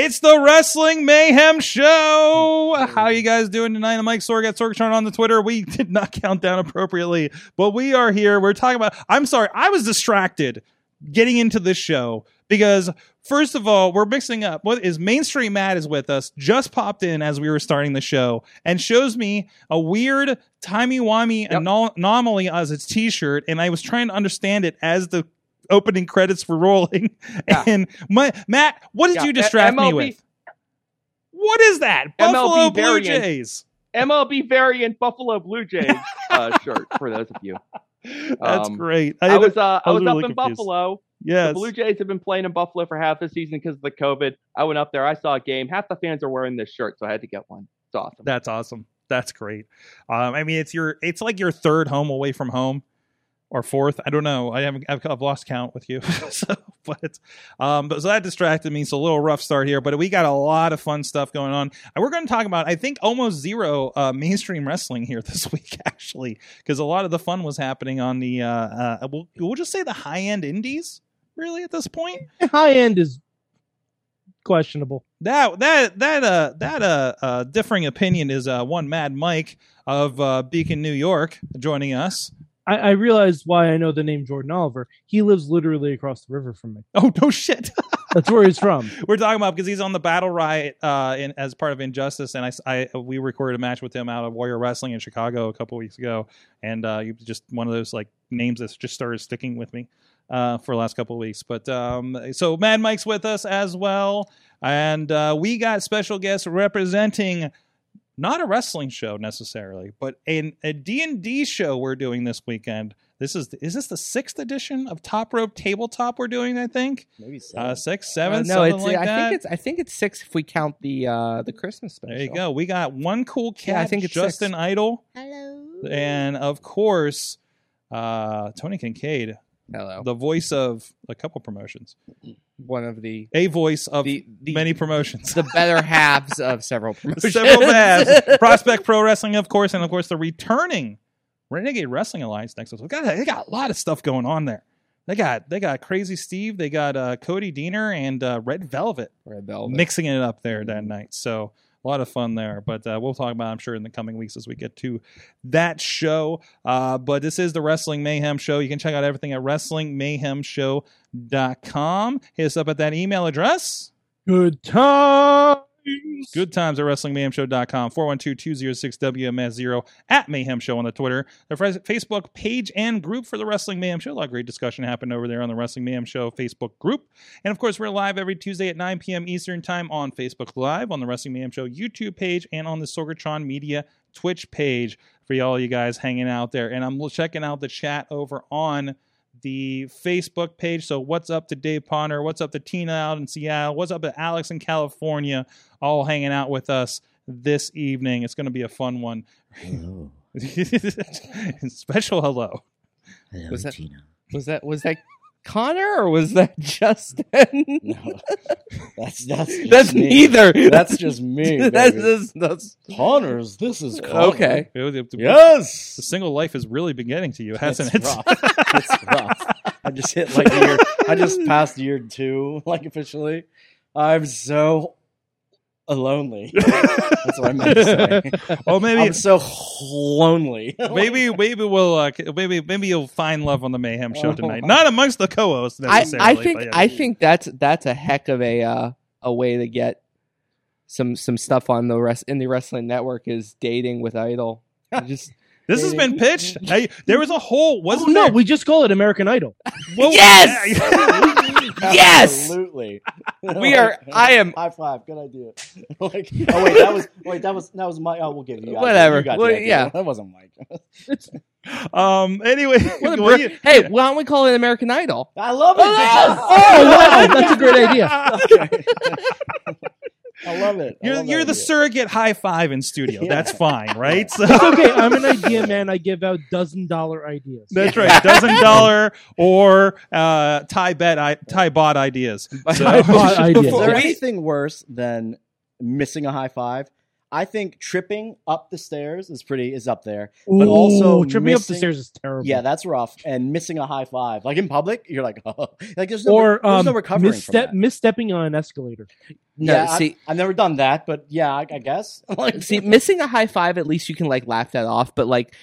It's the Wrestling Mayhem Show. How you guys doing tonight? I'm Mike Sorg at Sorgatron on the Twitter. We did not count down appropriately, but we are here. We're talking about. I'm sorry, I was distracted getting into this show because first of all, we're mixing up. What is Mainstream Matt is with us? Just popped in as we were starting the show and shows me a weird timey wimey anom- anomaly as its T-shirt, and I was trying to understand it as the opening credits were rolling. Yeah. And my, Matt, what did Yeah, you distract me with? What is that? MLB Buffalo Blue. Jays. MLB variant Buffalo Blue Jays uh, shirt for those of you. That's Um, great. I was uh, I I was was up in confused. Buffalo. yes. The Blue Jays have been playing in Buffalo for half the season because of the COVID. I went up there. I saw a game. Half the fans are wearing this shirt, so I had to get one. It's awesome. That's awesome. That's great. Um, I mean, it's your it's like your third home away from home, or fourth. I don't know. I haven't. I've, I've lost count with you. so, but um, but so that distracted me. So a little rough start here, but we got a lot of fun stuff going on, and we're going to talk about I think almost zero uh, mainstream wrestling here this week actually, because a lot of the fun was happening on the uh, uh we'll, we'll just say the high end indies really at this point. high end is questionable. That that that uh that uh, uh differing opinion is uh one Mad Mike of uh Beacon, New York, joining us. I, I realize why I know the name Jordan Oliver. He lives literally across the river from me. Oh no shit! That's where he's from. We're talking about because he's on the Battle Riot uh in, as part of Injustice, and I, I- we recorded a match with him out of Warrior Wrestling in Chicago a couple weeks ago, and uh you just one of those like names that just started sticking with me uh for the last couple of weeks. But um so Mad Mike's with us as well, and uh we got special guests representing not a wrestling show necessarily, but an, a D&D show we're doing this weekend. This is is this the sixth edition of Top Rope Tabletop we're doing? I think Maybe so. uh, six, seven, Uh, no, something it's like I that. think it's I think it's six if we count the uh the Christmas special. there you go. We got one cool cat, Yeah, I think it's Justin six. Idol, Hello. and of course, uh, Tony Kincaid, Hello. the voice of a couple promotions, One of the a voice of the, the many promotions. the better halves of several promotions. Several paths. Prospect Pro Wrestling, of course, and of course the returning Renegade Wrestling Alliance next week. We got they got a lot of stuff going on there. They got they got Crazy Steve, they got uh, Cody Diener and uh, Red Velvet Red Velvet. mixing it up there that night. So a lot of fun there. But uh, we'll talk about it, I'm sure in the coming weeks as we get to that show. Uh, but this is the Wrestling Mayhem Show. You can check out everything at WrestlingMayhemShow.com. Hit us up at that email address. Good Good times at WrestlingMayhemShow.com, 412-206-WMS0, at Mayhem Show on the Twitter, the Facebook page and group for the Wrestling Mayhem Show. A lot of great discussion happened over there on the Wrestling Mayhem Show Facebook group. And of course, we're live every Tuesday at 9 p.m. Eastern Time on Facebook Live, on the Wrestling Mayhem Show YouTube page, and on the Sorgatron Media Twitch page for all you guys hanging out there. And I'm checking out the chat over on the Facebook page. So, what's up to Dave Ponder? What's up to Tina out in Seattle? What's up to Alex in California? All hanging out with us this evening. It's going to be a fun one. Hello. Special hello. Hello, Was that- Tina. Was that was that Connor or was that Justin? No, that's that's That's me. neither. That's just me. that's, baby. that's, that's Connors. This is Connor. okay. It was- it- The single life has really been getting to you, hasn't it's it? rough. it's rough. I just hit like year. I just passed year two, like officially. I'm so lonely. That's what I meant to say. oh, maybe I'm so lonely. maybe maybe we'll uh, maybe maybe you'll find love on the Mayhem Show Oh. tonight. Not amongst the co-hosts I, necessarily. I but think yeah. I think that's that's a heck of a uh, a way to get some some stuff on the rest in the wrestling network is dating with Idol. I Just this has been pitched. Hey, there was a whole Oh, wasn't no, there? we just call it American Idol. Well, Yes! yeah. Yes! absolutely. We are. I am. High five, good idea. like, oh wait, that was wait, that was that was Mike. Oh, we'll give you guys- Whatever. You got Well, yeah. that wasn't Mike. Um. Anyway, What a well, br- you- hey, why don't we call it American Idol? I love it. Oh wow, that's a great idea. I love it. I You're love you're the idea. surrogate high five in studio. Yeah. That's fine, right? So It's okay. I'm an idea man. I give out dozen dollar ideas. that's right. Dozen dollar or uh, tie bet I, tie bot ideas. So, Tie bot ideas. Is there anything worse than missing a high five? I think tripping up the stairs is pretty is up there. But also tripping up the stairs is terrible. Yeah, that's rough. And missing a high five, like in public, you're like, oh, like there's no, or there's um, no recovering misstep, from that. misstepping on an escalator. No, yeah, I- see, I've never done that, but yeah, I, I guess. like, see, missing a high five, at least you can like laugh that off. But like,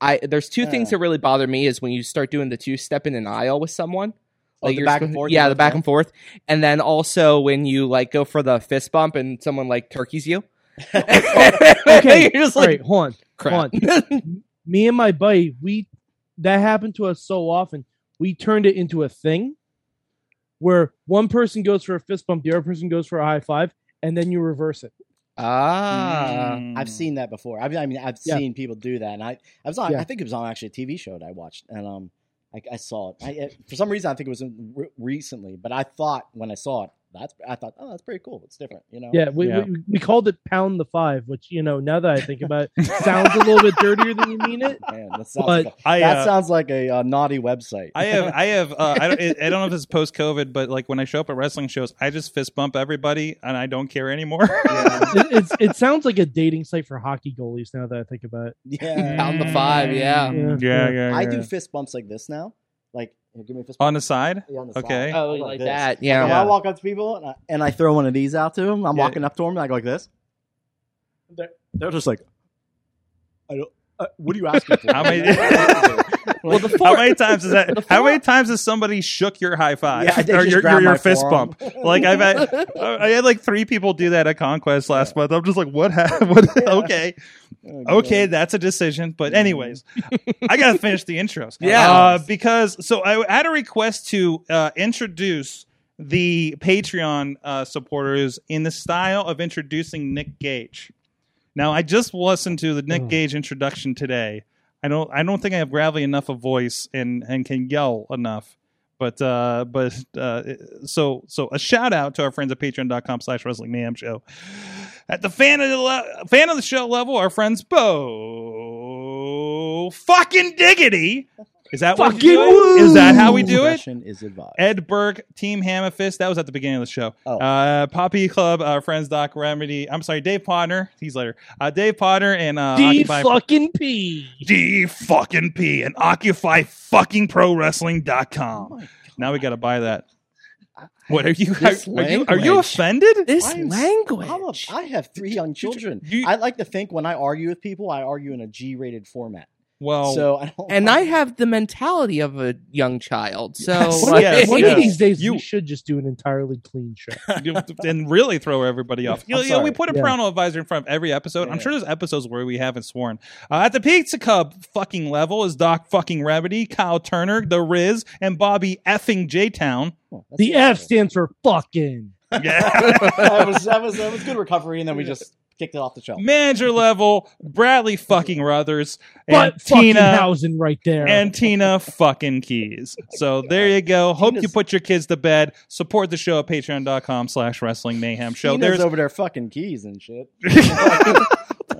I there's two things that really bother me is when you start doing the two step in an aisle with someone. Oh, the you're back and forth, yeah, the back and forth, and then also when you like go for the fist bump and someone like turkeys you. Okay, you're just All like right, hold on. crap. Hold on. Me and my buddy, we that happened to us so often. We turned it into a thing where one person goes for a fist bump, the other person goes for a high five, and then you reverse it. ah, Mm. I've seen that before. I mean, I mean, I've Yeah. seen people do that, and I, I was on. Yeah. I think it was on actually a TV show that I watched, and um, I, I saw it. I, it- for some reason, I think it was re- recently, but I thought when I saw it, that's I thought, oh, that's pretty cool. It's different, you know. Yeah, we, Yeah. We, we called it pound the five, which you know now that I think about it, sounds a little bit dirtier than you mean it. Man, that sounds But- like a, I, that uh, sounds like a uh, naughty website. I have, I have, uh, I, don't, I don't know if it's post COVID, but like when I show up at wrestling shows, I just fist bump everybody and I don't care anymore. it, it's, it sounds like a dating site for hockey goalies now that I think about it. yeah, Pound the five, yeah. Mm, yeah, yeah. I yeah. do fist bumps like this now. Like, here, give me a fist on the side. Yeah, on the okay. side. oh, I go like that, yeah. when Yeah. I walk up to people and I, and I throw one of these out to them, I'm Yeah. walking up to them and I go like this. They're, they're just like, I don't. Uh, what are you asking for? How many- Well, the How many times is that? How many times has somebody shook your high five Yeah, or your, your, your fist forearm. bump? Like I've had, I had like three people do that at Conquest last month. I'm just like, what? Ha- what? Okay, Oh, okay, that's a decision. But anyways, I gotta finish the intros. Yeah. uh, because so I had a request to uh, introduce the Patreon uh, supporters in the style of introducing Nick Gage. Now, I just listened to the Nick Oh. Gage introduction today. I don't, I don't think I have gravelly enough a voice and and can yell enough. But uh, but uh, so so a shout out to our friends at patreon.com slash wrestling mayhem show. At the fan of the le- fan of the show level, our friends Bo fucking diggity. Is that what we Fucking do woo! Is that how we do it? Discretion is advised. Ed Burke, Team Hammerfist. That was at the beginning of the show. Oh. Uh, Poppy Club, our friends Doc Remedy. I'm sorry, Dave Potter. He's later. Uh, Dave Potter and uh, D Occupy fucking P. D fucking P and Occupy fucking Pro Wrestling.com. Oh my now we got to buy that. What are you? Are, This are you? Are you language. offended? this I'm- language. I'm a, I have three young children. You- I like to think when I argue with people, I argue in a G-rated format. Well, so I don't. and I have the mentality of a young child. So Yes. like- Yes. One Yeah. of these days, You- we should just do an entirely clean show. and really throw everybody off. You know, you know, we put a Yeah. parental advisor in front of every episode. I'm sure there's episodes where we haven't sworn. Uh, at the Pizza Cub fucking level is Doc fucking Remedy, Kyle Turner, The Riz, and Bobby effing J Town. Oh, The good. F stands for fucking. Yeah. that was that was that was good recovery, and then we just kicked it off the shelf. Manager level, Bradley fucking Ruthers, and But fucking Tina housing right there. and Tina fucking Keys. So there you go. Hope you Tina's- put your kids to bed. Support the show at patreon.com slash wrestling mayhem show. Tina's There's over there fucking keys and shit.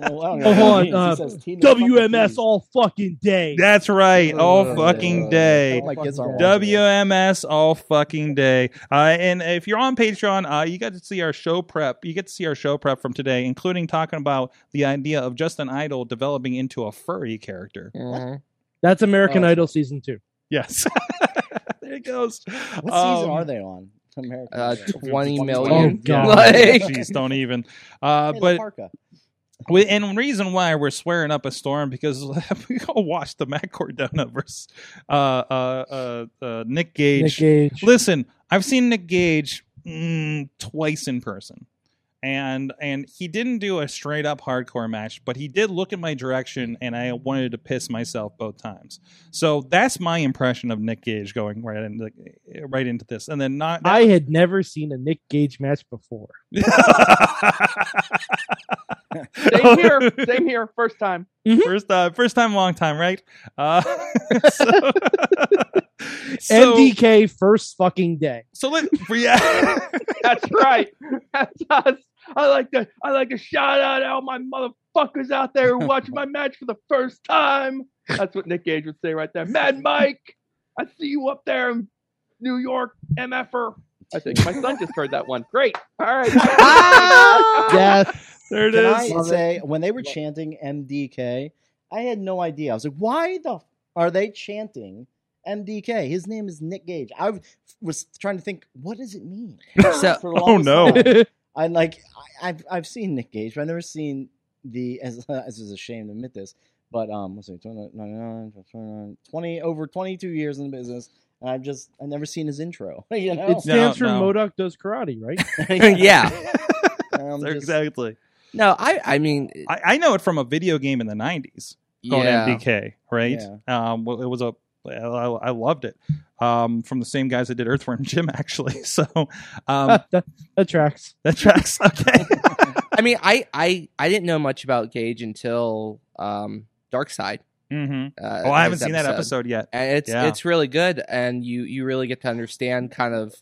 Oh, I don't know Oh, hold on, uh, says Tina's fucking WMS all fucking day. That's right. All Uh, fucking day. My WMS all fucking day. Uh, and if you're on Patreon, uh, you get to see our show prep. You get to see our show prep from today, including talking about the idea of Justin Idol developing into a furry character. Mhm. That's American Oh. Idol season two. Yes. there it goes. What season Um, are they on? American Uh, Idol. 20 Oh, million. God. Like- Jeez, don't even. Uh, Hey, but Laparca. We, and reason why we're swearing up a storm because we all watched the Matt Cardona versus uh, uh, uh, uh, Nick Gage. Nick Gage. Listen, I've seen Nick Gage mm, twice in person, and and he didn't do a straight up hardcore match, but he did look in my direction, and I wanted to piss myself both times. So that's my impression of Nick Gage going right into right into this, and then not. I had never seen a Nick Gage match before. Same here. Same here. First time. first time, first time, long time, right? Uh, so, so, MDK first fucking day. so let yeah. That's right. That's us. I like to I like to shout out all my motherfuckers out there who watch my match for the first time. That's what Nick Gage would say right there. Mad Mike, I see you up there in New York, MFer. I think my son just heard that one. Great. All right. Yes. there it Can is. I say when they were chanting MDK, I had no idea. I was like, why the f- are they chanting MDK? His name is Nick Gage. I was trying to think, what does it mean? So For the Oh, longest no. Time. I like I, I've I've seen Nick Gage, but I've never seen the as as is a shame to admit this, but um let's see 20, 20 over 22 years in the business and I've just I've never seen his intro. You know, It stands for no. Modoc does karate, right? yeah. I'm just- exactly. No, I I mean I, I know it from a video game in the '90s called yeah. MDK, right? Um, well, it was a I, I loved it. Um, from the same guys that did Earthworm Jim, actually. So um, that, that tracks. that tracks. Okay. I mean I I I didn't know much about Gage until um Dark Side. hmm Uh, Oh, I haven't his seen that episode yet. and it's Yeah. it's really good and you you really get to understand kind of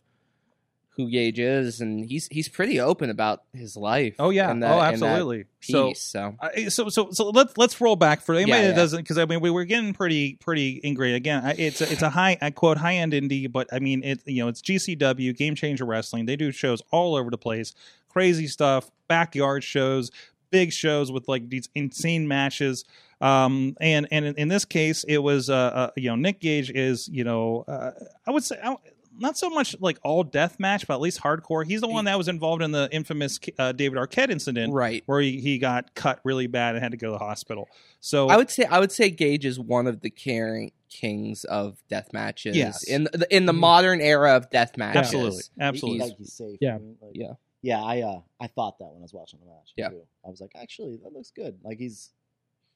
who Gage is and he's he's pretty open about his life. Oh yeah. that- oh, absolutely. So Piece, so I- so so so let's let's roll back for anybody Yeah, that yeah. doesn't because I mean we were getting pretty pretty ingrained again. I- It's a, it's a high I quote high end indie, but I mean it you know it's GCW Game Changer Wrestling. They do shows all over the place, crazy stuff, backyard shows, big shows with like these insane matches. Um and and in, in this case it was uh, uh you know Nick Gage is you know uh, I would say. I, not so much like all death match, but at least hardcore. He's the one that was involved in the infamous uh, David Arquette incident, right. where he, he got cut really bad and had to go to the hospital. So I would say I would say Gage is one of the carrying kings of death matches. Yes. in the, in the Mhm. modern era of death matches. Absolutely. He- absolutely. Like he's safe. Yeah. I like- Yeah. Yeah, I uh I thought that when I was watching the match. Yeah. too. I was like, actually, that looks good. Like he's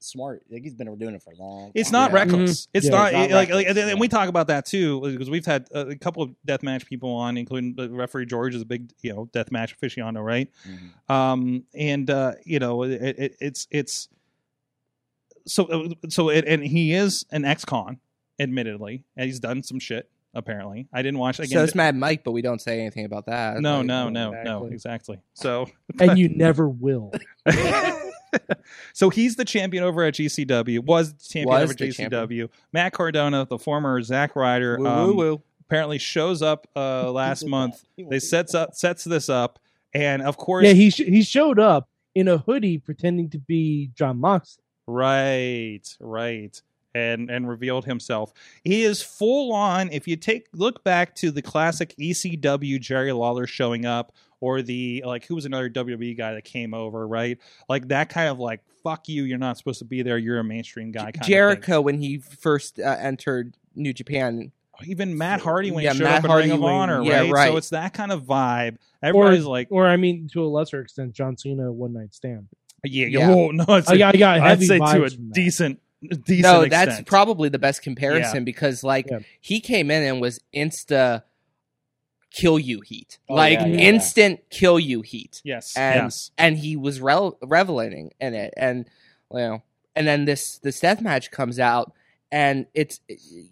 smart. Like he's been doing it for a long. It's time. not Yeah. reckless. It's Yeah, not, it's not like, reckless, like and, and we talk about that too because we've had a, a couple of deathmatch people on, including the referee George is a big you know deathmatch aficionado, right? Mhm. Um, and uh, you know it, it, it's it's so so it, and he is an ex-con, admittedly, and he's done some shit. Apparently, I didn't watch So again. it's Mad Mike, but we don't say anything about that. no, Like, no, no, no, Exactly. exactly. So And you never will. so he's the champion over at GCW. Was the champion Was over at the GCW. Matt Cardona, the former Zack Ryder, Woo, um, woo, woo. apparently shows up uh, last month. They sets up sets this up, and of course, Yeah, he sh- he showed up in a hoodie pretending to be John Moxley. right, right, and and revealed himself. He is full on. If you take look back to the classic ECW Jerry Lawler showing up. Or the like, who was another WWE guy that came over, right? Like that kind of like, fuck you, you're not supposed to be there. You're a mainstream guy. Kind Of thing. Jericho when he first uh, entered New Japan. even Matt Hardy when Yeah, he showed Matt up in Hardy Ring of when- Honor, yeah, right? right. So it's that kind of vibe. Everybody's or, like, or I mean, to a lesser extent, John Cena one night stand. yeah, Yeah. Oh, no, it's I got, I got I'd heavy say to a vibes from that. decent, decent. no, that's extent. probably the best comparison because like Yeah. he came in and was insta kill you heat, Oh, like yeah, yeah, instant kill you heat. yes, and yes, and he was rel- reveling in it and you know and then this this death match comes out and it's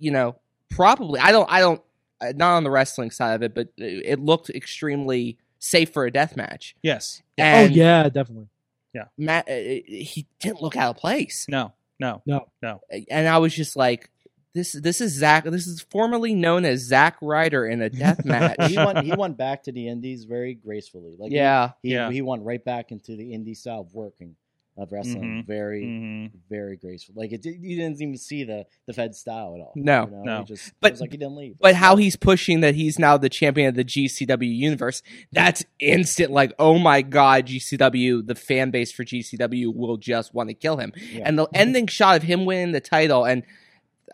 you know probably i don't i don't uh, not on the wrestling side of it but it looked extremely safe for a death match yes. and oh yeah, definitely. Yeah. Matt uh, he didn't look out of place No, no. No, No. and i was just like this this is zack this is formerly known as zack ryder in a death match he went he went back to the indies very gracefully. Like he- yeah he, Yeah. he went right back into the indie style of working of wrestling Mhm. very hmm very graceful. Like it, did- you didn't even see the the Fed style at all. No, you know? no. He just, But- it was like he didn't leave. But how he's pushing that he's now the champion of the GCW universe, that's instant like, oh my god, GCW, the fan base for GCW will just want to kill him. Yeah. And the ending shot of him winning the title and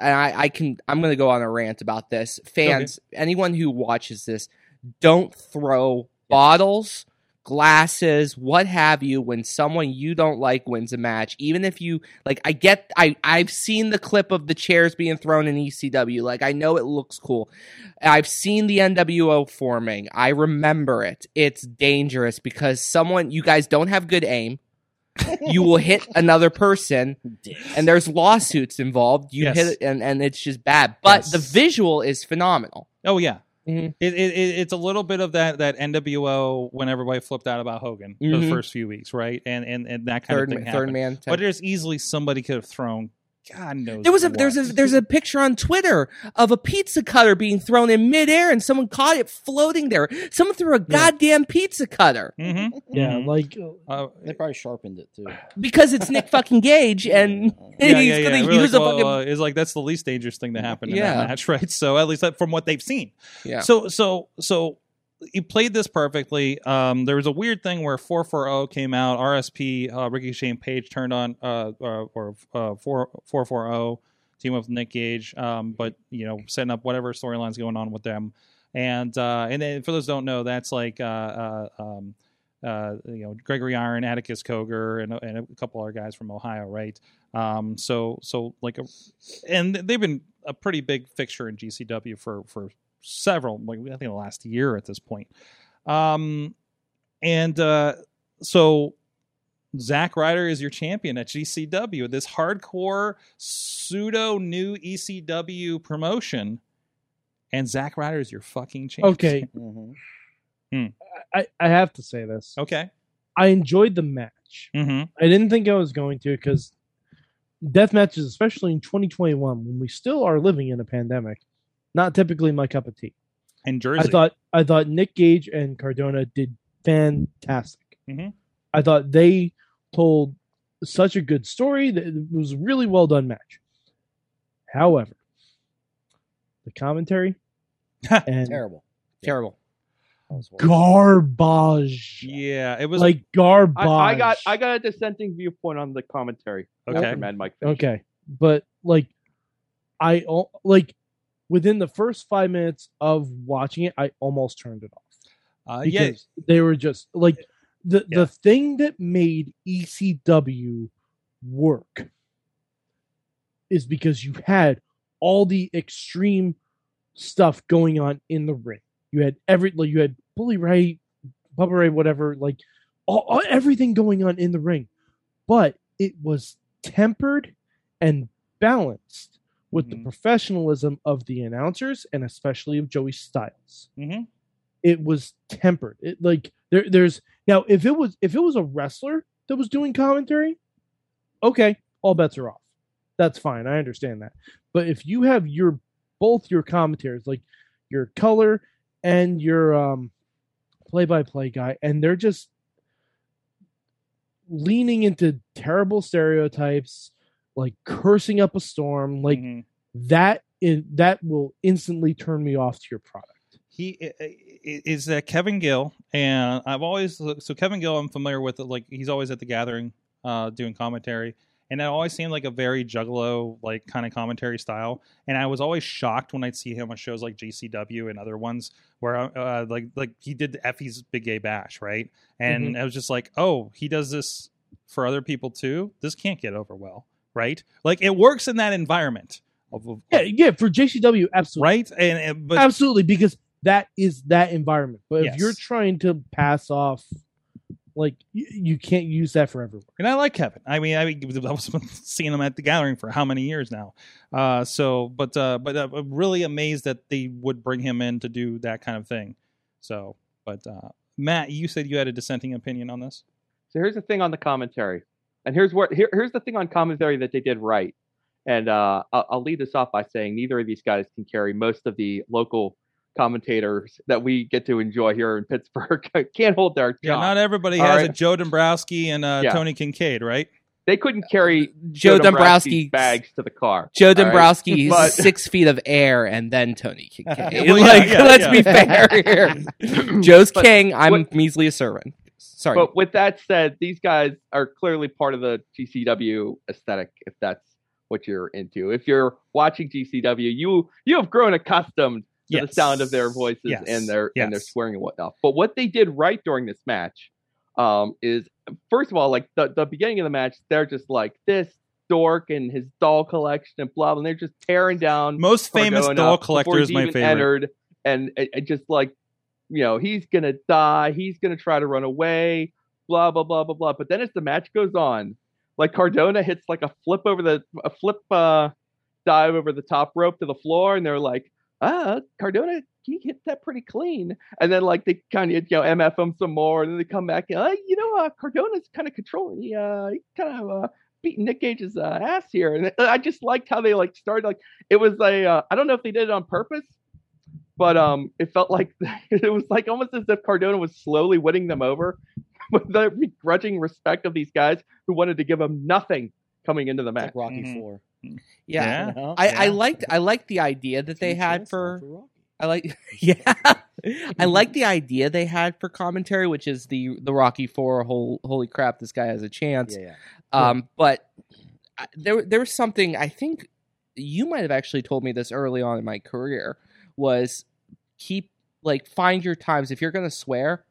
and I, I can I'm gonna go on a rant about this. Fans, anyone who watches this, don't throw bottles, glasses, what have you, when someone you don't like wins a match, even if you like I get I I've seen the clip of the chairs being thrown in ECW. Like I know it looks cool. I've seen the NWO forming. I remember it. It's dangerous because someone you guys don't have good aim. you will hit another person and there's lawsuits involved. You Yes. hit it and, and it's just bad. But Yes. the visual is phenomenal. Oh yeah. Mhm. It, it, it, it's a little bit of that that NWO when everybody flipped out about Hogan for the first few weeks, right? And and and that kind Third of thing ma- third happened. man. But there's easily somebody could have thrown. God knows. There was a what. there's a there's a picture on Twitter of a pizza cutter being thrown in midair and someone caught it floating there. Someone threw a goddamn pizza cutter Mhm. Yeah, Mhm. like Uh, They probably sharpened it too. because it's Nick fucking Gage and yeah, he's yeah, yeah. gonna We're use like, a well, fucking uh, it's like that's the least dangerous thing to happen in Yeah. that match, right? So at least that, from what they've seen. yeah. So so so you played this perfectly. Um, there was a weird thing where 440 came out. RSP uh, Ricky Shane Page turned on uh, uh or uh 4 440 team up with Nick Gage. Um, but you know setting up whatever storylines going on with them. And uh, and then for those don't know, that's like uh, uh um. Uh, you know Gregory Iron, Atticus Cogar, and, and a couple other guys from Ohio, right? Um, so so like a, and they've been a pretty big fixture in GCW for for several, like I think the last year at this point. Um, and uh, so Zack Ryder is your champion at GCW, this hardcore pseudo new ECW promotion, and Zack Ryder is your fucking champion. okay. hmm I, I have to say this. Okay. I enjoyed the match. Mm-hmm. I didn't think I was going to because death matches, especially in 2021, when we still are living in a pandemic, not typically my cup of tea. And Jersey. I thought I thought Nick Gage and Cardona did fantastic. Mhm. I thought they told such a good story that it was a really well done match. However, the commentary and Terrible. Terrible. That was horrible. garbage, yeah, it was like garbage. I, I got I got a dissenting viewpoint on the commentary. Okay. Mad Mike. finished. Okay, but like, I like within the first five minutes of watching it, I almost turned it off uh, yeah. because they were just like the Yeah. the thing that made ECW work is because you had all the extreme stuff going on in the ring. You had every like you had Bully Ray, Bubba Ray, whatever, like all, all- everything going on in the ring, but it was tempered and balanced with the Mhm. professionalism of the announcers and especially of Joey Styles hmm it was tempered. It like there there's now if it was if it was a wrestler that was doing commentary, okay, all bets are off. That's fine. I understand that. But if you have your both your commentators, like your color and your um play by play guy, and they're just leaning into terrible stereotypes, like cursing up a storm, like Mhm. that in that will instantly turn me off to your product. he is that Kevin Gill, and I've always so Kevin Gill. I'm familiar with it. Like he's always at the gathering, uh, doing commentary, and it always seemed like a very juggalo like kind of commentary style. And I was always shocked when I'd see him on shows like GCW and other ones where uh, like like he did Effy's Big Gay Bash, right? And I was just like, oh, he does this for other people too. This can't get over well, right? Like it works in that environment. Of, of- Yeah, yeah, for JCW, absolutely. right. And, and but absolutely because that is that environment but if Yes. you're trying to pass off like you, you can't use that for everyone And I like Kevin. I mean, I mean, I was seeing him at the gathering for how many years now. Uh, so, but uh, but uh, I'm really amazed that they would bring him in to do that kind of thing. So, but uh, Matt, you said you had a dissenting opinion on this. So here's the thing on the commentary, and here's what here, here's the thing on commentary that they did right. And uh, I'll, I'll lead this off by saying neither of these guys can carry most of the local commentators that we get to enjoy here in Pittsburgh. Can't hold their Yeah, job. not everybody All has right. a Joe Dombrowski and uh, Yeah. Tony Kincaid, right? they couldn't carry Joe Dombrowski's Dombrowski bags to the car. Joe all right? Dombrowski But- six feet of air and then Tony Kincaid. Well, yeah, like, yeah, let's yeah. be fair here. Joe's But king. I'm what- measly a servant. Sorry. But with that said, these guys are clearly part of the GCW aesthetic. If that's what you're into, if you're watching GCW, you you have grown accustomed to the sound of their voices Yes. and their and their swearing and whatnot. But what they did right during this match um, is first of all like the the beginning of the match, they're just like this dork and his doll collection and blah, blah and they're just tearing down Most famous doll collector is my favorite. Entered, and it, it just like, you know, he's gonna die. He's gonna try to run away. Blah blah blah blah blah. But then as the match goes on, like Cardona hits like a flip over the a flip uh, dive over the top rope to the floor, and they're like, ah, Cardona. He hit that pretty clean, and then like they kind of you know MF him some more, and then they come back and uh, you know uh, Cardona's kind of controlling. He uh, he kind of uh, beating Nick Gage's uh, ass here, and I just liked how they like started like it was a uh, I don't know if they did it on purpose, but um it felt like it was like almost as if Cardona was slowly winning them over with the begrudging respect of these guys who wanted to give him nothing coming into the It's match. like Rocky Mhm. Four. Yeah. Yeah. You know? I, I liked I liked the idea that they had for I like yeah. I like the idea they had for commentary, which is the the Rocky Four. Whole, holy crap, this guy has a chance. Yeah, yeah. Um, but I- there there was something I think you might have actually told me this early on in my career was keep like find your times if you're gonna swear,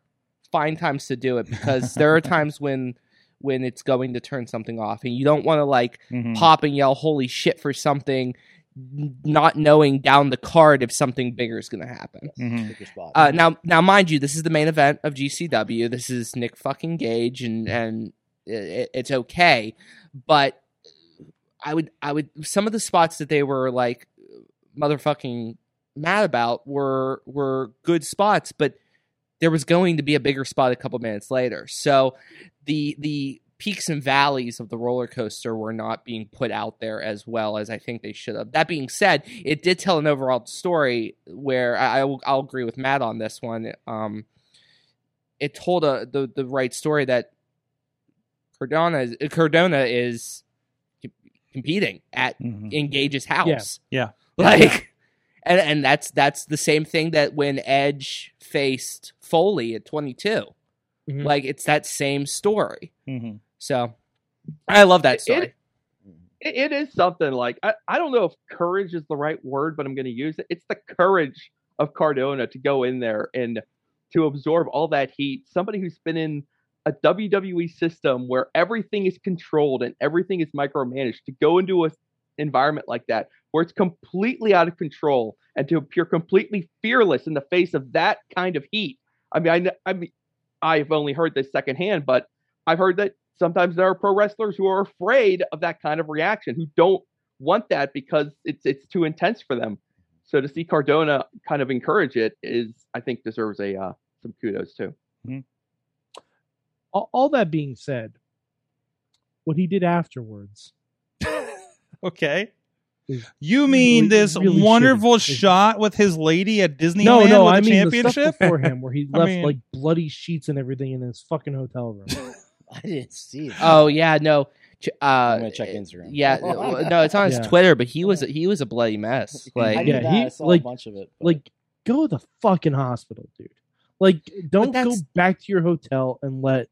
find times to do it because there are times when when it's going to turn something off and you don't want to like Mhm. pop and yell holy shit for something not knowing down the card if something bigger is going to happen. Mhm. Pick your spot. Uh, now, now, mind you, this is the main event of GCW. This is Nick fucking Gage, and and it, it's okay. But I would, I would, some of the spots that they were like motherfucking mad about were were good spots, but there was going to be a bigger spot a couple minutes later. So the the peaks and valleys of the roller coaster were not being put out there as well as I think they should have. That being said, it did tell an overall story where I, I will, I'll agree with Matt on this one. Um, it told a, the the right story that Cardona is, Cardona is competing at Mhm. Engage's house. Yeah. Yeah. Like and and that's that's the same thing that when Edge faced Foley at 22. Mhm. Like it's that same story. Mhm. So I love that It- story. It, it is something like I, I don't know if courage is the right word, but I'm going to use it. It's the courage of Cardona to go in there and to absorb all that heat. Somebody who's been in a WWE system where everything is controlled and everything is micromanaged to go into a environment like that where it's completely out of control and to appear completely fearless in the face of that kind of heat. I mean, I, I mean, I've only heard this secondhand, but I've heard that sometimes there are pro wrestlers who are afraid of that kind of reaction, who don't want that because it's it's too intense for them. So to see Cardona kind of encourage it is, I think, deserves a uh, some kudos too. all, all that being said, what he did afterwards. Okay. You mean really- this really wonderful shitty. shot with his lady at Disneyland no, no, with I the mean the championship? stuff before him, where he I left mean- like bloody sheets and everything in his fucking hotel room. I didn't see it. Oh yeah, no. Uh, I'm gonna check Instagram. Yeah, no, no, it's on his Yeah. Twitter, but he was he was a bloody mess. I Like knew Yeah, that. he- I saw like- a bunch of it. but- like, go to the fucking hospital, dude. Like, don't go back to your hotel and let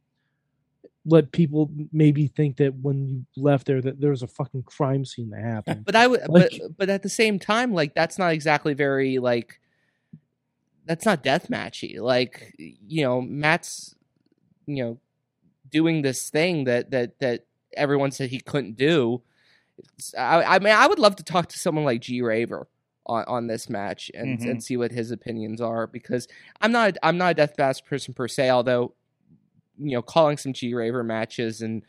let people maybe think that when you left there that there was a fucking crime scene that happened. But I would, Like- but but at the same time, like that's not exactly very like that's not death matchy. Like you know, Matt's you know doing this thing that that that everyone said he couldn't do. It's- I, I mean, I would love to talk to someone like G Raver on, on this match and Mhm. and see what his opinions are because I'm not I'm not a death match person per se, although you know calling some G Raver matches and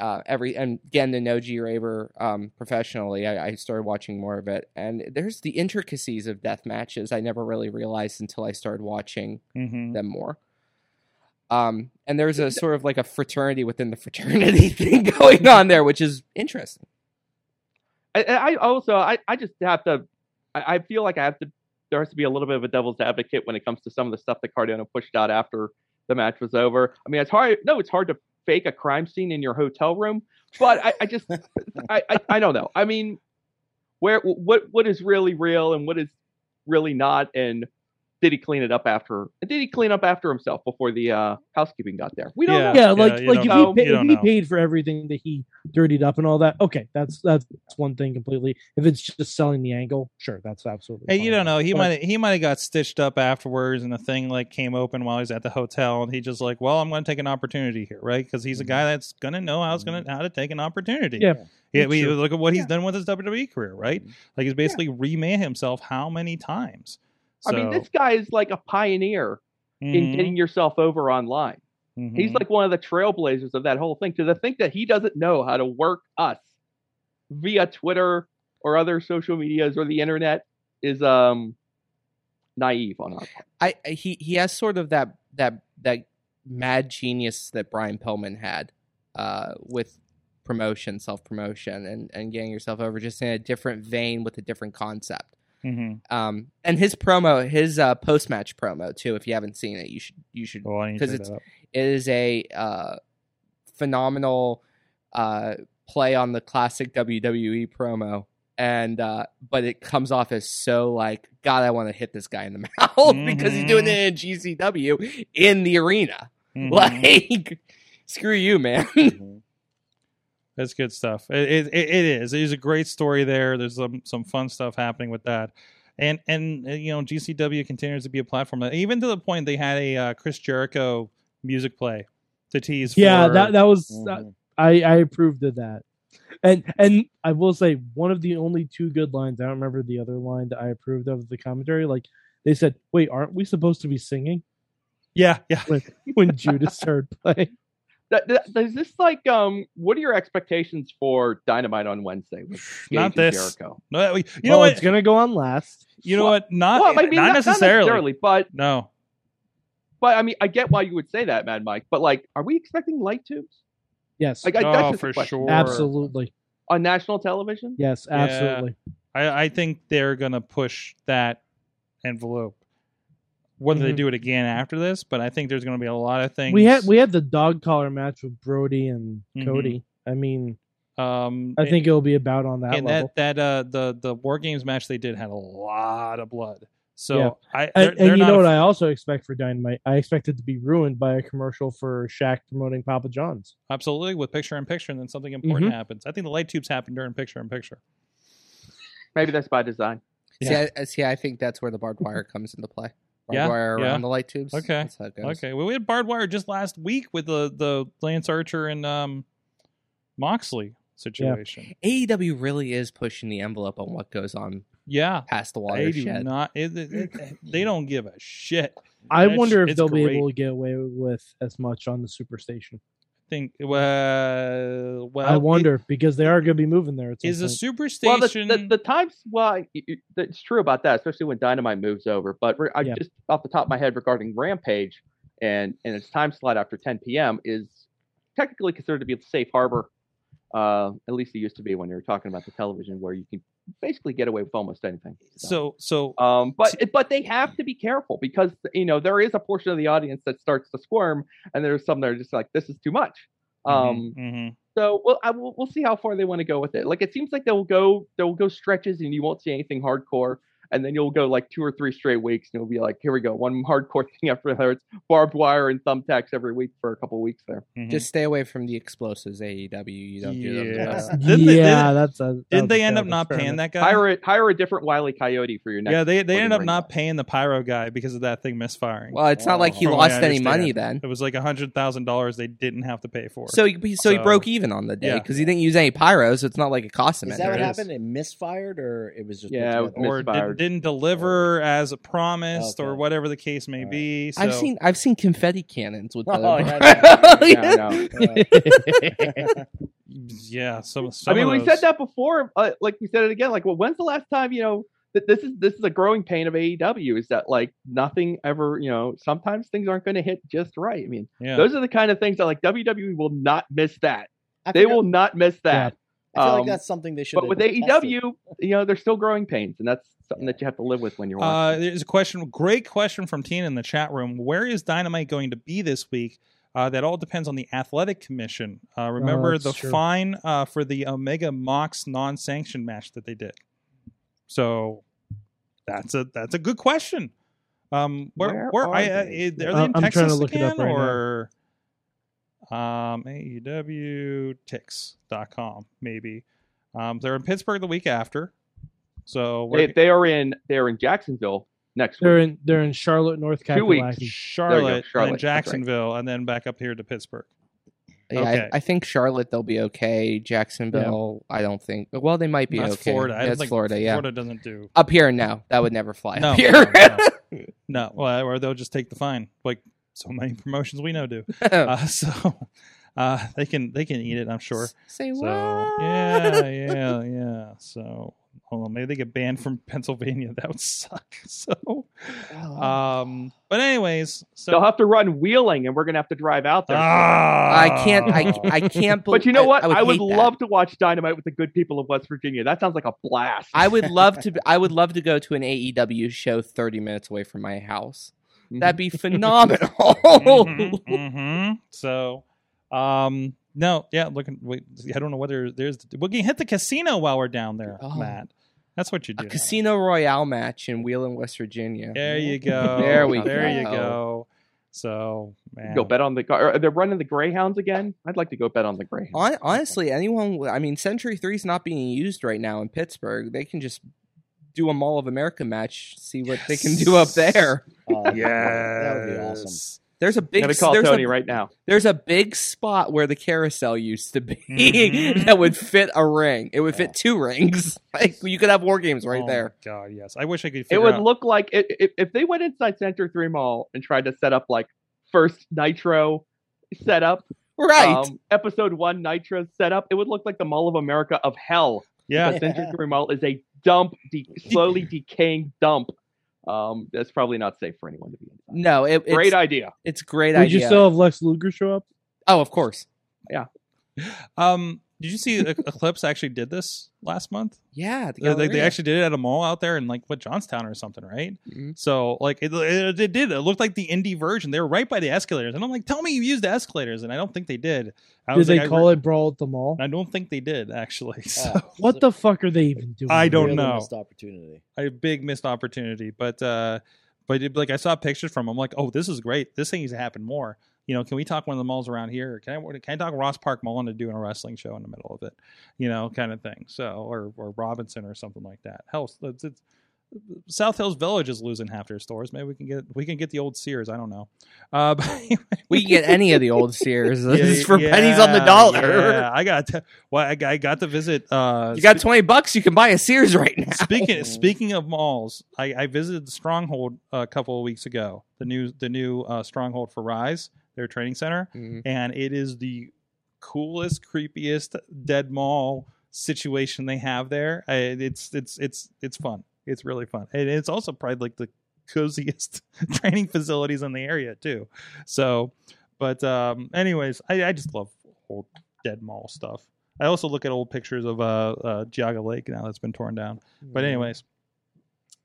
uh, every and again to know G Raver um, professionally, I, I started watching more of it. And there's the intricacies of death matches I never really realized until I started watching Mhm. them more. Um, and there's a sort of like a fraternity within the fraternity thing going on there, which is interesting. I, I also I, I just have to I, I feel like I have to there has to be a little bit of a devil's advocate when it comes to some of the stuff that Cardona pushed out after the match was over. I mean it's hard no, it's hard to fake a crime scene in your hotel room, but I, I just I, I, I don't know. I mean where what what is really real and what is really not and did he clean it up after? Did he clean up after himself before the uh, housekeeping got there? We don't Yeah. know. Yeah, like you like if, don't he, know. You pa- if he paid for everything that he dirtied up and all that, okay, that's that's one thing completely. If it's just selling the angle, sure, that's absolutely. Hey, fine. you don't know. He But- might he might have got stitched up afterwards, and the thing like came open while he's at the hotel, and he just like, well, I'm going to take an opportunity here, right? Because he's a mm-hmm. guy that's going to know how he's going to mm-hmm. how to take an opportunity. Yeah, yeah. We, true. look at what he's Yeah. done with his WWE career, right? Mm-hmm. Like he's basically remade himself how many times? I mean, this guy is like a pioneer in mhm, getting yourself over online. mhm. He's like one of the trailblazers of that whole thing. To the think that he doesn't know how to work us via Twitter or other social medias or the internet is um naive on our part. I I- he he has sort of that that that mad genius that Brian Pillman had uh, with promotion, self promotion, and and getting yourself over just in a different vein with a different concept. Mhm. Um, and his promo, his uh, post match promo too. If you haven't seen it, you should you should. Well, I need to 'Cause check it's-. It is a uh, phenomenal uh, play on the classic WWE promo. And uh, but it comes off as so like God, I want to hit this guy in the mouth because he's doing it in GCW in the arena. Mhm. Like, screw you, man. That's good stuff. It, it, it it is. There's a great story there. There's some some fun stuff happening with that, and and uh, you know GCW continues to be a platform that even to the point they had a uh, Chris Jericho music play to tease. yeah, for, that that was Mhm. I I approved of that, and and I will say one of the only two good lines. I don't remember the other line that I approved of the commentary. Like they said, "Wait, aren't we supposed to be singing?" yeah yeah. When when Judas started playing. That, that, is this like um? What are your expectations for Dynamite on Wednesday? With Not this. Jericho? No, you know well, what? it's gonna go on last. You know Well- what? Not well, I mean, not, not, necessarily. but No. but I mean, I get why you would say that, Mad Mike. But like, are we expecting light tubes? Yes, Like, I, oh, just for sure. absolutely. on national television. Yes, Yeah. absolutely. I, I think they're gonna push that envelope. Whether they Mhm. do it again after this, but I think there's gonna be a lot of things. We had we had the dog collar match with Brody and Mhm. Cody. I mean, um I think it'll be about on that and level. that that uh the the war games match they did had a lot of blood. So Yeah. I and they're, and they're you know what I also expect for Dynamite? I expect it to be ruined by a commercial for Shaq promoting Papa John's. absolutely with picture in picture, and then something important Mhm. happens. I think the light tubes happen during picture in picture. Maybe that's by design. See, I, see, I think that's where the barbed wire comes into play. Barbed Yeah, wire around yeah. the light tubes. Okay, That's how it goes. Okay, well we had barbed wire just last week with the the Lance Archer and um Moxley situation. AEW E really is pushing the envelope on what goes on Yeah, past the they do watershed. not. It, it- it- they don't give a shit. I It's- wonder if they'll be able to get away with as much on the Superstation. Think well, well. I it- wonder because they are going to be moving there. At some is the point. superstation. Well, the, the, the times, well, I- y- y- it's true about that, especially when Dynamite moves over. But re- I Yeah. just off the top of my head regarding Rampage and and its time slot after 10 p.m. is technically considered to be a safe harbor. Uh, at least it used to be when you were talking about the television, where you can basically get away with almost anything. so so Um, but but they have to be careful because you know there is a portion of the audience that starts to squirm, and there's some that are just like, "This is too much." Um, mhm. so we'll I, we'll, we'll see how far they want to go with it. Like it seems like they'll go they'll go stretches, and you won't see anything hardcore, and then you'll go like two or three straight weeks, and you'll be like, "Here we go, one hardcore thing after another." It's barbed wire and thumbtacks every week for a couple weeks there. Mhm. Just stay away from the explosives, AEW. You don't do them Yeah. best. Didn't they- yeah, didn't- that's a. that Didn't they end up failed not paying that guy? Hire a, hire a different Wile E. Coyote for your next. yeah, they they Golden ended up not match. paying the pyro guy because of that thing misfiring. Well, it's not like he From lost any money then. it was like a hundred thousand dollars they didn't have to pay for. So he, so he broke even on the day Yeah. because he didn't use any pyro, so it's not like it cost him Is that anything. what There it is. happened? It misfired, or it was just Yeah, it was or misfired. Did, didn't deliver as promised, or whatever the case may Alright. be. So, I've seen I've seen confetti cannons with the. Oh, yeah, Yeah, I yeah. Some, I mean, of we those- said that before. Uh, like we said it again. Like, well, when's the last time you know that this is this is a growing pain of AEW? Is that like nothing ever? You know, sometimes things aren't going to hit just right. I mean, Yeah. those are the kind of things that like WWE will not miss. That I they will not miss that. I feel Um, like that's something they should. But with AEW, you know, they're still growing pains, and that's something that you have to live with when you're Uh, there's a question, great question from Tina in the chat room. Where is Dynamite going to be this week? Uh, that all depends on the athletic commission. Uh, remember that's the true. fine uh, for the Omega Mox non-sanctioned match that they did. So that's a that's a good question. Um, where, Where where, are I, uh, they? are they in Uh, I'm trying to Texas look it up again, right now. Or um, AEWTix.com maybe. Um, they're in Pittsburgh the week after, so They, we're they are in they're in Jacksonville next They're week. in they're in Charlotte, North Two weeks. Kakalaki. Charlotte, and then Charlotte, right. Jacksonville, and then back up here to Pittsburgh. Yeah, Okay. I, I think Charlotte they'll be okay. Jacksonville, I don't think. Well, they might be That's okay. Florida. I That's think Florida. Yeah. Florida doesn't do Up here, no, that would never fly. no, up no, here. no, no. Well, or they'll just take the fine, like so many promotions we know do. Uh, so uh, they can they can eat it, I'm sure. Say So what? yeah, yeah, yeah. So hold on, maybe they get banned from Pennsylvania. That would suck. So, um, but anyways, so They'll have to run wheeling, and we're gonna have to drive out there. Ah. I can't. I, I can't. but you know what? I, I would, hate that. love to watch Dynamite with the good people of West Virginia. That sounds like a blast. I would love to. I would love to go to an AEW show thirty minutes away from my house. That'd be phenomenal. Mhm, mhm. So, um, no, yeah. Looking, wait, I don't know whether there's. We can hit the casino while we're down there, Oh. Matt. That's what you do. A Casino Royale match in Wheeling, West Virginia. There you go. There we There go. you go. So, man. go bet on the. Are they running the Greyhounds again? I'd like to go bet on the Greyhounds. Honestly, anyone. I mean, Century Three is not being used right now in Pittsburgh. They can just do a Mall of America match. See what they can do up there. Oh, Yeah, that would be awesome. There's a I'm big. gonna call there's Tony a, right now. There's a big spot where the carousel used to be Mhm. that would fit a ring. It would fit two rings. Like you could have war games right Oh, there. God, yes. I wish I could. It would out- look like i- if if they went inside Century Three Mall and tried to set up like first Nitro setup, Right. um, episode one Nitro setup, it would look like the Mall of America of hell. Yeah, The Century Three Mall is a dump, de- slowly decaying dump. Um, that's probably not safe for anyone to be inside. no, it, it's, Great idea. it's a great Would idea. you still have Lex Luger show up? oh, of course. Yeah. Um, did you see Eclipse actually did this last month? Yeah. the They, they, they actually did it at a mall out there in like what Johnstown or something, right? Mhm. So like it, it, it did. It looked like the indie version. They were right by the escalators, and I'm like, tell me you used the escalators, and I don't think they did. I Did was they like, I call re- it Brawl at the Mall? I don't think they did actually. So What the fuck are they even doing? I don't Really know. missed opportunity. a big missed opportunity. But uh, but it, like I saw pictures from. 'em, I'm like, oh, this is great. This thing needs to happen more. You know, can we talk one of the malls around here? Can I can I talk Ross Park Mall into doing a wrestling show in the middle of it? You know, kind of thing. So or or Robinson or something like that. Hell, it's, it's, South Hills Village is losing half their stores. Maybe we can get we can get the old Sears. I don't know. Uh, anyway. We can get any of the old Sears Yeah, for pennies on the dollar. Yeah, I got to, well, I, I got to visit. Uh, You got twenty bucks, you can buy a Sears right now. speaking speaking of malls, I, I visited the Stronghold a couple of weeks ago. The new the new uh, Stronghold for Rise, their training center, Mhm. and it is the coolest, creepiest dead mall situation they have there. I, it's it's it's it's fun. It's really fun, and it's also probably like the coziest training facilities in the area too. So, but um, anyways, I, I just love old dead mall stuff. I also look at old pictures of uh, uh Geauga Lake now that's been torn down. But anyways,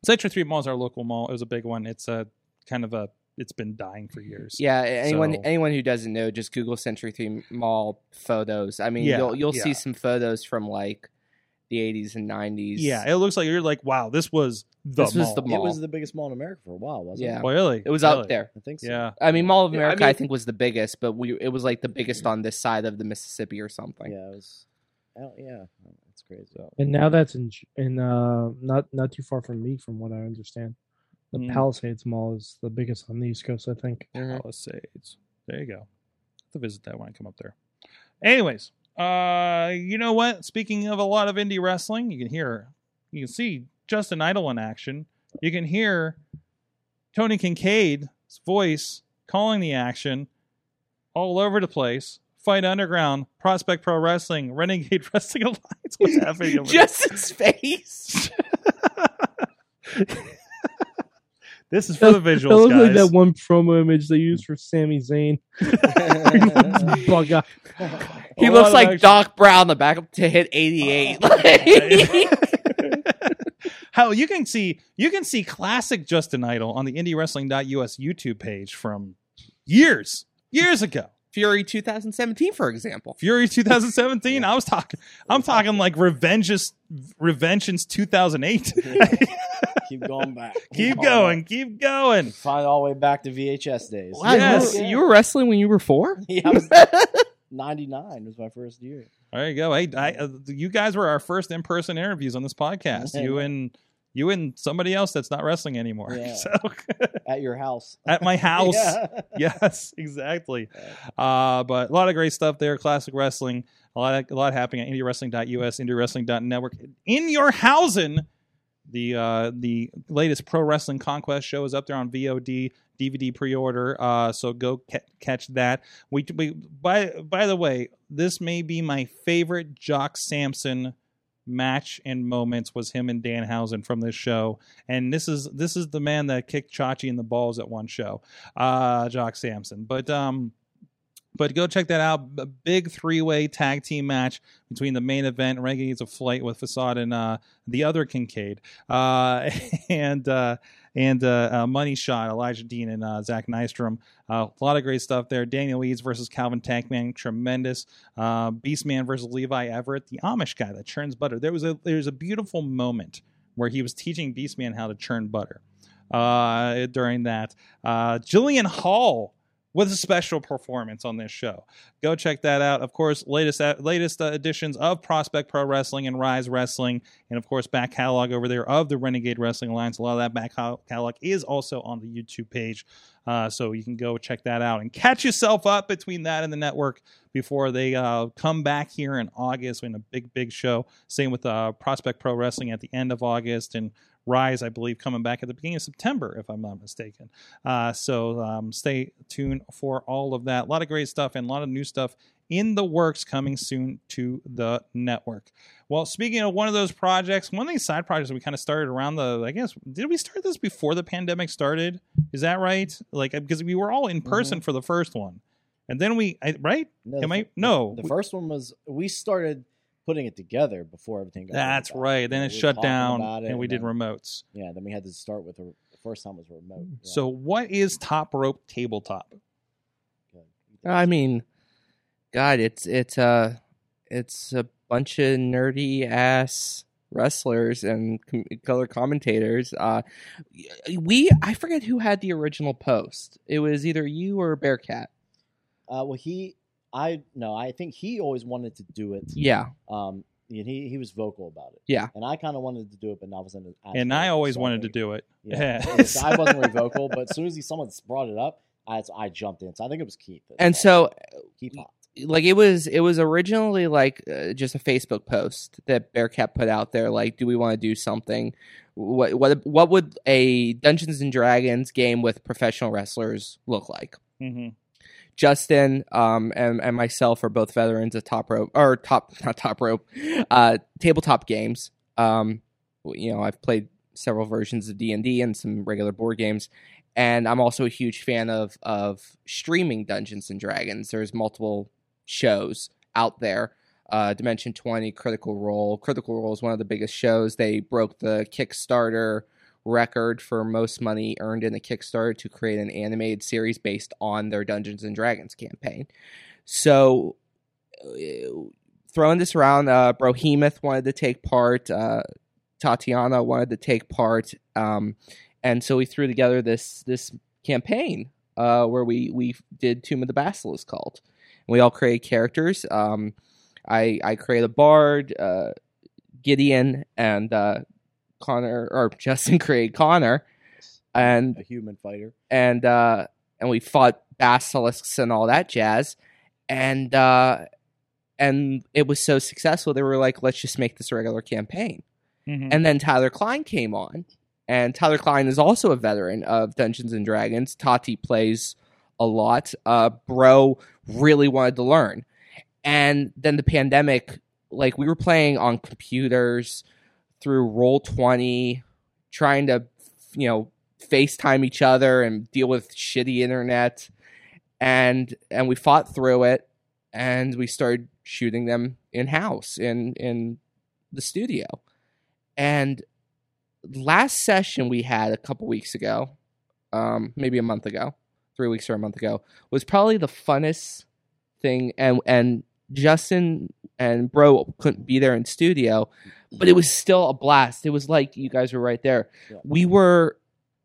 Century Three Mall is our local mall. It was a big one. It's a kind of a it's been dying for years. Yeah, anyone So- anyone who doesn't know, just Google Century Three Mall photos. I mean, Yeah, you'll you'll yeah. see some photos from like the eighties and nineties. Yeah, it looks like you're like, wow, this was the This was mall. the It was the biggest mall in America for a while, wasn't Yeah. it? Oh, really? it was Really? up there. I think so. Yeah. I mean, Mall of Yeah, I America, I, mean- think, was the biggest, but we it was like the biggest on this side of the Mississippi or something. Yeah, it was. Oh, yeah, that's crazy. And now that's in in uh not not too far from me, from what I understand. The Mm. Palisades Mall is the biggest on the East Coast, I think. Mhm. Palisades. There you go. Have to visit that when I come up there. Anyways, uh, you know what? Speaking of a lot of indie wrestling, you can hear, you can see Justin Idol in action. You can hear Tony Kincaid's voice calling the action all over the place. Fight Underground, Prospect Pro Wrestling, Renegade Wrestling Alliance. What's happening over there? Just face. This is for the It visuals, looks like guys. that one promo image they used for Sami Zayn. Bug out. he A lot looks of like action. Doc Brown the backup to hit eighty eight. How you can see you can see classic Justin Idol on the IndyWrestling.us YouTube page from years years ago. Fury 2017, for example. Fury 2017. I was talking. I'm talking like Revengeance, Revengeance 2008. keep going back. keep on going, keep going. Find all the way back to VHS days. Wow, Yes. you, were, you were wrestling when you were four. Yeah, I was 99 was my first year. There you go. Hey, I, uh, you guys were our first in-person interviews on this podcast. You and you and somebody else that's not wrestling anymore. Yeah. So At your house. at my house. Yeah. yes, exactly. Uh, but a lot of great stuff there. Classic wrestling. A lot, a lot happening at IndyWrestling.us, IndyWrestling.network. In your housing, the uh, the latest Pro Wrestling Conquest show is up there on VOD DVD pre-order. Uh, so go ca- catch that. We, we by by the way, this may be my favorite Jock Sampson match and moments was him and Danhausen from this show. And this is this is the man that kicked Chachi in the balls at one show, uh, Jock Sampson. But um, but go check that out. A big three way tag team match between the main event Renegades of Flight with Facade and uh, the other Kincaid, uh, and uh, and uh, uh, Money Shot, Elijah Dean and uh, Zach Nystrom. A lot of great stuff there. Daniel Eads versus Calvin Tankman, tremendous. Beastman versus Levi Everett, the Amish guy that churns butter. There was a there's a beautiful moment where he was teaching Beastman how to churn butter. During that, Jillian Hall with a special performance on this show. Go check that out. Of course, latest latest uh, editions of Prospect Pro Wrestling and Rise Wrestling, and of course, back catalog over there of the Renegade Wrestling Alliance. A lot of that back catalog is also on the YouTube page, uh, so you can go check that out and catch yourself up between that and the network before they uh, come back here in August in a big, big show. Same with uh, Prospect Pro Wrestling at the end of August and Rise, I believe, coming back at the beginning of September, if I'm not mistaken. Uh, so um, stay tuned for all of that. A lot of great stuff and a lot of new stuff in the works coming soon to the network. Well, speaking of one of those projects, one of these side projects we kind of started around the, I guess, did we start this before the pandemic started? Is that right? Like, because we were all in person for the first one. And then we, I, right? No, Am I? No. The first one was we started putting it together before everything got That's really right. Then You it we shut down about it, and we did then- remotes. Yeah, then we had to start with a, the first time was remote. Yeah. So, what is Top Rope Tabletop? I mean, God, it's it's uh it's a bunch of nerdy ass wrestlers and com- color commentators. Uh, we I forget who had the original post. It was either you or Bearcat. Uh, well, he, I no, I think he always wanted to do it. Yeah, Um, and he he was vocal about it. Yeah. and I kind of wanted to do it, but I wasn't. And I always so I wanted to do it. Yeah, Yeah. Yes, I wasn't very vocal, but as soon as he, someone brought it up, I I jumped in. So I think it was Keith. that- and so Keith popped. like it was it was originally like uh, just a Facebook post that Bearcat put out there like do we want to do something what what what would a Dungeons and Dragons game with professional wrestlers look like hmm Justin um, and, and myself are both veterans of top rope or top not top rope uh, tabletop games. Um, you know, I've played several versions of D and D and some regular board games, and I'm also a huge fan of of streaming Dungeons and Dragons. There's multiple shows out there. Uh, Dimension 20, Critical Role. Critical Role is one of the biggest shows. They broke the Kickstarter record for most money earned in a Kickstarter to create an animated series based on their Dungeons and Dragons campaign. So, uh, throwing this around, uh, Brohemoth wanted to take part. Uh, Tatiana wanted to take part, um, and so we threw together this this campaign uh, where we we did Tomb of the Basilisk cult. And we all created characters. Um, I I created a bard, uh, Gideon, and uh, Connor or Justin created Connor, and a human fighter. and uh and we fought basilisks and all that jazz and uh and it was so successful they were like let's just make this a regular campaign. Hmm and then tyler klein came on and tyler klein is also a veteran of dungeons and dragons. Tati plays a lot. Uh bro really wanted to learn. And then the pandemic like we were playing on computers through roll 20 trying to you know FaceTime each other and deal with shitty internet. And and we fought through it and we started shooting them in house in in the studio. And last session we had a couple weeks ago, um, maybe a month ago, three weeks or a month ago, was probably the funnest thing and and Justin and Bro couldn't be there in studio, but it was still a blast. It was like you guys were right there. Yeah. We were.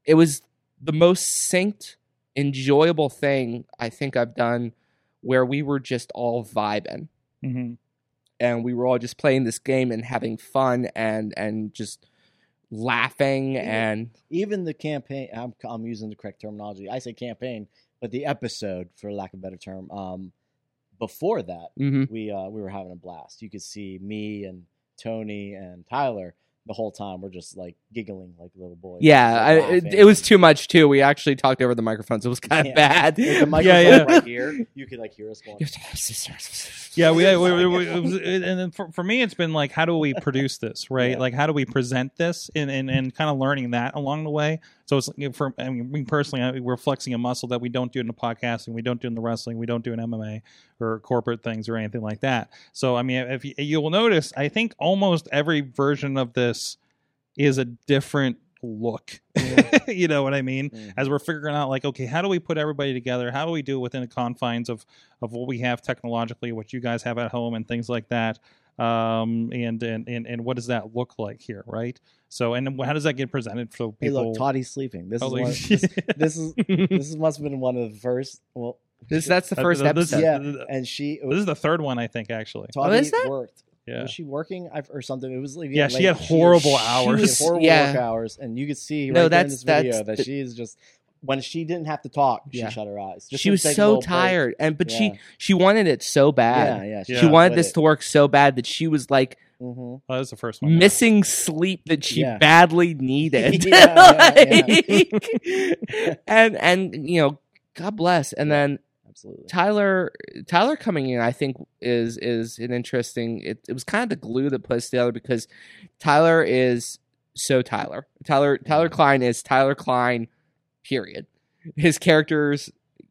It was the most synced, enjoyable thing I think I've done, where we were just all vibing Mhm. and we were all just playing this game and having fun and and just laughing and even the campaign I'm, I'm using the correct terminology i say campaign but the episode for lack of a better term um before that Mhm. we uh we were having a blast you could see me and tony and tyler the whole time we're just like giggling like little boys yeah, I, it, it was too much too. We actually talked over the microphones. It was kind of Yeah. bad. With the Yeah, microphone yeah. right here you could like hear us going Yeah, we, we, we, we- it was- and then for, for me, it's been like, how do we produce this, right? Yeah. Like, how do we present this, and and, and kind of learning that along the way. So it's for I mean, me personally, I, we're flexing a muscle that we don't do in the podcasting, we don't do in the wrestling, we don't do in MMA or corporate things or anything like that. So I mean, if you, you will notice, I think almost every version of this is a different look. you know what I mean? Mhm. As we're figuring out, like, okay, how do we put everybody together? How do we do it within the confines of of what we have technologically, what you guys have at home, and things like that? Um, and and and and what does that look like here, right? So, and how does that get presented so hey people? look Tati's sleeping this Oh, is like- one, this, this is this is, must have been one of the first well This that's the Uh, first th- this- episode. yeah and she This is the third one, I think, actually. Tati is that? worked Yeah. was she working or something? It was like Yeah, she had horrible she hours. had horrible Yeah. work hours, and you could see No, right there in that's- this video that's that the- she is just when she didn't have to talk, she shut her eyes. Just she was so little break. tired, and but Yeah. she she wanted it so bad. Yeah, yeah, Yeah. She wanted this it. to work so bad that she was like Mhm. Oh, that's the first one. missing sleep that she Yeah. badly needed. Yeah, yeah, Like, and and you know, God bless. And then Absolutely. Tyler Tyler coming in, I think is is an interesting. It, it was kind of the glue that puts together because Tyler is so Tyler. Tyler Tyler Klein is Tyler Klein. Period. His characters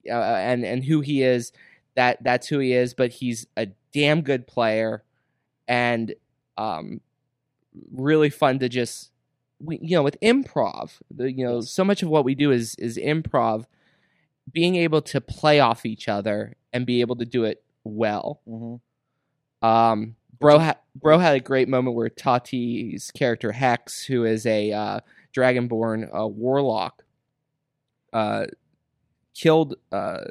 uh, and and who he is that that's who he is. But he's a damn good player and um really fun to just we, you know with improv the, you know so much of what we do is is improv being able to play off each other and be able to do it well Mhm. um bro ha- bro had a great moment where tati's character hex who is a uh dragonborn uh, warlock uh killed uh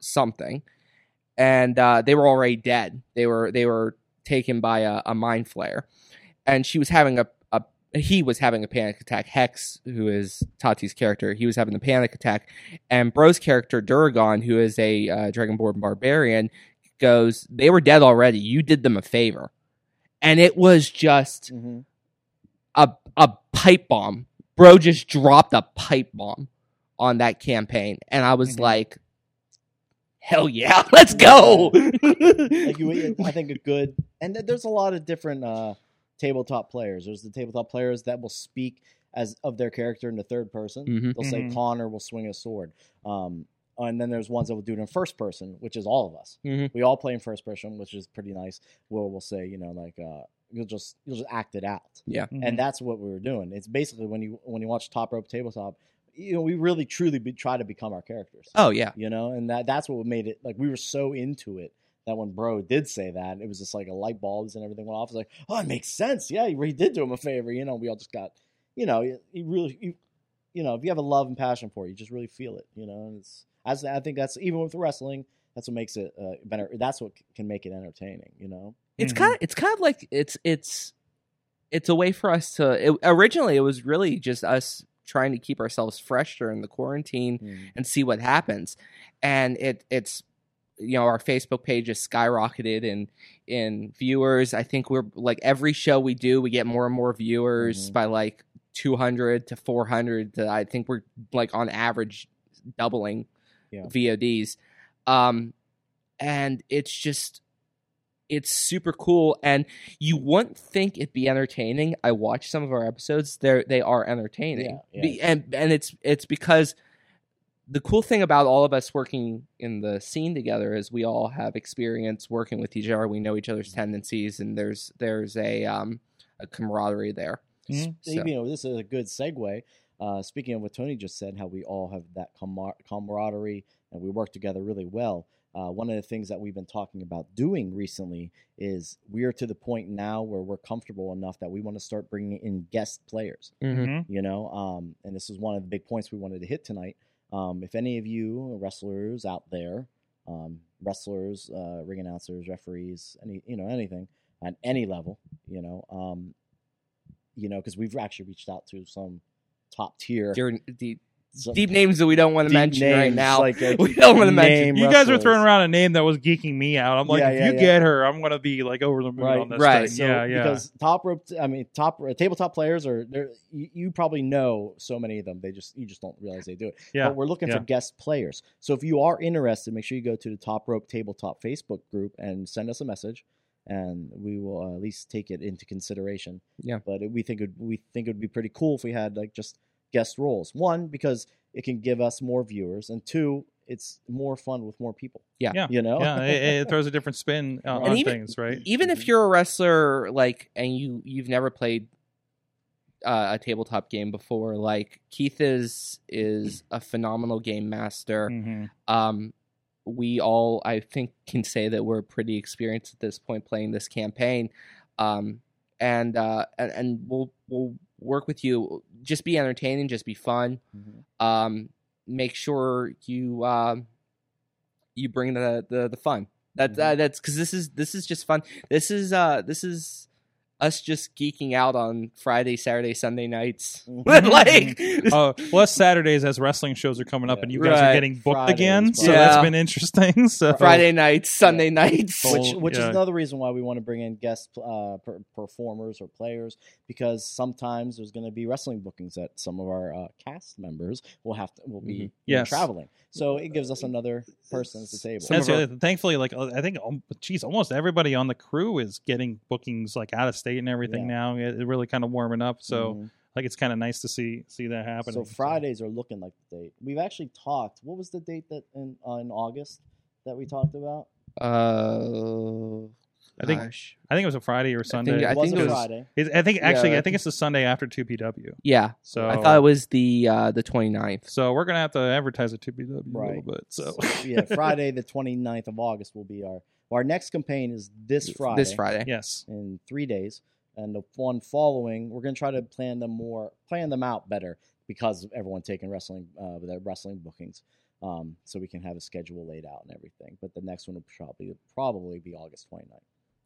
something. And uh they were already dead. They were they were taken by a, a mind flayer. And she was having a, a he was having a panic attack. Hex who is tati's character he was having a panic attack. And bro's character duragon who is a uh, dragonborn barbarian goes they were dead already. You did them a favor. And it was just Mhm. a a pipe bomb. Bro just dropped a pipe bomb on that campaign, and I was Mhm. like, "Hell yeah, let's go!" Like you, I think a good, and there's a lot of different uh, tabletop players. There's the tabletop players that will speak as of their character in the third person. Mhm. They'll say Mhm. Connor will swing a sword. Um, and then there's ones that will do it in first person, which is all of us. Mhm. We all play in first person, which is pretty nice. Where we'll say, you know, like uh, you'll just you'll just act it out, Mhm. and that's what we were doing. It's basically when you when you watch Top Rope Tabletop, you know, we really truly be, try to become our characters oh yeah, you know and that that's what made it like we were so into it that when bro did say that it was just like a light bulbs and everything went off. It's like, oh, it makes sense. Yeah, he really did do him a favor. You know, we all just got, you know, you, you really, you, you know, if you have a love and passion for it, you just really feel it. You know, and it's as I think that's even with wrestling, that's what makes it uh, better. That's what c- can make it entertaining. You know, it's Mhm. kind of it's kind of like it's it's it's a way for us to. It, originally, it was really just us trying to keep ourselves fresh during the quarantine and see what happens. And it it's you know our Facebook page has skyrocketed in in viewers. I think we're like every show we do, we get more and more viewers Mhm. by like 200 to 400 to I think we're like on average doubling Yeah. VODs. Um and it's just it's super cool and you wouldn't think it'd be entertaining. I watch some of our episodes. They they are entertaining. Yeah, yeah. And and it's it's because the cool thing about all of us working in the scene together is we all have experience working with each other. We know each other's tendencies, and there's there's a um a camaraderie there. Mhm. So- you know, this is a good segue. Uh, speaking of what Tony just said, how we all have that camar- camaraderie and we work together really well. Uh, one of the things that we've been talking about doing recently is we are to the point now where we're comfortable enough that we want to start bringing in guest players Mhm. Mhm. you know um, and this is one of the big points we wanted to hit tonight um, if any of you wrestlers out there um, wrestlers uh, ring announcers referees any you know anything at any level you know um, you know because we've actually reached out to some top tier Dear- deep, some deep names that we don't want to deep mention right now. like, we don't want to mention. name You guys were throwing around a name that was geeking me out. I'm like, Yeah, if yeah, you yeah. get her, I'm gonna be like over the moon Right, on this right. thing. So, yeah, yeah. Because top rope, I mean, top uh, tabletop players are there. You, you probably know so many of them. They just you just don't realize they do it. yeah. But we're looking yeah. for guest players. So if you are interested, make sure you go to the Top Rope Tabletop Facebook group and send us a message, and we will uh, at least take it into consideration. Yeah. But it, we think it, we think it would be pretty cool if we had like just guest roles. One because it can give us more viewers, and two, it's more fun with more people. Yeah. Yeah. You know. yeah, it, it throws a different spin And on even- things, right? Even if you're a wrestler, like, and you you've never played uh, a tabletop game before, like Keith is is a phenomenal game master. hmm Um, we all, I think, can say that we're pretty experienced at this point playing this campaign. Um, and uh, and, and we'll we'll work with you. Just be entertaining, just be fun. Mhm. Um, make sure you um, you bring the the, the fun. That uh, that's because this is this is just fun. This is uh this is us just geeking out on Friday, Saturday, Sunday nights. Like Uh, plus Saturdays as wrestling shows are coming up, Yeah. and you guys are getting booked Fridays, again, so probably. that's Yeah. been interesting. So Friday nights, Sunday nights. Full- which which is another reason why we want to bring in guest uh, per- performers or players because sometimes there's going to be wrestling bookings that some of our uh, cast members will have to will be you know, Yes. traveling. So it gives us another person at the table. Some That's our- Thankfully, like uh, I think, um, geez, almost everybody on the crew is getting bookings like out of state and everything Yeah. now. It, it really kind of warming up. So Mhm. like it's kind of nice to see see that happen. so Fridays are looking like the date. We've actually talked. What was the date that in uh, in August that we talked about? Uh, I think- gosh. I think it was a Friday or Sunday. I it was think it was- Friday. It's- I think actually, Yeah, I think it's the Sunday after two PW. yeah. So I thought it was the uh, the 29th. So we're gonna have to advertise at two PW a little Right. bit. So yeah, Friday the 29th of August will be our our next campaign is this Friday. This Friday. yes, in three days, and the one following, we're going to try to plan them more, plan them out better because of everyone taking wrestling, uh, their wrestling bookings, um, so we can have a schedule laid out and everything. But the next one will probably probably be August 29th.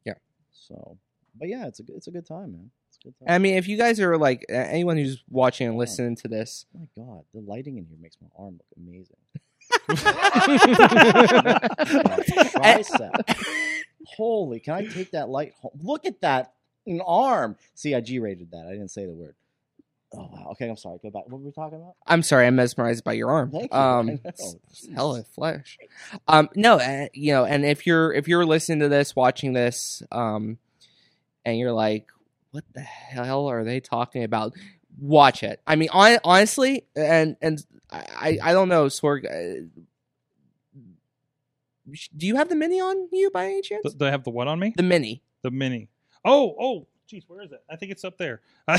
Yeah. So, but yeah, it's a good- it's a good time, man. It's a good time. I mean, if you guys are like anyone who's watching and listening to this, oh my god, the lighting in here makes my arm look amazing. Tricep. Holy, can I take that light home? Look at that an arm. See, I G rated that. I didn't say the word. Oh wow. Okay, I'm sorry. Go back. What were we talking about? I'm sorry, I'm mesmerized by your arm. Thank you. Um, hella flesh. Um, no, uh, you know, and if you're if you're listening to this, watching this, um, and you're like, what the hell are they talking about? Watch it. I mean, hon- honestly, and and I I don't know, Sorg. Uh, do you have the mini on you by any chance? Th- do I have the what on me? The mini. The mini. Oh, oh, geez, where is it? I think it's up there.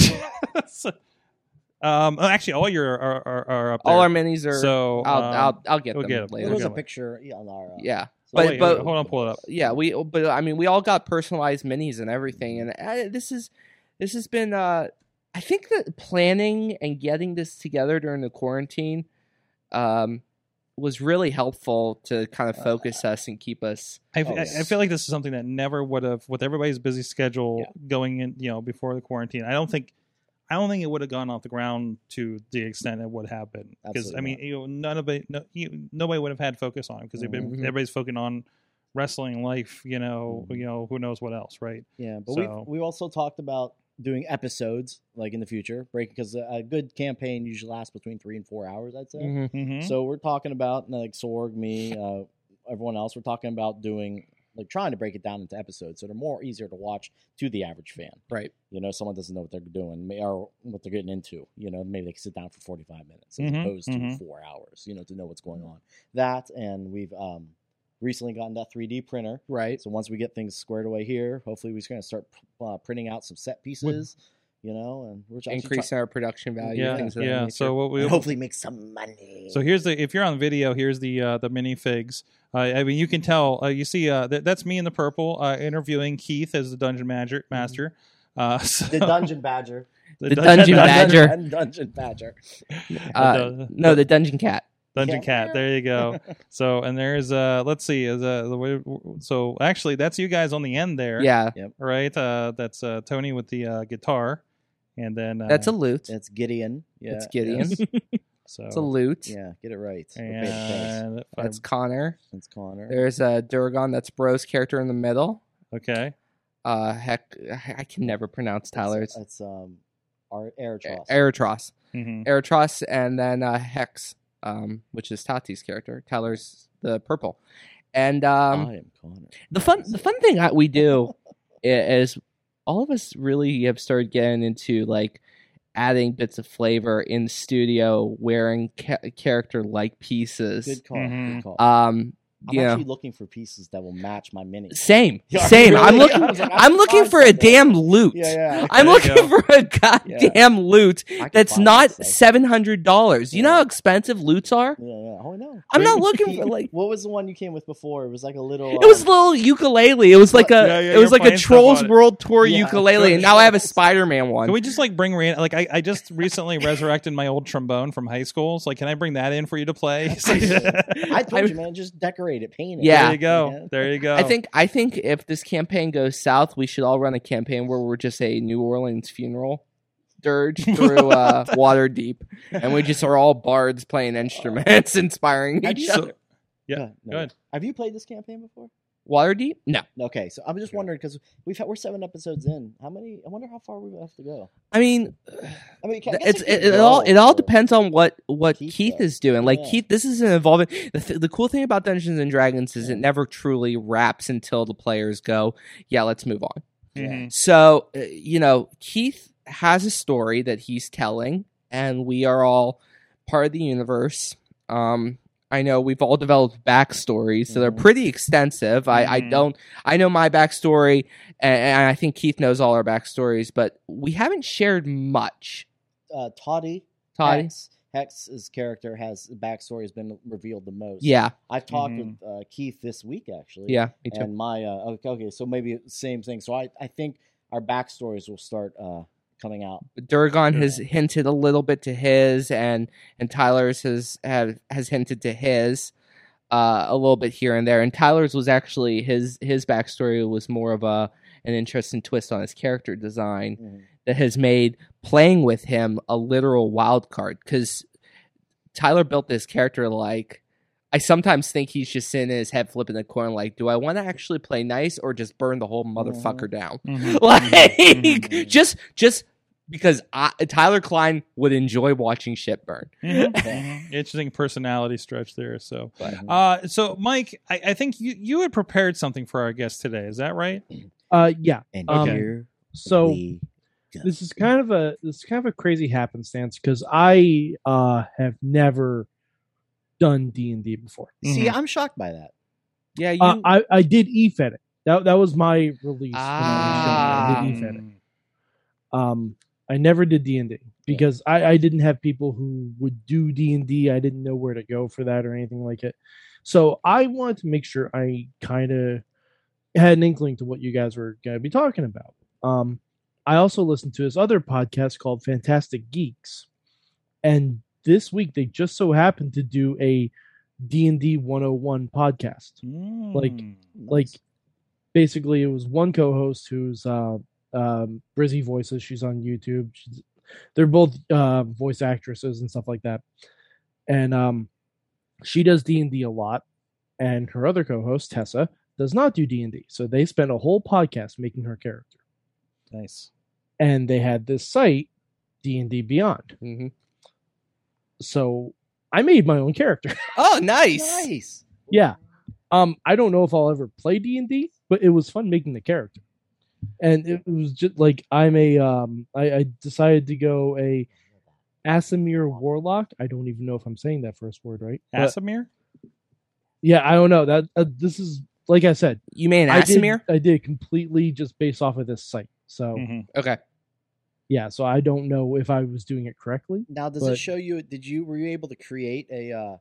Um, oh, actually, all your are, are, are up there. All our minis are. so I'll, um, I'll I'll get we'll them get 'em. later. There was a picture yeah, on our. Uh, Yeah. so- But- wait, but- hold on, pull it up. yeah we but i mean we all got personalized minis and everything and uh, this is this has been uh i think that planning and getting this together during the quarantine um was really helpful to kind of focus us and keep us I, I- I feel like this is something that never would have, with everybody's busy schedule Yeah. going in, you know, before the quarantine. I don't think, I don't think it would have gone off the ground to the extent it would have been. Because I mean, you know, none of it, no, you, nobody would have had focus on because Mhm. everybody's focusing on wrestling life. You know, Mhm. you know, who knows what else, right? Yeah, but So- we've we also talked about doing episodes like in the future, break because a, a good campaign usually lasts between three and four hours. I'd say. Mm-hmm. So we're talking about like Sorg, me, uh, everyone else. We're talking about doing like trying to break it down into episodes so they're more easier to watch to the average fan. Right. You know, someone doesn't know what they're doing or what they're getting into. You know, maybe they can sit down for forty five minutes as Mhm, opposed to mhm. four hours. You know, to know what's going on. That and we've um, recently gotten that three D printer. right So once we get things squared away here, hopefully we're going to start uh, printing out some set pieces. you know, and we're actually increasing our production value. yeah, things that yeah. nature. So what we and hopefully make some money. So here's the if you're on video, here's the uh, the minifigs. Uh, I mean, you can tell. Uh, you see, uh, that, that's me in the purple uh, interviewing Keith as the dungeon master. Master. Uh, so- the dungeon badger, The dungeon badger. Dungeon- dungeon badger. uh, no, the dungeon cat. Dungeon Yeah. cat. There you go. So and there's uh, let's see, is uh, the way- so actually that's you guys on the end there. Yeah, Yep. Right. Uh, that's uh, Tony with the uh, guitar, and then uh, that's a loot. That's Gideon. Yeah, It's Gideon. yes. so It's a loot. Yeah, get it right. And if I- That's Connor. That's Connor. There's a uh, Durgon. That's Bro's character in the middle. okay. Uh, heck, I can never pronounce Tyler's. It's, it's um, our Airtros. Eritros. hmm Eritros, and then uh, Hex, um, which is Tati's character. Tyler's the purple. And um, I am Connor. the fun the fun thing that we do is all of us really have started getting into like adding bits of flavor in studio wearing ca- character like pieces Good call. Mhm. Good call. um I'm you know actually looking for pieces that will match my mini. same Yeah, same really? i'm looking I was like, I i'm looking find for a something. damn loot Yeah, yeah. i'm looking go. for a goddamn loot that's not seven hundred dollars you know how expensive loots are Yeah, yeah. Oh, I know. i'm not looking for like What was the one you came with before? It was like a little. It was a um, little ukulele. It was like a Yeah, yeah, it was like a Trolls. World Tour Yeah. ukulele, and now I have a Spider Man one. Can we just like bring ran- like I, I just recently resurrected my old trombone from high school. So like, can I bring that in for you to play? I told you, man. Just decorate it, paint it. Yeah. There you go. Yeah. There you go. I think I think if this campaign goes south, we should all run a campaign where we're just a New Orleans funeral dirge through uh, Waterdeep, and we just are all bards playing instruments, inspiring each you- other. Yeah, no. good. Have you played this campaign before? Waterdeep? No, Okay, so I'm just wondering because we've had, we're seven episodes in. How many? I wonder how far we have to go. I mean I mean, I it's it it, all it all depends on what what Keith Keith, is doing. Like Yeah. Keith, this is an evolving. The, th- the cool thing about Dungeons and Dragons is it never truly wraps until the players go, yeah, let's move on. Mhm. So, uh, you know, Keith has a story that he's telling, and we are all part of the universe. Um, I know we've all developed backstories, so they're Mhm. pretty extensive. I, I Mhm. don't, I know my backstory, and, and I think Keith knows all our backstories, but we haven't shared much. uh, Tati. Tati? Hex, Hex's character has the backstory has been revealed the most. Yeah, I've talked Mhm. with uh, Keith this week actually. yeah, me too. and my uh, okay, okay, so maybe same thing. So I I think our backstories will start uh, coming out. Durgon has hinted a little bit to his, and and Tyler's has have, has hinted to his uh, a little bit here and there. And Tyler's was actually his his backstory was more of a an interesting twist on his character design Mhm. that has made playing with him a literal wild card because Tyler built this character like. I sometimes think he's just sitting in his head flipping the coin, like, do I want to actually play nice or just burn the whole motherfucker down? Mhm. like Mhm. just just because I, Tyler Klein would enjoy watching shit burn. Mhm. Mhm. Interesting personality stretch there. So, uh, so Mike, I, I think you you had prepared something for our guest today. Is that right? Uh, yeah. And Um, here So this is kind of a this is kind of a crazy happenstance because I uh have never done D and D before. see, Mhm. I'm shocked by that. yeah, you Uh, I I did EFED it. That that was my release. Ah. I did EFED it. Um, I never did D and D because I, I didn't have people who would do D and D. I didn't know where to go for that or anything like it. So I wanted to make sure I kind of had an inkling to what you guys were going to be talking about. Um, I also listened to this other podcast called Fantastic Geeks, and this week they just so happened to do a D and D 101 podcast Like- Mm. like basically it was one co-host who's uh um Brizzy Voices. She's on YouTube. She's, they're both uh voice actresses and stuff like that. And um she does D&D a lot and her other co-host Tessa does not do D&D. So they spent a whole podcast making her character. nice. And they had this site D&D Beyond. Mhm. So I made my own character. Oh, nice. Nice. Yeah. Um, I don't know if I'll ever play D and D, but it was fun making the character. And it was just like I'm a um I, I decided to go a Aasimar Warlock. I don't even know if I'm saying that first word right. But, Aasimar. yeah, I don't know. That uh, this is like I said, You mean I did, I did completely just based off of this site. So Mhm. Okay. yeah, so I don't know if I was doing it correctly. Now, does But- it show you? Did you were you able to create a uh,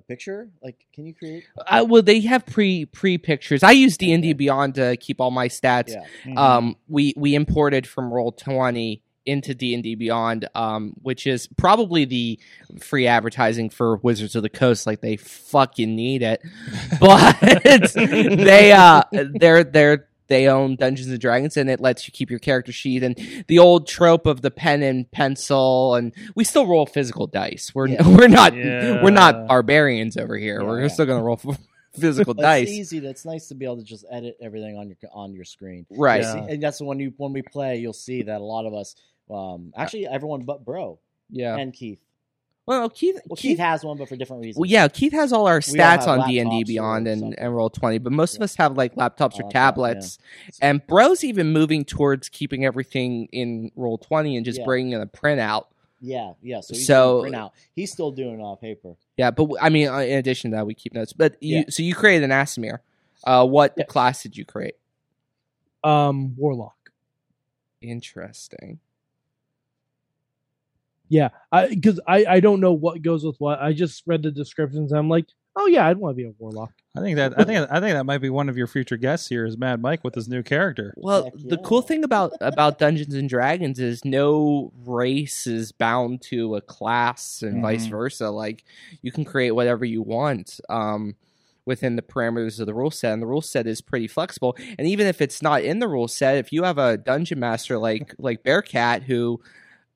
a picture? Like, can you create? I, well, they have pre pre pictures. I use D and D Beyond to keep all my stats. Yeah. Mm-hmm. Um, we we imported from Roll Twenty into D and D Beyond, um, which is probably the free advertising for Wizards of the Coast. Like they fucking need it, but they uh they're they're they own Dungeons and Dragons, and it lets you keep your character sheet and the old trope of the pen and pencil. And we still roll physical dice. We're Yeah. we're not Yeah. we're not barbarians over here. Yeah, we're yeah. still gonna roll physical But dice. It's easy. That's nice to be able to just edit everything on your on your screen. Right. Yeah. See, and that's when you when we play, you'll see that a lot of us, um, actually everyone but Bro Yeah. and Keith. Well, Keith, Well, Keith, has one, but for different reasons. Well, yeah, Keith has all our We all stats on D and D Beyond and, something. and Roll Twenty, but most of us have like laptops or Laptop, tablets. And Bro's even moving towards keeping everything in Roll Twenty and just Yeah. bringing in a printout. Yeah, yeah. So he's So- doing print out. He's still doing uh, paper. Yeah, but I mean, uh, in addition to that, we keep notes. But you, Yeah. so you created an Aasimar. Uh, what Yes. class did you create? Um, Warlock. Interesting. Yeah, I because I I don't know what goes with what. I just read the descriptions. And I'm like, oh yeah, I'd want to be a warlock. I think that I think I think that might be one of your future guests here is Mad Mike with his new character. Well, Heck the yeah. cool thing about about Dungeons and Dragons is no race is bound to a class and vice Mhm. versa. Like you can create whatever you want um, within the parameters of the rule set, and the rule set is pretty flexible. And even if it's not in the rule set, if you have a dungeon master like like Bearcat who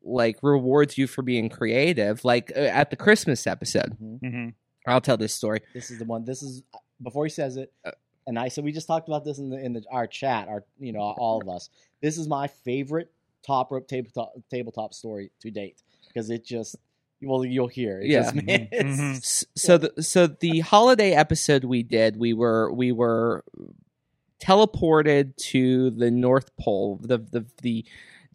like rewards you for being creative, like uh, at the Christmas episode, Mhm. Mm-hmm. I'll tell this story. This is the one. This is before he says it. Uh, And I so we just talked about this in the in the our chat. Our you know all of us. This is my favorite top rope tabletop tabletop story to date because it just well you'll hear it. Yeah. just, Mhm. it's- Mhm. So the so the holiday episode we did we were we were teleported to the north pole the the, the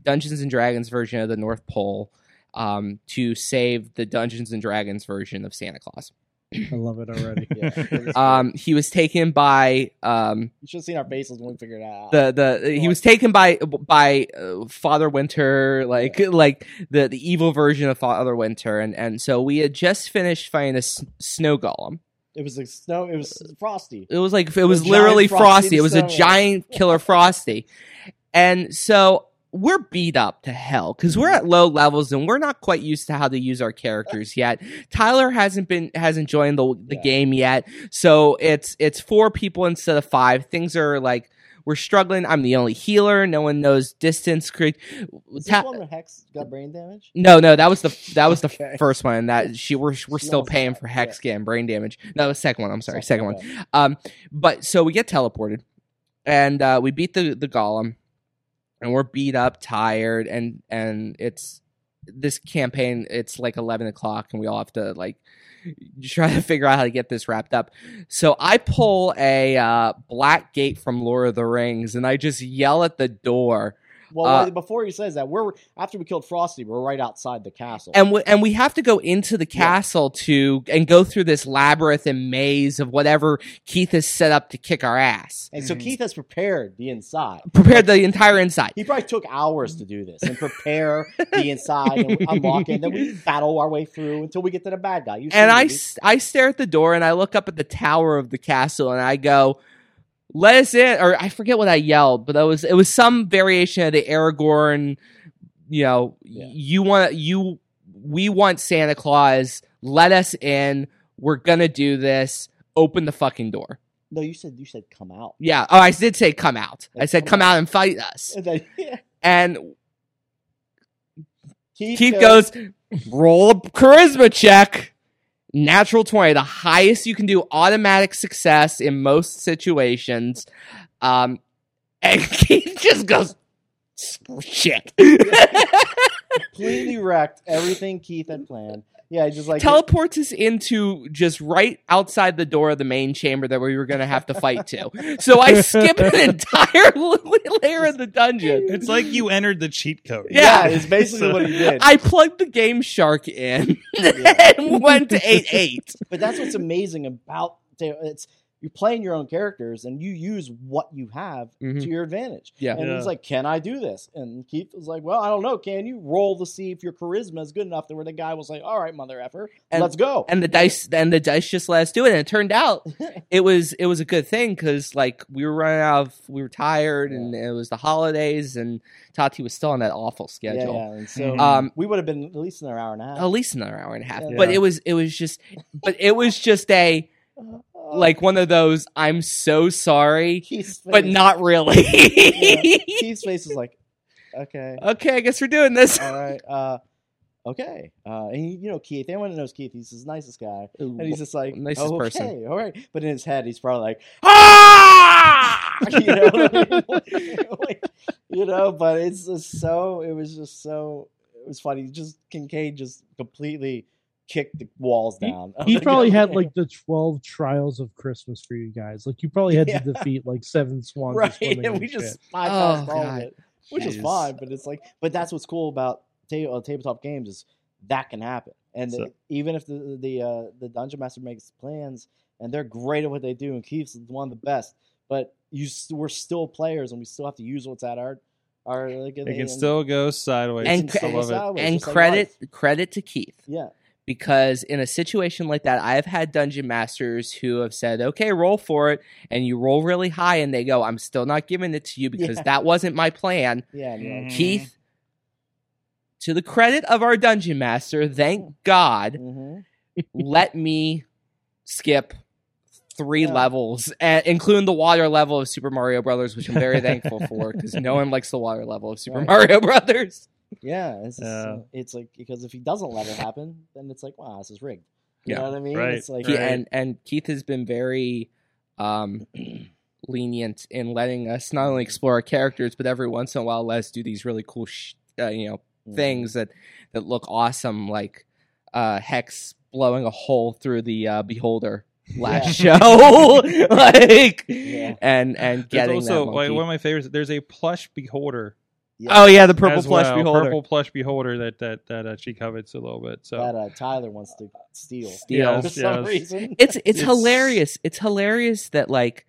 dungeons and dragons version of the north pole um, to save the dungeons and dragons version of santa claus I love it already. yeah, um, he was taken by um, you should have seen our faces when we figured it out. the the he was taken by by uh, Father Winter, like like the the evil version of Father Winter, and and so we had just finished fighting a s- snow golem. it was like snow. It was frosty. It was like it was giant literally Frosty frosty. It was a giant killer frosty, and so we're beat up to hell because we're at low levels and we're not quite used to how to use our characters yet. Tyler hasn't been hasn't joined the the Yeah. game yet, so it's it's four people instead of five. Things are like. We're struggling. I'm the only healer. No one knows distance. Cre- Ta- one where Hex got brain damage? no, no, that was the that was the Okay. first one. That she we're we're still paying for hex scan brain damage. No, the second one. I'm sorry, Second, second one. okay. Um, but so we get teleported, and uh, we beat the the golem, and we're beat up, tired, and and it's this campaign. It's like eleven o'clock, and we all have to like try to figure out how to get this wrapped up. So I pull a uh, black gate from Lord of the Rings, and I just yell at the door. Well, Uh, before he says that, we're after we killed Frosty, we're right outside the castle. and we, and we have to go into the Yeah. castle to and go through this labyrinth and maze of whatever Keith has set up to kick our ass. And so Mhm. Keith has prepared the inside. Prepared the entire inside. He probably took hours to do this and prepare the inside and unlock it. And then we battle our way through until we get to the bad guy. You've And seen I, movies. s- I stare at the door and I look up at the tower of the castle and I go, "Let us in!" Or I forget what I yelled, but that was it was some variation of the Aragorn. You know, Yeah. you want you we want Santa Claus. Let us in. We're gonna do this. Open the fucking door. No, you said you said come out. Yeah. Oh, I did say come out. I said come come out and fight us. And then yeah, And Keith, Keith goes, roll a charisma check. Natural 20, the highest you can do, automatic success in most situations. Um, and Keith just goes, shit. completely wrecked everything Keith had planned. Yeah, just like Teleports us into just right outside the door of the main chamber that we were going to have to fight to. So I skip an entire layer of the dungeon. It's like you entered the cheat code. yeah, yeah. it's basically what he did. I plugged the Game Shark in and went to 8 8. But that's what's amazing about it's you're playing your own characters and you use what you have Mhm. to your advantage. Yeah. And Yeah. he's like, "Can I do this?" And Keith was like, "Well, I don't know. Can you roll to see if your charisma is good enough?" To where the guy was like, "All right, mother effer, And- let's go." and the dice and the dice just let us do it and it turned out it was it was a good thing because like we were running out of we were tired and it was the holidays and tati was still on that awful schedule yeah. And so Mhm. Um, we would have been at least another hour and a half. at least another hour and a half Yeah. but Yeah. it was it was just but it was just a like one of those i'm so sorry Keith's face, but not really Yeah. Keith's face is like, "Okay, okay i guess we're doing this all right, uh, okay." Uh, and you know Keith, anyone that knows Keith, he's the nicest guy. And he's just like, Nicest oh, okay, person. all right. But in his head, he's probably like, ah, you know, like, you know. But it's just so. It was just so. It was funny. Just Kincaid just completely kicked the walls down. of He the probably had like the twelve trials of Christmas for you guys. Like you probably had Yeah. to defeat like seven swans. right, swimming and and we shit. just bypassed Oh, all God. of it, which is Jesus. fine. But it's like, but that's what's cool about ta- uh, tabletop games is that can happen, and So- the- even if the the uh, the dungeon master makes plans and they're great at what they do and keeps one of the best, but you s- we're still players and we still have to use what's at our our like It can still go sideways. And And cre- I love it. sideways, and just like credit credit to keith yeah because in a situation like that, I've had dungeon masters who have said, "Okay, roll for it," and you roll really high, and they go, "I'm still not giving it to you because Yeah. that wasn't my plan." yeah and you're like, Mhm. Keith, to the credit of our dungeon master, thank God, mhm. let me skip three Yeah. levels, uh, including the water level of Super Mario Brothers, which I'm very thankful for because no one likes the water level of Super Right. Mario Brothers. Yeah it's, just, uh, it's like because if he doesn't let it happen, then it's like wow this is rigged. You Yeah. know what I mean? Right. It's like He- Right. and and Keith has been very um lenient in letting us not only explore our characters but every once in a while let us do these really cool sh- uh, you know Mhm. things that that look awesome like uh hex blowing a hole through the uh, beholder last show like Yeah. and and There's getting also that like one of my favorites. There's a plush beholder. Yeah. oh yeah the purple as plush well. beholder Purple plush beholder that that that uh, she covets a little bit. So that uh, Tyler wants to steal. Steal. For Yes, some reason. it's, it's It's- hilarious. It's hilarious that like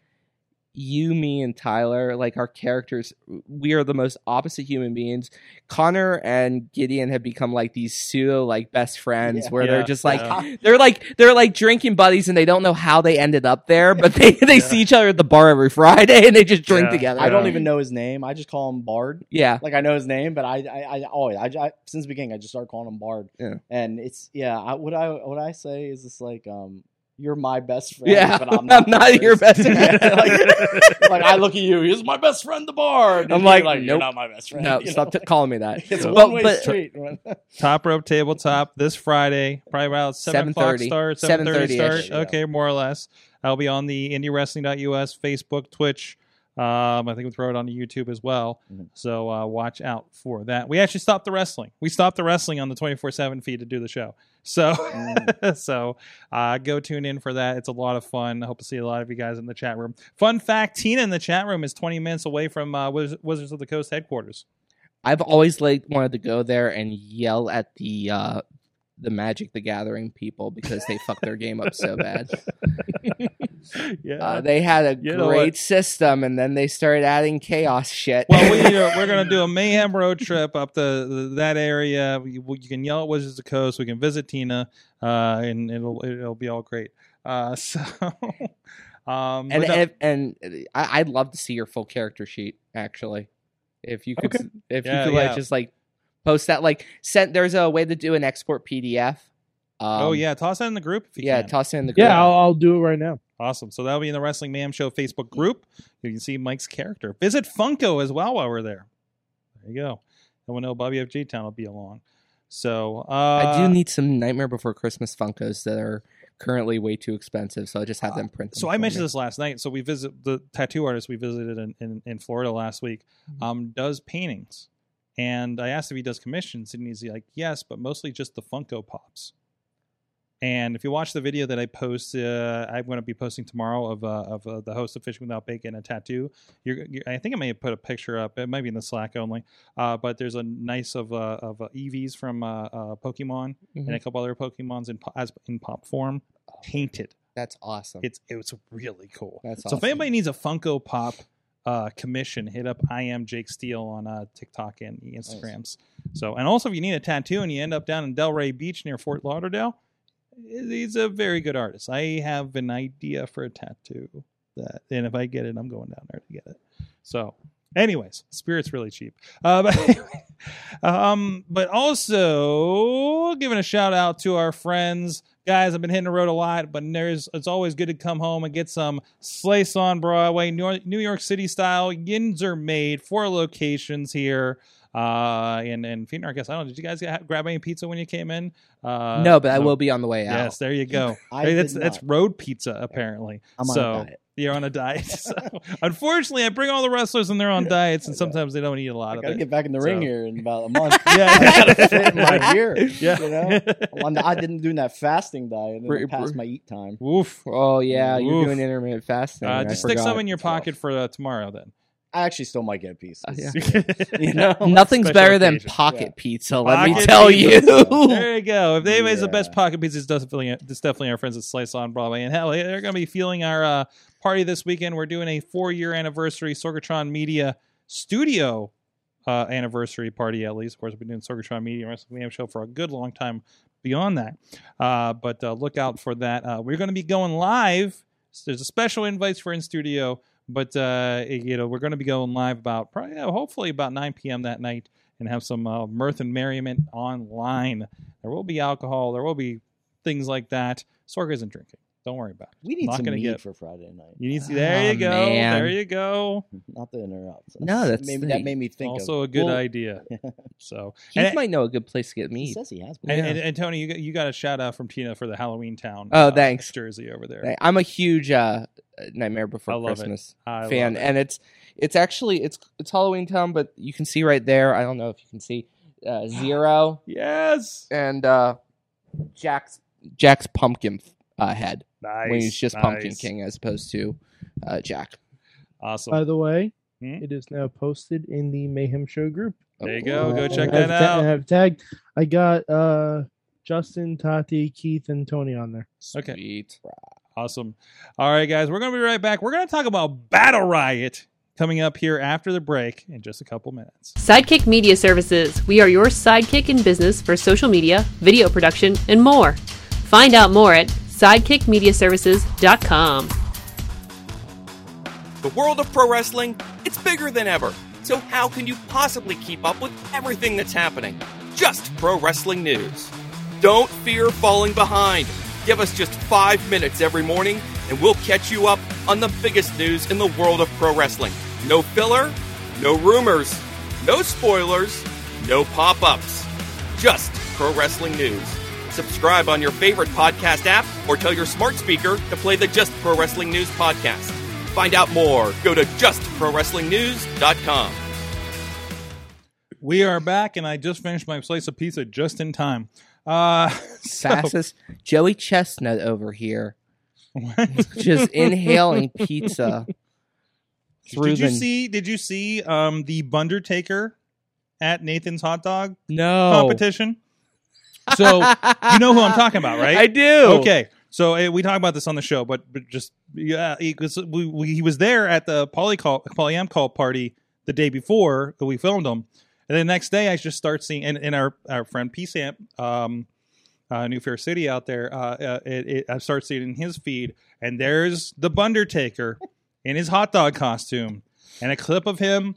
you, me, and Tyler, like our characters, we are the most opposite human beings. Connor and Gideon have become like these pseudo like best friends Yeah. where Yeah, they're just like yeah. they're like they're like drinking buddies and they don't know how they ended up there, but they they Yeah. see each other at the bar every Friday and they just drink Yeah. together. I don't even know his name. I just call him Bard. yeah. Like I know his name, but I, I, I always, I, I, since the beginning, I just started calling him Bard. Yeah. And it's, yeah. I, what I, what I say is this like, um, you're my best friend. Yeah, but I'm not, your best friend. like, I look at you. He's my best friend, the Bard. And I'm you're like, you're nope. not my best friend. no, stop t- calling me that. It's a one way but- street. Top rope tabletop this Friday, probably about seven o'clock 7:30. start, seven thirty 7:30 -ish, start. Okay, more or less. I'll be on the IndyWrestling.us, Facebook, Twitch. Um, I think we'll throw it on YouTube as well. Mhm. So uh, watch out for that. We actually stopped the wrestling. We stopped the wrestling on the twenty four seven feed to do the show. So Mm. so uh, go tune in for that. It's a lot of fun. I hope to see a lot of you guys in the chat room. Fun fact: Tina in the chat room is twenty minutes away from uh, Wiz- Wizards of the Coast headquarters. I've always like wanted to go there and yell at the uh the Magic the Gathering people because they fucked their game up so bad. Yeah. Uh, they had a You great system, and then they started adding chaos shit. well, we, uh, we're going to do a mayhem road trip up the, the that area. We, we- you can yell at Wizards of the Coast. We can visit Tina, uh, and it'll it'll be all great. Uh, so, um, and no- and, and I, I'd love to see your full character sheet. Actually, if you could, Okay. if Yeah, you could like just like post that, like sent There's a way to do an export PDF. Um, oh yeah, toss that in the group. If you yeah. can. Toss it in the group. Yeah, I'll, I'll do it right now. awesome. So that'll be in the Wrestling Mayhem Show Facebook group. You can see Mike's character. Visit Funko as well while we're there. There you go. And we'll know Bobby FG Town will be along. So uh, I do need some Nightmare Before Christmas Funkos that are currently way too expensive, so I just have them print. So I mentioned this last night. So we visit the tattoo artist we visited in, in, in Florida last week. Um, does paintings, and I asked if he does commissions, and he's like, yes, but mostly just the Funko Pops. And if you watch the video that I post, uh, I'm going to be posting tomorrow of uh, of uh, the host of Fishing Without Bacon a tattoo. You're, you I think I may have put a picture up. It might be in the Slack only, uh, but there's a nice of uh, of uh, Eevees from Pokemon and a couple other Pokemons in as in pop form, painted That's awesome. It's it was really cool. That's awesome. so if anybody needs a Funko Pop uh, commission, hit up I am Jake Steele on uh, TikTok and Instagrams. So and also if you need a tattoo and you end up down in Delray Beach near Fort Lauderdale, he's a very good artist. I have an idea for a tattoo that, and if I get it, I'm going down there to get it. So. Anyways, spirit's really cheap. Uh, but, anyway, um, but also giving a shout out to our friends guys i've been hitting the road a lot but there's it's always good to come home and get some slice on broadway new new york city style yins are made four locations here uh and and Fiendar, i guess i don't know did you guys get, grab any pizza when you came in? Uh no, but I will be on the way out. yes there you go. I Hey, that's that's road pizza apparently. I'm on so a diet. you're on a diet so, unfortunately i bring all the wrestlers and they're on diets and sometimes they don't eat a lot I of gotta it get back in the So- ring here in about a month. Yeah. I gotta fit in my gear. yeah You know, I'm I didn't do that fasting diet and Br- then past br- my eat time. Oof. Oh yeah, you're Oof. doing intermittent fasting. Uh, I just stick some forgot. in your pocket for uh, tomorrow then. I actually still might get a piece. Uh, yeah. You know, Nothing's Special better than occasion. pocket Yeah. pizza. Let me Pocket tell pizza. you. there you go. If anybody's the best Yeah. pocket pizza, it's definitely it's definitely our friends at Slice on Broadway. And hell, they're going to be feeling our uh, party this weekend. We're doing a four year anniversary Sorgatron Media Studio uh, anniversary party. At least, of course, we've been doing Sorgatron Media and Wrestling Mayhem show for a good long time. Beyond that, uh, but uh, look out for that. Uh, we're going to be going live. So there's a special invites for in studio, but uh, you know we're going to be going live about probably hopefully about 9 p.m. that night and have some uh, mirth and merriment online. There will be alcohol. There will be things like that. Sorg isn't drinking. Don't worry about it. we need Not some gonna meat get- for Friday night. You need to. There Oh, you go. man. There you go. Not to interrupt. No, that's maybe that made me think. also of, a good well, idea. So Keith and, might know a good place to get meat. He says he has. and, Been. and, and Tony, you got, you got a shout out from Tina for the Halloween Town. Oh, uh, thanks. Jersey over there. I'm a huge uh, Nightmare Before I love it. Christmas I fan, love it. and it's it's actually it's it's Halloween Town, but you can see right there. I don't know if you can see uh, Zero yes. and uh, Jack's Jack's pumpkin uh, head Nice. when he's just Pumpkin. King as opposed to uh, Jack. Awesome. By the way, Hmm? it is now posted in the Mayhem Show group. there you go. Uh, Go check I've that ta- out. I've tagged. I got uh, Justin, Tati, Keith, and Tony on there. Okay. Sweet. Awesome. All right, guys, we're going to be right back. We're going to talk about Battle Riot coming up here after the break in just a couple minutes. Sidekick Media Services. We are your sidekick in business for social media, video production, and more. Find out more at sidekickmediaservices.com. The world of pro wrestling, it's bigger than ever. So how can you possibly keep up with everything that's happening? Just pro wrestling news. Don't fear falling behind. Give us just 5 minutes every morning and we'll catch you up on the biggest news in the world of pro wrestling. No filler, no rumors, no spoilers, no pop-ups. Just pro wrestling news. Subscribe on your favorite podcast app or tell your smart speaker to play the Just Pro Wrestling News podcast. Find out more. Go to justprowrestlingnews.com. We are back, and I just finished my slice of pizza just in time. Uh, so- Fastest Joey Chestnut over here, just inhaling pizza. through did you the- see? Did you see um, the Bundertaker at Nathan's hot dog No competition? So you know who I'm talking about, right? I do. Okay, so uh, we talk about this on the show, but, but just yeah, he was, we, we, he was there at the poly call polyam call party the day before that we filmed him, and then the next day I just start seeing and, and our our friend P Samp, um, uh, New Fair City out there, uh, uh, it, it, I start seeing in his feed, and there's the Bundertaker in his hot dog costume, and a clip of him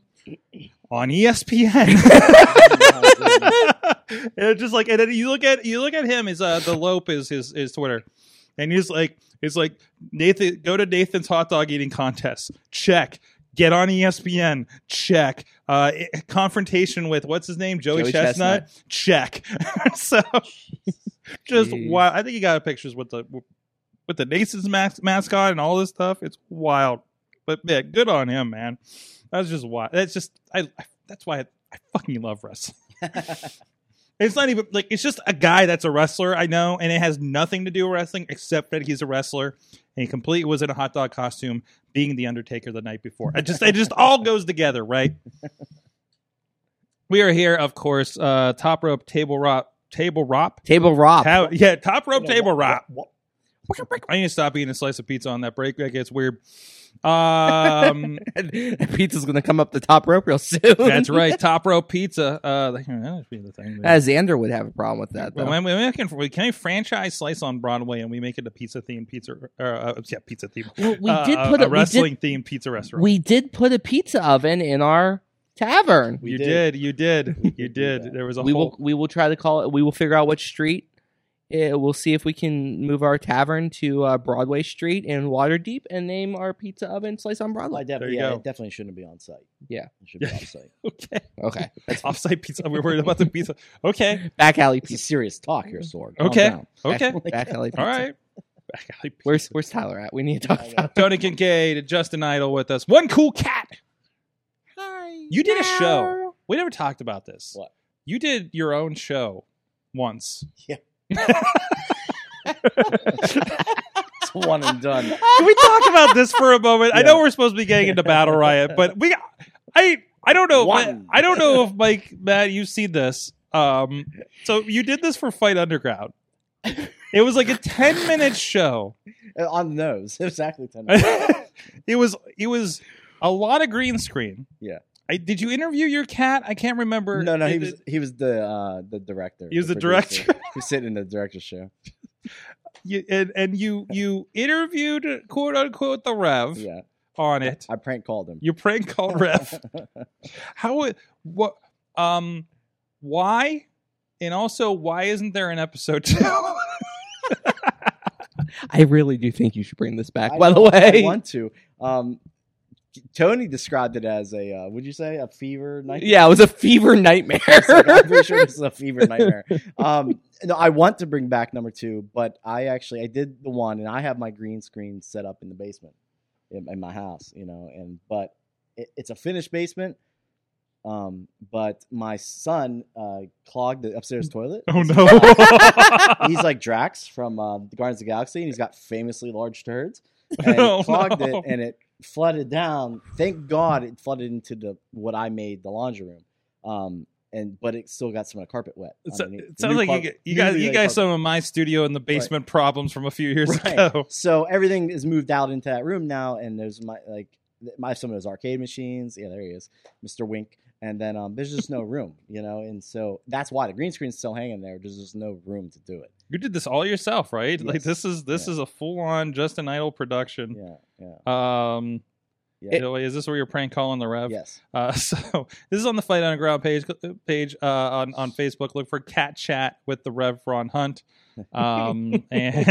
on E ESPN. And it's just like, and then you look at you look at him. His uh, the Lope is his his Twitter, and he's like, it's like Nathan go to Nathan's hot dog eating contest. Check. Get on ESPN. Check. Uh, confrontation with what's his name? Joey, Joey Chestnut. Check. so just Jeez. wild. I think he got pictures with the with the Nathan's mas- mascot and all this stuff. It's wild. But yeah, good on him, man. That's just why. That's just I. I that's why I, I fucking love wrestling. it's not even like it's just a guy that's a wrestler. I know, and it has nothing to do with wrestling except that he's a wrestler and he completely was in a hot dog costume, being the Undertaker the night before. It just it just all goes together, right? We are here, of course. Uh, top rope table rop table rop Table rop. Ta- yeah, top rope table rop. I need to stop eating a slice of pizza on that break. That gets weird. Um, pizza's gonna come up the top rope real soon. that's right. Top row pizza. Uh, that be the thing. Uh, Xander would have a problem with that. Well, Though. when we we can, we can franchise Slice on Broadway and we make it a pizza themed pizza, uh, uh, yeah, pizza themed. Well, we uh, did a- put a, a, wrestling themed pizza restaurant. We did put a pizza oven in our tavern. You did. did. you did, you did. There was a we whole. will we will try to call it. We will figure out which street. Uh, we'll see if we can move our tavern to uh, Broadway Street in Waterdeep and name our pizza oven Slice on Broadway. def- yeah, go. it definitely shouldn't be on site. Yeah. It should be off site. Okay, Okay, offsite pizza. We're worried about the pizza. Okay, back alley It's pizza. serious talk here, Sword. Calm okay, down. okay. Back, back alley pizza. All right. Back alley pizza. Where's Where's Tyler at? We need to talk about. Tony Kincaid, Justin Idol with us. One cool cat. Hi. You did a show. We never talked about this. What? You did your own show once. Yeah. It's one and done. Can we talk about this for a moment? I know we're supposed to be getting into Battle Riot, but we, I, I don't know. I, I don't know if Mike, Matt, you've seen this. Um, so you did this for Fight Underground. It was like a ten minute show. Uh, on the nose. Exactly 10 minutes. it was, it was a lot of green screen. Yeah. I, did you interview your cat? I can't remember. No, no, he It- was he was the uh, the director. He was the producer. director. He was sitting in the director's chair. you, and, and you you interviewed quote unquote the Rev Yeah, on it. I prank called him. You prank called Rev. How it- what um why and also why isn't there an episode two? I really do think you should bring this back. I by the know, I way, want to. Um, Tony described it as a uh, would you say a fever nightmare? yeah, it was a fever nightmare. Like, I'm pretty sure this is a fever nightmare. Um, no, I want to bring back number two, but I actually I did the one, and I have my green screen set up in the basement in, in my house, you know, and but it, it's a finished basement. Um, but my son uh, clogged the upstairs toilet. oh no. He's like Drax from uh, the Guardians of the Galaxy, and he's got famously large turds. And Oh, it clogged no. it, and it flooded down. Thank God it flooded into the what I made the laundry room. Um, and but it still got some of the carpet wet. It, underneath. it sounds like you, carpet- get- you guys you guys some of my studio in the basement problems from a few years Right. ago. So everything is moved out into that room now, and there's my like my some of those arcade machines. Yeah, there he is, Mr. Wink. And then um, there's just no room, you know, and so that's why the green screen's still hanging there. There's just no room to do it. You did this all yourself, right? Like this is this Yeah. is a full on Justin Idol production. Yeah, yeah, Um yeah. you know, is this where you're prank calling the Rev? yes. Uh, so this is on the Fight Underground page page uh, on on Facebook. Look for Cat Chat with the Rev Ron Hunt. Um, and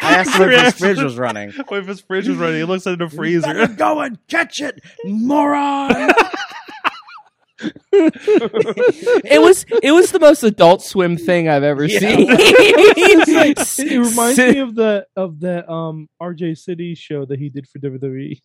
I asked him if his fridge was running. if his fridge was running, he looks at the freezer. go and catch it, moron! it was it was the most Adult Swim thing I've ever Yeah. seen. it reminds Sit- me of the of the um RJ City show that he did for WWE.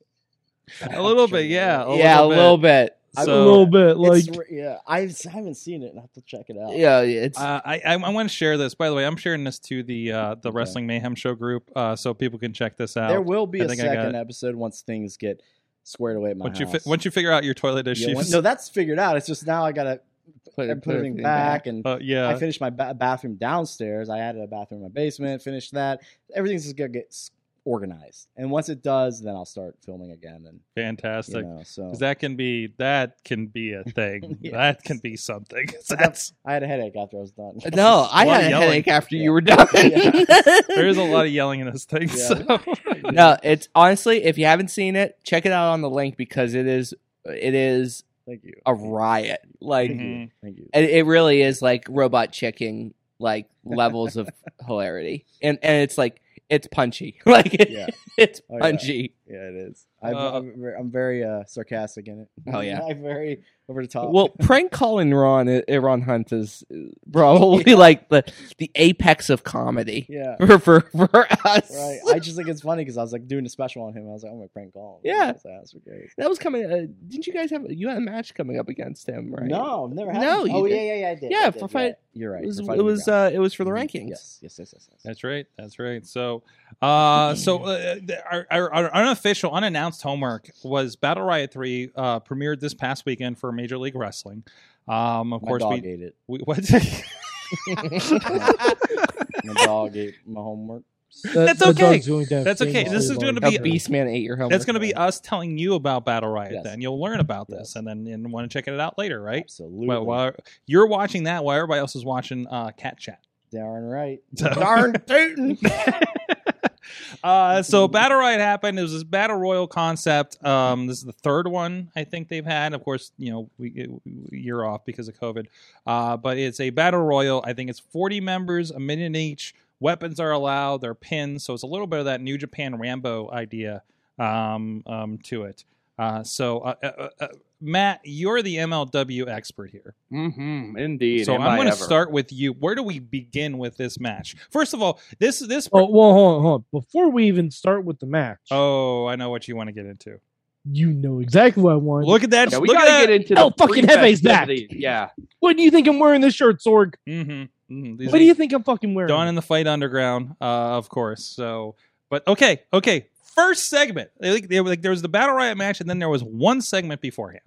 a little bit, yeah, a yeah, a little bit. little bit. a little bit like It's yeah, I I haven't seen it. I have to check it out. Yeah, it's Uh, I I, I want to share this. By the way, I'm sharing this to the uh, the Okay. Wrestling Mayhem Show group, uh, so people can check this out. There will be I a think I got second episode once things get squared away at my once you house. fi- once you figure out your toilet Yeah, issues. when- no, that's figured out. It's just now I gotta put, put, everything back, and uh, yeah, I finished my ba- bathroom downstairs. I added a bathroom in my basement. Finished that. Everything's just gonna get s- organized, and once it does, then I'll start filming again. And you fantastic. know, so 'Cause that can be that can be a thing. Yes. That can be something. But That's I had a headache after I was done. No, I lot had of a yelling. headache after Yeah. you were done. Yeah. there is a lot of yelling in this thing. Yeah. So. no, it's honestly, if you haven't seen it, check it out on the link because it is it is Thank you. a riot. Like Mhm. Thank you. it, it really is like robot checking like levels of hilarity, and and it's like it's punchy, like Yeah. it's Oh, punchy. Yeah, it is. I'm, Uh, I'm, very, I'm very uh, sarcastic in it. Oh, yeah. I'm very over the top. Well, prank calling Ron Ron Hunt is probably like the the apex of comedy yeah. for for, for us. Right. I just think it's funny because I was like doing a special on him. I was like, I'm gonna prank call him. Yeah. I was like, That's great. That was coming. Uh, didn't you guys have you had a match coming up against him, right? No, I've never had. No, it. Oh did. yeah, yeah, yeah. I did. Yeah, I did, for fight- You're right. It was for it was uh, it was for the rankings. Yes, yes, yes, yes. yes. That's right. That's right. So, uh, so uh, our, our, our unofficial, unannounced homework was Battle Riot Three uh, premiered this past weekend for Major League Wrestling. Um, of My course, dog we, ate it. we what? My dog ate my homework. The- That's okay. dog's going to have That's okay. This is going to be- A beast man ate your home. That's going to be us telling you about Battle Riot. Yes. Then you'll learn about this, Yes. and then and want to check it out later, right? Absolutely. Well, while you're watching that, while everybody else is watching uh, Cat Chat. Darn right. So- Darn tootin'. Uh, so Battle Riot happened. It was this battle royal concept. Um, this is the third one I think they've had. Of course, you know we year off because of COVID. Uh, but it's a battle royal. I think it's 40 members, a minute each. Weapons are allowed. They're pins, so it's a little bit of that New Japan Rambo idea um, um, to it. Uh, so uh, uh, uh, Matt, you're the MLW expert here. Mm-hmm. Indeed. So Am I'm going to start with you. Where do we begin with this match? First of all, this this. Oh, well, hold on, hold on. Before we even start with the match, Oh, I know what you want to get into. you know exactly what I want. Look at that! Yeah, we look gotta at get that. into Oh, fucking Jefe's back. festivities. Yeah. What do you think I'm wearing this shirt, Sorg? Mm-hmm. Mm-hmm. What do you think I'm fucking wearing? Dawn in the Fight Underground, uh, of course. So, but okay, okay. First segment, like, like there was the Battle Riot match, and then there was one segment beforehand.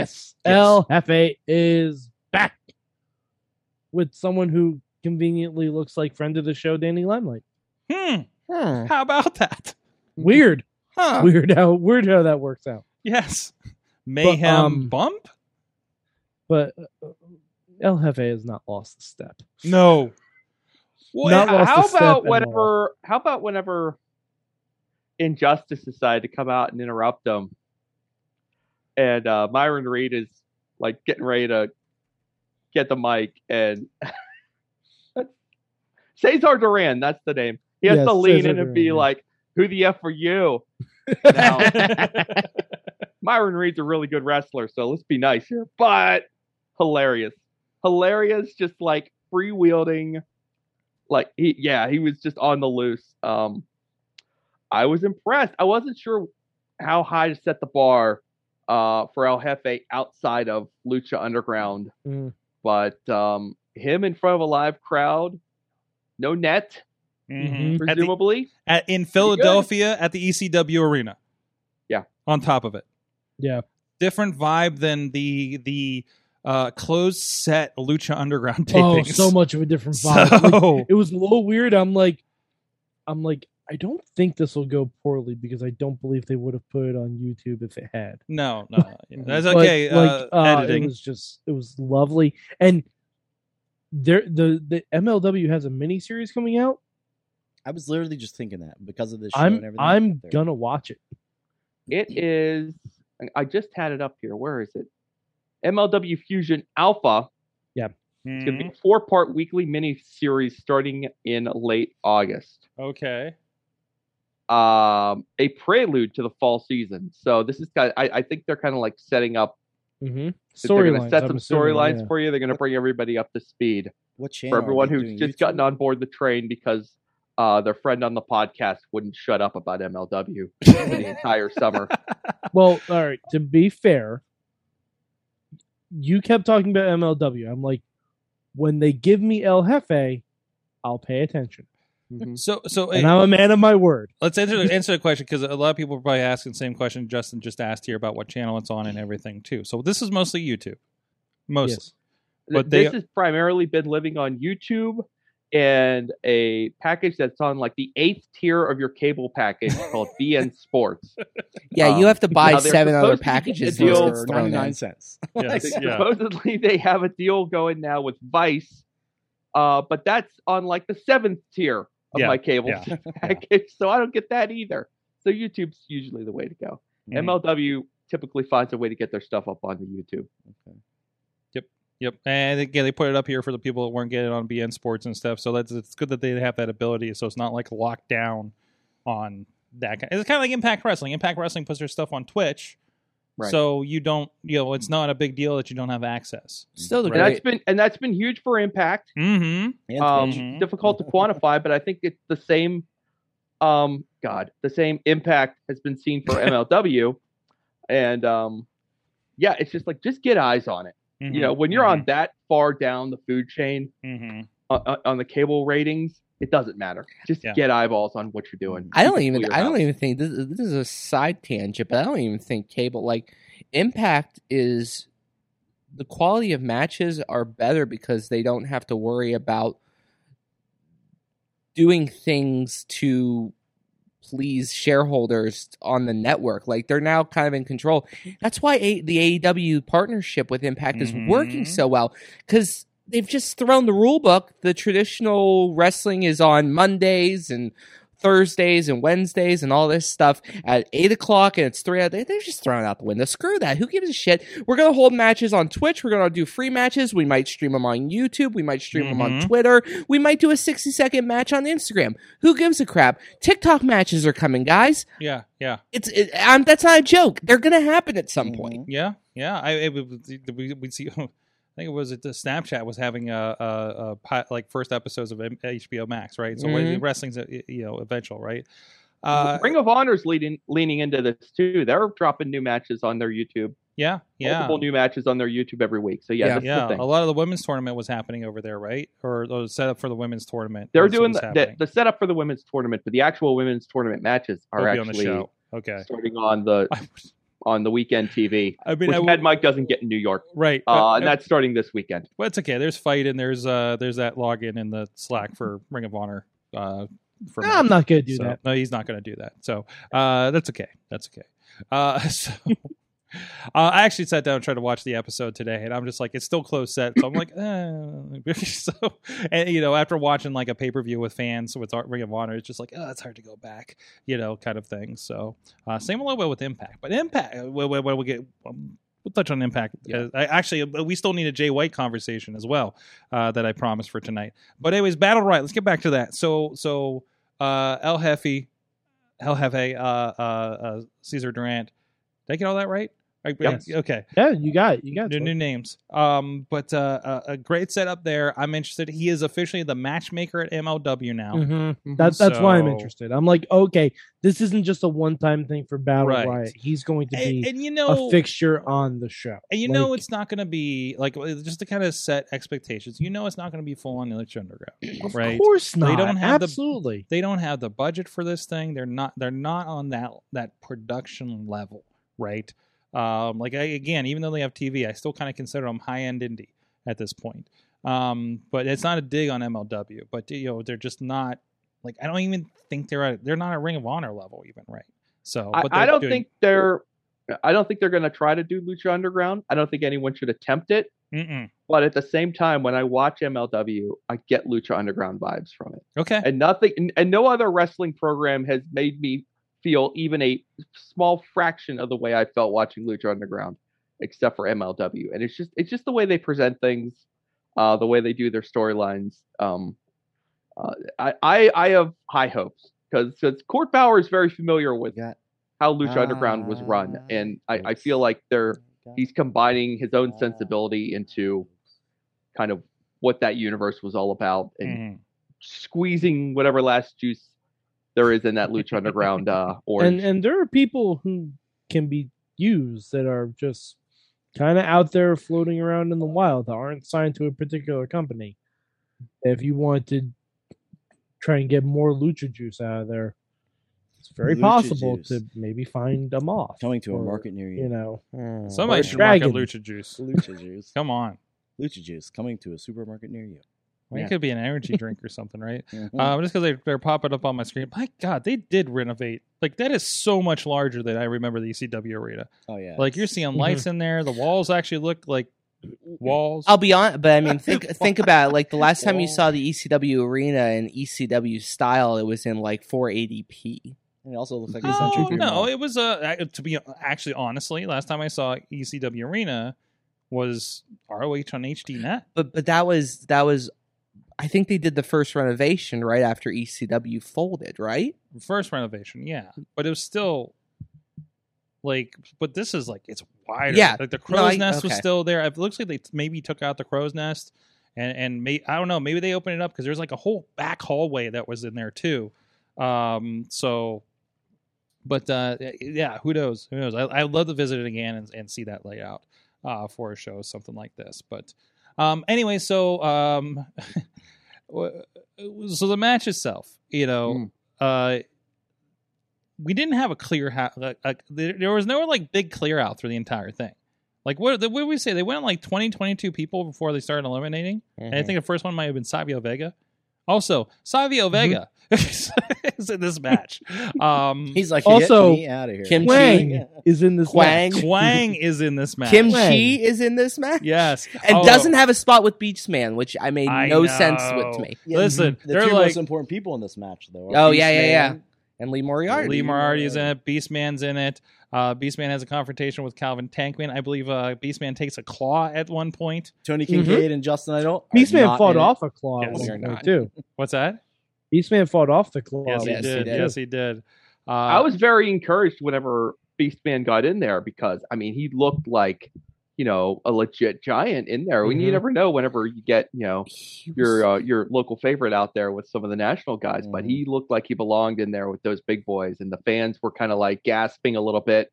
Yes, Yes. El Jefe is back with someone who conveniently looks like friend of the show, Danny Limelight. Hmm. Hmm. How about that? Weird, Huh. weird how weird how that works out. Yes. Mayhem um, bump? But uh, El Jefe has not lost a step. No. What? Not lost how a step about at all. whenever? How about whenever Injustice decided to come out and interrupt them, and uh, Myron Reed is like getting ready to get the mic, and Cesar Duran, that's the name. He has Yes, to lean Cesar in and be Duran, yeah. like, "Who the f are you?" Now, Myron Reed's a really good wrestler, so let's be nice here. But hilarious, hilarious, just like freewheeling, like he, yeah, he was just on the loose. Um, I was impressed. I wasn't sure how high to set the bar uh, for El Jefe outside of Lucha Underground, Mm. but um, him in front of a live crowd, no net, Mhm. At the- presumably. at- in Philadelphia at the ECW arena. Yeah. On top of it. Yeah. Different vibe than the the uh, closed set Lucha Underground Oh, so much of a different vibe. Like, it was a little weird. I'm like, I'm like, I don't think this will go poorly because I don't believe they would have put it on YouTube if it had. No, no, that's But, okay. like, uh, uh, editing. It was just, it was lovely, and there, the the MLW has a mini series coming out. I was literally just thinking that because of this show I'm and everything. I'm They're- gonna watch it. It is. I just had it up here. Where is it? MLW Fusion Alpha. Yeah. It's going to be a four-part weekly mini series starting in late August. Okay. Um, a prelude to the fall season. So this is kind. I, I think they're kind of like setting up. Mm-hmm. that They're going to set I'm some storylines yeah. for you. They're going to bring everybody up to speed What channel? for everyone who's doing, just YouTube? gotten on board the train because uh, their friend on the podcast wouldn't shut up about MLW for the entire summer. Well, all right. To be fair, you kept talking about MLW. I'm like, when they give me El Jefe, I'll pay attention, Mhm. So, so and uh, I'm a man of my word. let's answer answer the question because a lot of people are probably asking the same question Justin just asked here about what channel it's on and everything too. So this is mostly YouTube, mostly. Yes. But this they- has primarily been living on YouTube and a package that's on like the eighth tier of your cable package called beIN Sports. Yeah, Um, you have to buy seven other supposed to get packages deal before for ninety nine cents. Yes, yeah. Supposedly they have a deal going now with Vice, uh, but that's on like the seventh tier of Yeah, my cable yeah. package, so I don't get that either. So YouTube's usually the way to go. Mhm. MLW typically finds a way to get their stuff up on the YouTube. Okay. Yep, Yep. and again, they put it up here for the people that weren't getting it on beIN Sports and stuff. So that's it's good that they have that ability. So it's not like locked down on that. Kind. It's kind of like Impact Wrestling. Impact Wrestling puts their stuff on Twitch, Right. so you don't, you know, it's not a big deal that you don't have access. Still the And that's great. been and that's been huge for Impact. Mm-hmm. Um, Twitch. Mhm. difficult to quantify, but I think it's the same. Um, God, the same impact has been seen for MLW, and um, yeah, it's just like just get eyes on it. You know, when you're on that far down the food chain Mm-hmm. uh, on the cable ratings, it doesn't matter. Just Yeah. get eyeballs on what you're doing. I don't even. pull your I don't even think this. This is a side tangent, but I don't even think cable like Impact is the quality of matches are better because they don't have to worry about doing things to please shareholders on the network. Like they're now kind of in control. That's why a- the AEW partnership with Impact is working Mhm. so well because they've just thrown the rule book. The traditional wrestling is on Mondays and Thursdays and Wednesdays and all this stuff at eight o'clock, and it's three. They, they're just throwing it out the window. Screw that. Who gives a shit? We're gonna hold matches on Twitch. We're gonna do free matches. We might stream them on YouTube. We might stream them on. Twitter. We might do a sixty second match on Instagram. Who gives a crap? TikTok matches are coming, guys. Yeah, yeah, It's it, um, that's not a joke. They're gonna happen at some point. yeah, yeah. I it, was- we we see. I think it was it the Snapchat was having a, a, a like first episodes of HBO Max, right? So Mhm. wrestling's you know eventual, right? Uh, Ring of Honor's leading leaning into this too. They're dropping new matches on their YouTube. yeah, yeah, Multiple new matches on their YouTube every week. So yeah, Yeah. that's the yeah. thing. A lot of the women's tournament was happening over there, right? Or the setup for the women's tournament. They're doing the, the, the setup for the women's tournament, but the actual women's tournament matches are be on the actually show. Okay. starting on the on the weekend TV, I mean, which I Mad Mike doesn't get in New York. right. Uh, Uh, and that's starting this weekend. well, it's okay. There's fight and there's uh there's that login in the Slack for Ring of Honor. Uh, for Nah, I'm not gonna do So- that. No, he's not going to do that. So uh, that's okay. That's okay. Uh, so uh, I actually sat down and tried to watch the episode today, and I'm just like, it's still close set. So I'm like, eh. so and you know, after watching like a pay per view with fans with Ring of Honor, it's just like, oh, it's hard to go back, you know, kind of thing. So uh, same a little bit with Impact, but Impact, when we, we get. Um, We'll touch on impact. Uh, I, actually, uh, we still need a Jay White conversation as well uh, that I promised for tonight. But anyways, Battle Right. Let's get back to that. So, so uh, El Jefe, El Jefe, uh, uh, uh, Cesar Duran. Did I get all that right? I- Yes. Okay. Yeah, you got it. You got New, it. new names. Um, but uh, uh, a great setup there. I'm interested. He is officially the matchmaker at MLW now. Mhm. That, that's why I'm interested. I'm like, okay, this isn't just a one time thing for Battle Right. Riot. He's going to be and you know, a fixture on the show. And you know it's not going to be like just to kind of set expectations. You know it's not going to be full on Lucha Underground, of right? course They not. don't have the- Absolutely. They don't have the budget for this thing. They're not. They're not on that that production level, right? Um, like I, again, even though they have TV, I still kind of consider them high end indie at this point. Um, but it's not a dig on MLW. But you know they're just not like I don't even think they're at they're not at Ring of Honor level even, right? So I, but I don't doing- think they're. I don't think they're going to try to do Lucha Underground. I don't think anyone should attempt it. Mm-mm. But at the same time, when I watch MLW, I get Lucha Underground vibes from it. Okay. and nothing and, and no other wrestling program has made me feel even a small fraction of the way I felt watching Lucha Underground, except for MLW. And it's just it's just the way they present things, uh, the way they do their storylines. Um, uh, I, I I have high hopes because Court Bauer is very familiar with got how Lucha Underground was run, and I, I feel like they're he's combining his own sensibility into kind of what that universe was all about and Mhm. squeezing whatever last juice there is in that Lucha Underground uh, orange. And and there are people who can be used that are just kind of out there floating around in the wild that aren't signed to a particular company. If you want to try and get more lucha juice out of there, it's very Lucha possible juice. to maybe find a moth coming to a market near you. You know, Somebody Or should market Lucha Juice. Lucha juice. Come on. Lucha juice coming to a supermarket near you. Well, Yeah. It could be an energy drink or something, right? Mhm. Um, just because they, they're popping up on my screen. My God, they did renovate. Like that is so much larger than I remember the ECW arena. oh yeah. Like you're seeing lights in there. The walls actually look like walls. I'll be on, but I mean, think think about it. Like the last time you saw the ECW arena in ECW style, it was in like 480p. It also looks like a Oh Century Three no, Mall. it was a to be actually honestly. Last time I saw ECW arena was ROH on HDNet. But but that was that was, I think they did the first renovation right after ECW folded, right? First renovation, yeah, but it was still like. But this is like it's wider. Yeah. like the No, crow's I- nest was still there. It looks like they maybe took out the crow's nest, and and may, I don't know. Maybe they opened it up because there's like a whole back hallway that was in there too. Um, so, but uh, yeah, who knows? Who knows? I I'd love to visit it again and, and see that layout uh, for a show, something like this. But um, anyway, so um, so the match itself, you know, mm. uh, we didn't have a clear ha- like, like, there, there was no like big clear out through the entire thing. Like what, what did we say? They went like 20, 22 people before they started eliminating. And I mm-hmm. think the first one might have been Savio Vega. Also, Savio mm-hmm. Vega is in this match. Um, He's like, Also, get me out of here. Kim Wang is in this Quang. match. Quang is in this match. Kim Wang. Chi is in this match. yes, And Oh, doesn't have a spot with Beastman, which I made I no sense know. with me. Yeah, Listen, the they're two like most important people in this match, though. are Oh, yeah, yeah, yeah. Beastman. And Lee Moriarty. Lee Moriarty is in it. Beastman's in it. Uh, Beastman has a confrontation with Calvin Tankman. I believe uh, Beastman takes a claw at one point. Tony Kincaid and Justin Idol. are Beastman not fought in it. off a claw Yes, at one they're point, not. too. What's that? Beastman fought off the claw. Yes, at he Yes, one he did. did. Yes, he did. Uh, I was very encouraged whenever Beastman got in there because I mean he looked like you know a legit giant in there. And you Mhm. never know whenever you get you know was- your uh, your local favorite out there with some of the national guys, but he looked like he belonged in there with those big boys, and the fans were kind of like gasping a little bit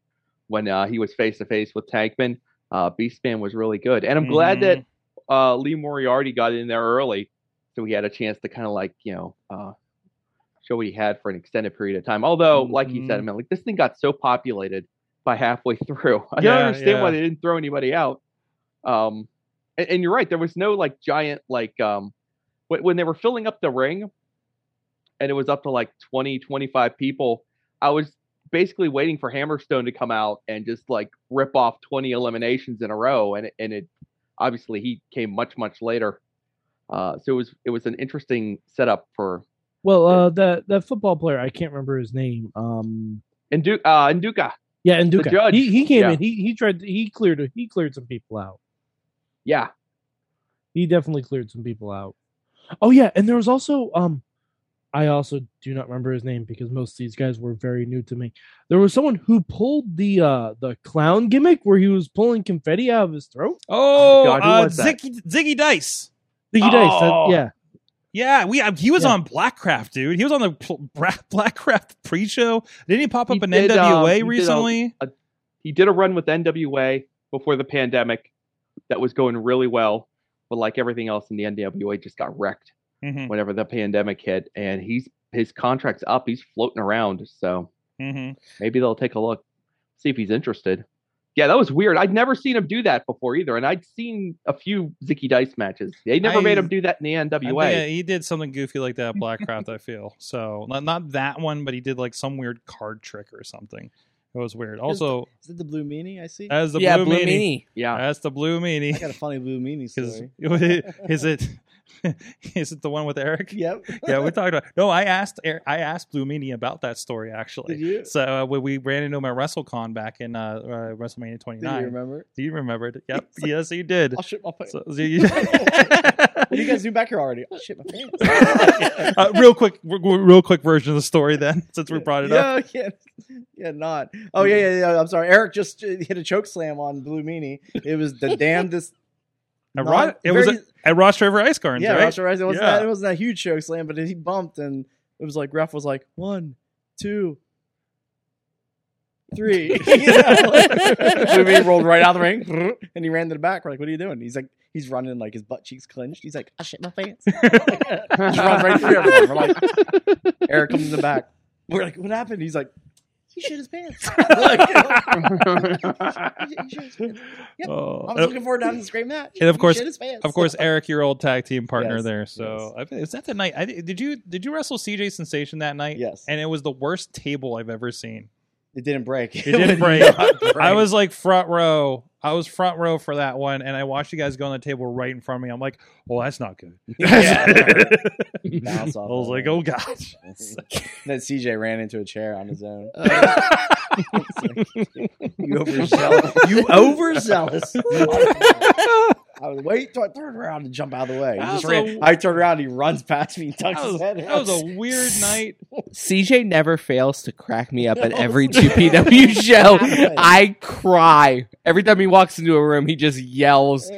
when uh, he was face to face with Tankman. Uh, Beastman was really good, and I'm glad that Mm-hmm. uh, Lee Moriarty got in there early, so he had a chance to kind of like you know uh, show what he had for an extended period of time. Although, like he said, I mean, like this thing got so populated by halfway through. I Yeah, don't understand why they didn't throw anybody out. Um, and, and you're right, there was no like giant like um when, when they were filling up the ring, and it was up to like 20, 25 people. I was basically waiting for Hammerstone to come out and just like rip off 20 eliminations in a row, and and it obviously he came much much later. Uh, so it was it was an interesting setup for Well, uh, that that football player, I can't remember his name. Um, Ndu- uh, Nduka. yeah, and Duca. judge. He he came Yeah. in. He he tried. To, he cleared. He cleared some people out. Yeah, He definitely cleared some people out. Oh yeah, and there was also um, I also do not remember his name because most of these guys were very new to me. There was someone who pulled the uh the clown gimmick where he was pulling confetti out of his throat. Oh, God, uh. Zicky, Zicky Dice. Dice. that- Oh. yeah, Yeah, we uh, he was Yeah. on Blackcraft, dude. He was on the Blackcraft pre-show. Didn't he pop up He in did, um, NWA he did a- recently? he did a run with NWA before the pandemic that was going really well, but like everything else in the NWA, just got wrecked Mhm, whenever the pandemic hit, and he's his contract's up. He's floating around, so mhm. maybe they'll take a look, see if he's interested. Yeah, that was weird. I'd never seen him do that before either, and I'd seen a few Zicky Dice matches. They never I- made him do that in the NWA. think, uh, he did something goofy like that at Blackcraft. I feel so not not that one, but he did like some weird card trick or something. It was weird. Also, Is it the blue meanie I see? as the yeah, blue, Blue meanie, Meanie. yeah, that's the blue meanie. I got a funny blue meanie Is, story. is it is it the one with Eric? Yep. yeah, we talked about. No, I asked I asked Blue Meanie about that story actually. Did you? So uh, when we ran into him at WrestleCon back in uh, uh, WrestleMania Do you 29. remember? Do you remember it? Yep. yes, you did. I'll shit my pants. So, so you- you guys do back here already? I'll shit my pants. uh, real quick, real quick version of the story then, since we brought it up. yeah, yeah, yeah, not. Oh yeah, yeah, yeah. I'm sorry. Eric just uh, hit a choke slam on Blue Meanie. It was the damnedest. At not Ro- it was very- at, Rostraver Ice Gardens, yeah, right? Roger Rice. It wasn't, Yeah. that, it wasn't that huge choke slam, but he bumped and it was like ref was like one, two, three. you know, like, Blue Meanie rolled right out of the ring and he ran to the back. We're like, "What are you doing?" He's like, he's running like his butt cheeks clenched. He's like, "I shit my pants." Just runs right through everyone. We're like, Eric comes in the back. We're like, "What happened?" He's like, "He shit his pants." He, he shit his pants. Yep. Oh, I was looking forward to having this great match. And of He course- shit his pants. of course, Eric, your old tag team partner Yes, there. So I is that the night? I, did you did you wrestle CJ Sensation that night? Yes. And it was the worst table I've ever seen. It didn't break. It didn't break. break. I was like front row. I was front row for that one, and I watched you guys go on the table right in front of me. I'm like, well, that's not good. Yeah. I was like, oh gosh. then CJ ran into a chair on his own. Uh, you overzealous. You overzealous. I was wait till I turned around and jump out of the way. He That just ran. a- I turned around. He runs past me and tucks That was, his head. that was a weird night. CJ never fails to crack me up at every 2PW show. I cry. Every time he walks into a room, he just yells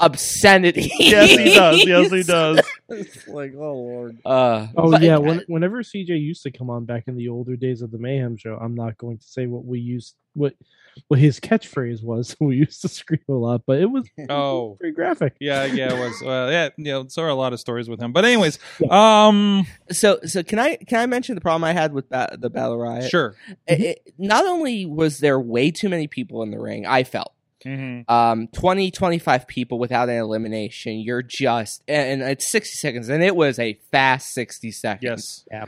obscenity. Yes, he does. Yes, he does. It's like, oh lord. Uh, Oh but- yeah, when, whenever CJ used to come on back in the older days of the Mayhem show, I'm not going to say what we used what what his catchphrase was. We used to scream a lot, but it was Oh, pretty graphic. yeah, yeah, it was. Uh, yeah, you know, so are a lot of stories with him. But anyways, um, so so can I can I mention the problem I had with ba- the Battle Riot? sure. It- it- not only was there way too many people in the ring, I felt, Mhm. um 20 25 people without an elimination you're just and, and it's 60 seconds and it was a fast 60 seconds Yes. Yeah.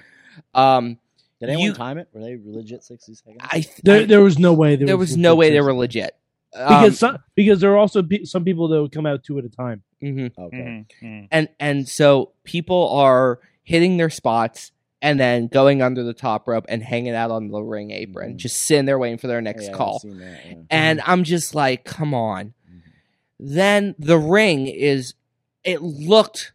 um Did anyone You- time it? Were they legit sixty seconds? i, th- There, I- there was no way. there was no way they were legit um, because some, because there are also pe- some people that would come out two at a time. mhm. okay. Mhm. Mhm. and and so people are hitting their spots and then going under the top rope and hanging out on the ring apron Mhm. just sitting there waiting for their next Yeah, call that, yeah. and i'm just like come on Mhm. then the ring is it looked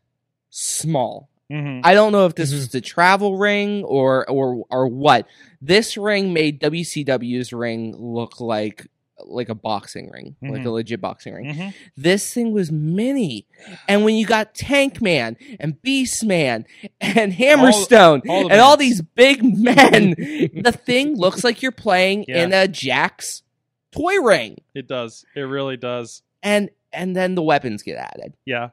small Mhm. I don't know if this was the travel ring or or or what. This ring made WCW's ring look like like a boxing ring, like a Mhm. legit boxing ring. Mhm. This thing was mini, and when you got Tank Man and Beast Man and Hammerstone all the and all these big men, the thing looks like you're playing Yeah. in a Jack's toy ring. It does. It really does. And and then the weapons get added, Yeah.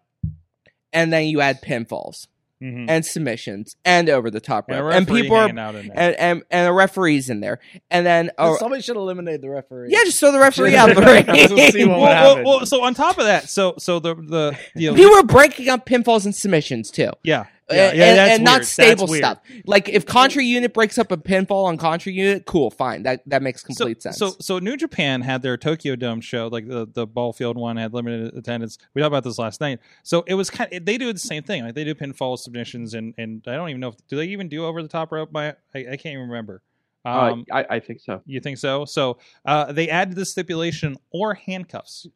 and then you add pinfalls Mhm. and submissions and over the top And, rope, and referee people are out in there. and, and and a referee's in there, and then oh Somebody should eliminate the referee. yeah, just throw the referee out the We'll see ring. what well, well, well, so on top of that, so so the the you know, People were breaking up pinfalls and submissions too, yeah, yeah, and, yeah, that's and not weird. That's stable weird. stuff. Like if Contra Unit breaks up a pinfall on Contra Unit, cool, fine, that that makes complete so, sense. So, so New Japan had their Tokyo Dome show, like the the ball field one had limited attendance. We talked about this last night. So it was kind. Of, they do the same thing. Like they do pinfall submissions, and and I don't even know if do they even do over the top rope. My I, I can't even remember. Um, uh, I, I think so. you think so? So uh, they added the stipulation or handcuffs.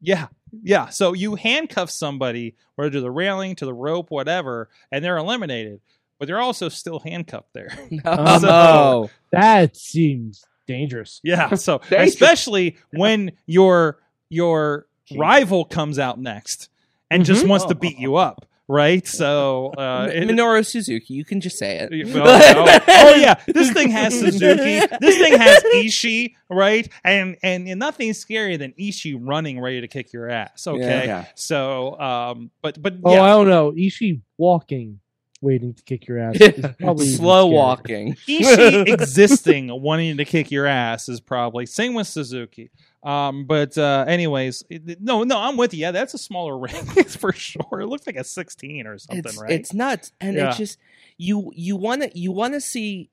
Yeah, yeah. So you handcuff somebody, whether to the railing, to the rope, whatever, and they're eliminated. But they're also still handcuffed there. Oh, no, So- That seems dangerous. Yeah. So Dangerous. especially when your your rival comes out next and just mm-hmm. wants to oh. beat you up, right? So uh, it- Minoru Suzuki, you can just say it. well, oh, oh, yeah, this thing has Suzuki. This thing has Ishii, right? And and, and nothing's scarier than Ishii running ready to kick your ass. Okay, Yeah. so um, but but Oh, I don't know. Ishii walking, waiting to kick your ass. is probably Slow scarier. walking. Ishii existing wanting to kick your ass is probably same with Suzuki. Um, but uh, anyways, it- no, no, I'm with you. Yeah, that's a smaller ring for sure. It looks like a 16 or something, it's right? it's nuts, and Yeah. it's just you you want to you want to see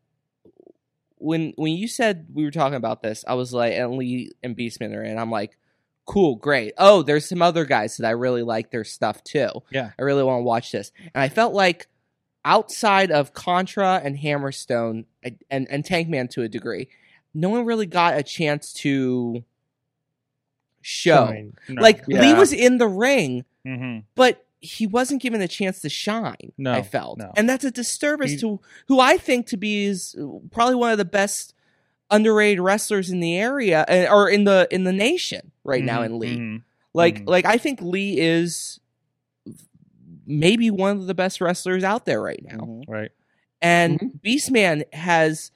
when when you said we were talking about this, I was like, and Lee and Beastman are in. I'm like, cool, great. Oh, there's some other guys that I really like their stuff too. Yeah. I really want to watch this, and I felt like outside of Contra and Hammerstone and and, and Tankman to a degree, no one really got a chance to show. No. Like Lee was in the ring, Mhm. but he wasn't given a chance to shine. No, I felt, no. and that's a disturbance He- to who I think to be is probably one of the best underrated wrestlers in the area uh, or in the in the nation right now Mhm, in Lee. mhm. Like Mhm. like I think Lee is maybe one of the best wrestlers out there right now. Mhm. right. And Mm-hmm. Beastman has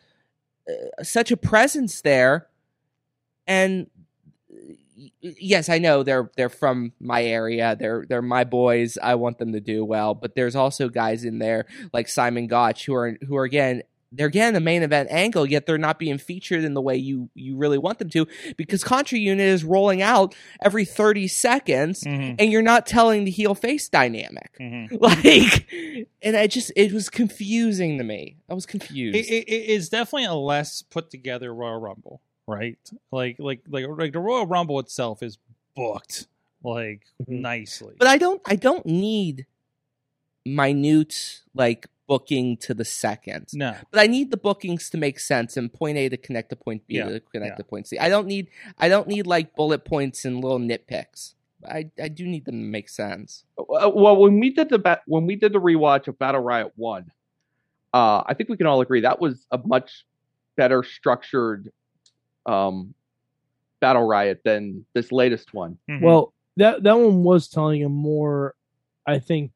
uh, such a presence there and yes, I know they're they're from my area. They're they're my boys. I want them to do well, but there's also guys in there like Simon Gotch who are who are again they're getting the main event angle, yet they're not being featured in the way you you really want them to because Contra Unit is rolling out every 30 seconds Mhm, and you're not telling the heel face dynamic. mhm. Like and I just it was confusing to me. I was confused. It, it, it is definitely a less put together Royal Rumble, right? Like like like like the Royal Rumble itself is booked like Mhm. nicely. but I don't I don't need minute like booking to the second. no, But I need the bookings to make sense and point A to connect to point B Yeah, to connect yeah. to point C. I don't need I don't need like bullet points and little nitpicks. I I do need them to make sense. Uh, Well, when we did the ba- when we did the rewatch of Battle Riot One, uh, I think we can all agree that was a much better structured um, Battle Riot than this latest one. Mhm. Well, that that one was telling a more, I think,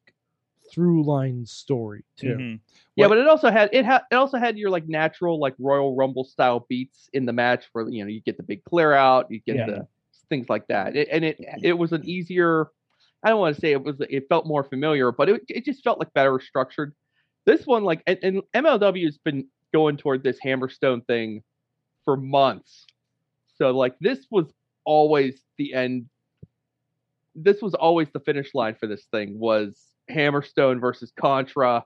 through line story too. Mhm. Yeah, but it also had it had it also had your like natural like Royal Rumble style beats in the match for you know you get the big clear out, you get Yeah. the things like that, it, and it it was an easier. I don't want to say it was it felt more familiar, but it it just felt like better structured. This one like and, and MLW has been going toward this Hammerstone thing for months, so like this was always the end. This was always the finish line for this thing was Hammerstone versus Contra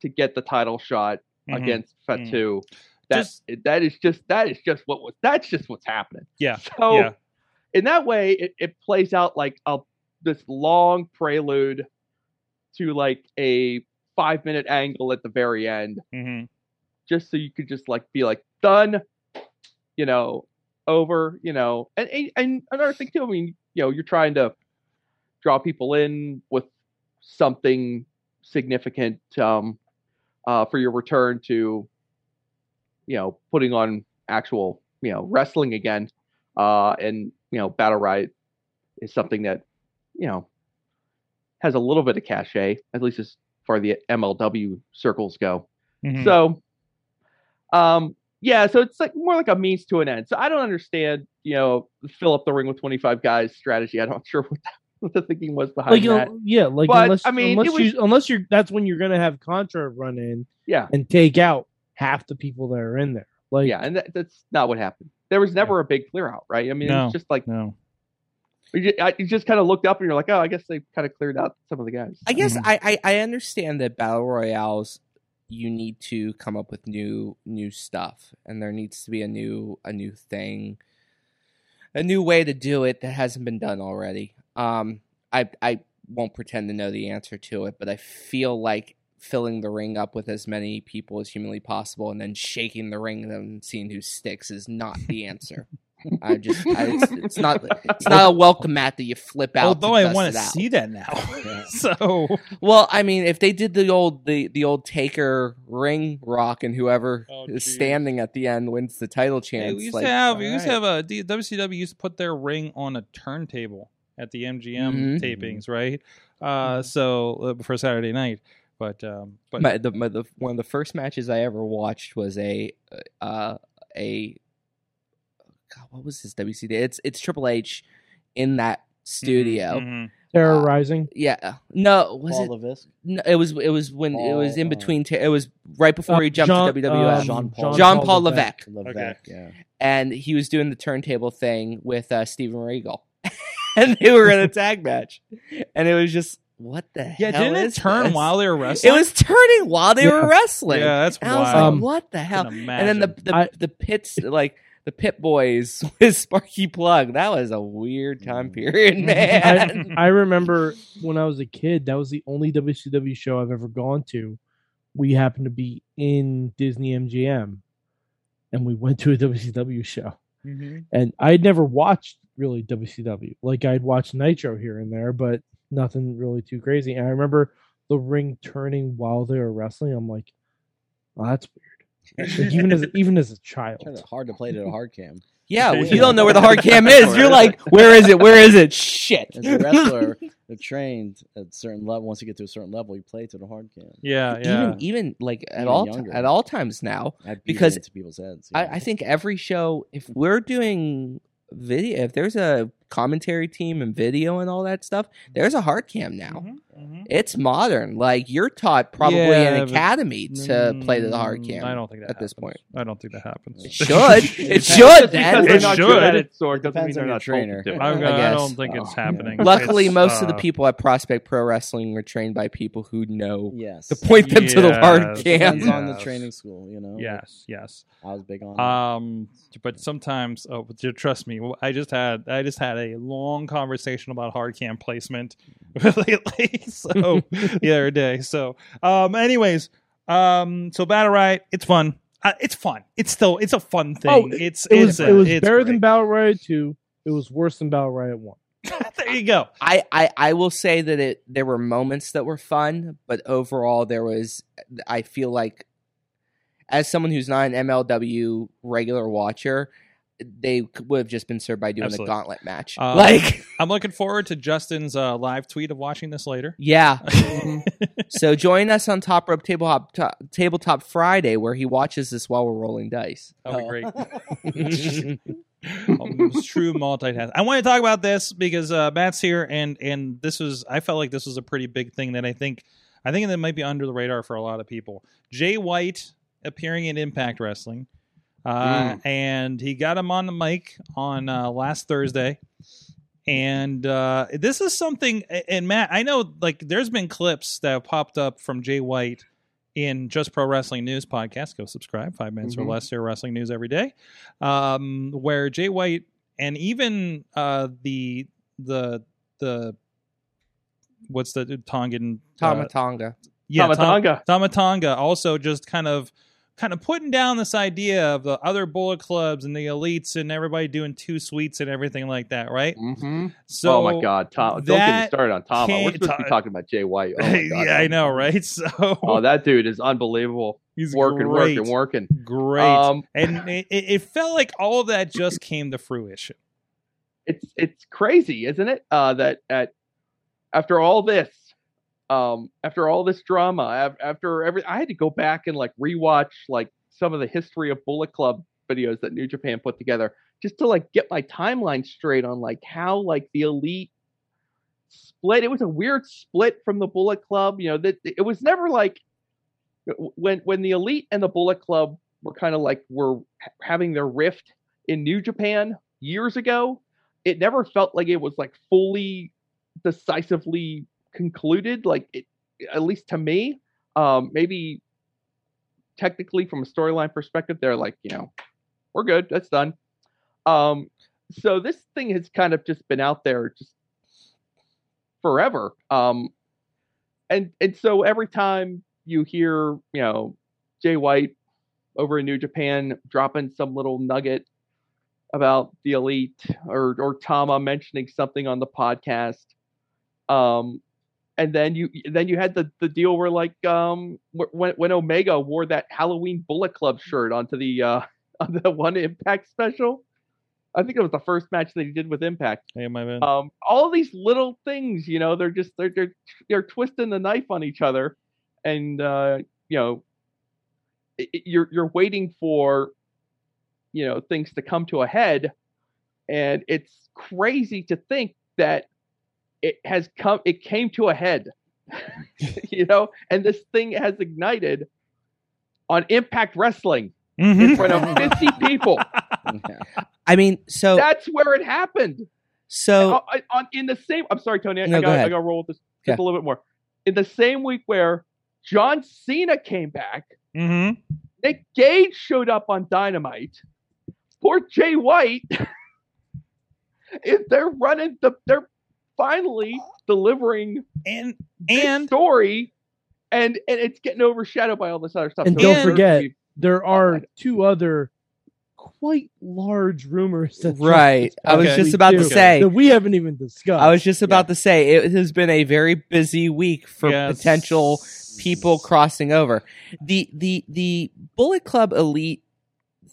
to get the title shot Mhm. against Fatu. That Just- that is just that is just what was that's just what's happening. Yeah. So yeah. in that way, it, it plays out like a this long prelude to like a five minute angle at the very end, hmm just so you could just like be like done, you know, over, you know, and and, and another thing too. I mean, you know, you're trying to draw people in with something significant um, uh, for your return to, you know, putting on actual, you know, wrestling again. Uh, and you know, Battle Riot is something that, you know, has a little bit of cachet, at least as far as the MLW circles go. Mhm. So, um, yeah, so it's like more like a means to an end. So I don't understand, you know, fill up the ring with 25 guys strategy. I'm not sure what the, what the thinking was behind Like that. yeah, like But, unless I mean, unless was- you unless you're that's when you're gonna have Contra run in Yeah, and take out half the people that are in there. Like yeah, and that, that's not what happened. There was never a big clear out, right? I mean, No. it's just like No. you just, just kind of looked up and you're like, oh, I guess they kind of cleared out some of the guys. I guess Mhm. I, I I understand that battle royales you need to come up with new new stuff and there needs to be a new a new thing a new way to do it that hasn't been done already. Um I I won't pretend to know the answer to it, but I feel like filling the ring up with as many people as humanly possible and then shaking the ring and seeing who sticks is not the answer. I just I, it's, it's not it's not a welcome mat that you flip out. Although I want to see that now. Yeah. so Well, I mean, if they did the old the the old Taker ring rock and whoever Oh, is standing at the end wins the title Hey, chance. we used like, to have we all used to have a WCW used to put their ring on a turntable at the MGM Mhm. tapings, right? Uh, so uh, for Saturday night, but um, but my, the, my, the one of the first matches I ever watched was a uh a God, what was this WCW? It's it's Triple H in that studio. Mhm. terrorizing. Yeah, no, was Paul it? Levesque, No, it was it was when it was in Paul, uh, between. ta- it was right before he Uh, jumped Jean- to WWF. um, Jean Paul- Jean Paul Levesque. Levesque, Okay. yeah. and he was doing the turntable thing with uh, Steven Regal, and they were in a tag match, and it was just what the yeah, hell didn't it is turn this? while they were wrestling? It was turning while they Yeah. were wrestling. yeah, that's and I was wild. like, Um, what the hell? And then the the, I- the pits like the pit boys with Sparky Plugg. That was a weird time period, man. I, I remember when I was a kid, that was the only WCW show I've ever gone to. We happened to be in Disney MGM, and we went to a WCW show. Mhm. And I had never watched really WCW. Like I'd watched Nitro here and there, but nothing really too crazy. And I remember the ring turning while they were wrestling. I'm like, oh, that's weird. Like, even as even as a child. It's hard to play to a hard cam. yeah, well, you don't know where the hard cam is. You're like, where is it? Where is it? Shit. As a wrestler, they're trained at a certain level. Once you get to a certain level, you play to the hard cam. yeah, yeah. Even even like at Even all younger. at all times now, I beat it Because into people's heads. I. I think every show, if we're doing video, if there's a commentary team and video and all that stuff, there's a hard cam now. Mhm, mhm. It's modern. Like you're taught probably Yeah, in but- academy to play the hard Mm, cam. I don't think that at this point. I don't think that happens. It should. it should. because Then. they're It not should. it, Sorg, doesn't Depends mean they're on your not trainer. trainer. I, I I don't think it's Oh, happening. Luckily, It's, most of the uh, people at Prospect Pro Wrestling were trained by people who know yes. to point them to the hard Yes. cam. Depends on the training school, you know. Yes, yes. I was big on. that. Um, but sometimes, oh, trust me, I just had I just had a long conversation about hard cam placement lately. So the other day. So, um, anyways, um, so Battle Riot, it's fun. Uh, it's fun. It's still it's a fun thing. Oh, it's It was it's, it was it's better than. Battle Riot 2. It was worse than Battle Riot 1. there you go. I, I, I will say that it there were moments that were fun, but overall there was I feel like as someone who's not an MLW regular watcher, they would have just been served by doing Absolutely. the gauntlet match. Uh, like I'm looking forward to Justin's uh, live tweet of watching this later. yeah. so join us on Top Rope Tabletop Top, Tabletop Friday where he watches this while we're rolling dice. That'll be Oh. great. um, true multitask. I want to talk about this because uh, Matt's here, and and this was I felt like this was a pretty big thing that I think I think that might be under the radar for a lot of people. Jay White appearing in Impact Wrestling, Uh, And he got him on the mic on uh, last Thursday. And uh, this is something, and Matt, I know like there's been clips that have popped up from Jay White in Just Pro Wrestling News podcast. Go subscribe, five minutes Mhm. or less here, wrestling news every day. Um, where Jay White and even uh, the the the what's the Tongan uh, Tama Tonga. yeah, Tom- Tama Tonga. Tamatanga also just kind of kind of putting down this idea of the other bullet clubs and the elites and everybody doing too sweets and everything like that, right? Mm-hmm. So oh my God, Tom! Don't get me started on Tom. We're supposed to be talking about Jay White. Oh my God. yeah, I know, right? So Oh, that dude is unbelievable. he's working, great, working, working. great, Um, and it, it it felt like all of that just came to fruition. it's it's crazy, isn't it? Uh, that at after all this, um, after all this drama, after every, I had to go back and like rewatch like some of the history of Bullet Club videos that New Japan put together, just to like get my timeline straight on like how like the elite split. It was a weird split from the Bullet Club. You know that it was never like when when the elite and the Bullet Club were kind of like were having their rift in New Japan years ago it never felt like it was like fully decisively concluded like it at least to me um maybe technically from a storyline perspective they're like you know we're good that's done um so this thing has kind of just been out there just forever um and and so every time you hear you know jay white over in new japan dropping some little nugget about the elite or or Tama mentioning something on the podcast. Um and then you then you had the the deal where like um when when Omega wore that Halloween Bullet Club shirt onto the uh on the one Impact special. I think it was the first match that he did with Impact. Hey, my man. Um all these little things, you know, they're just they're they're they're twisting the knife on each other and uh you know i- i- you're you're waiting for you know things to come to a head and it's crazy to think that it has come it came to a head you know and this thing has ignited on impact wrestling in Mhm. front of 50 people I mean, so that's where it happened so on, on- in the same i'm sorry tony i, No, I go got ahead. i got to roll with this Yeah. just a little bit more in the same week where john cena came back Mhm. Nick Gage showed up on Dynamite. Poor Jay White. if they're running the, they're finally delivering and this and story, and and it's getting overshadowed by all this other stuff. And So don't it's- forget, there are two other quite large rumors that right. I was just week, about to say. that we haven't even discussed. I was just about to say it has been a very busy week for Yes. potential people crossing over. The the the Bullet Club Elite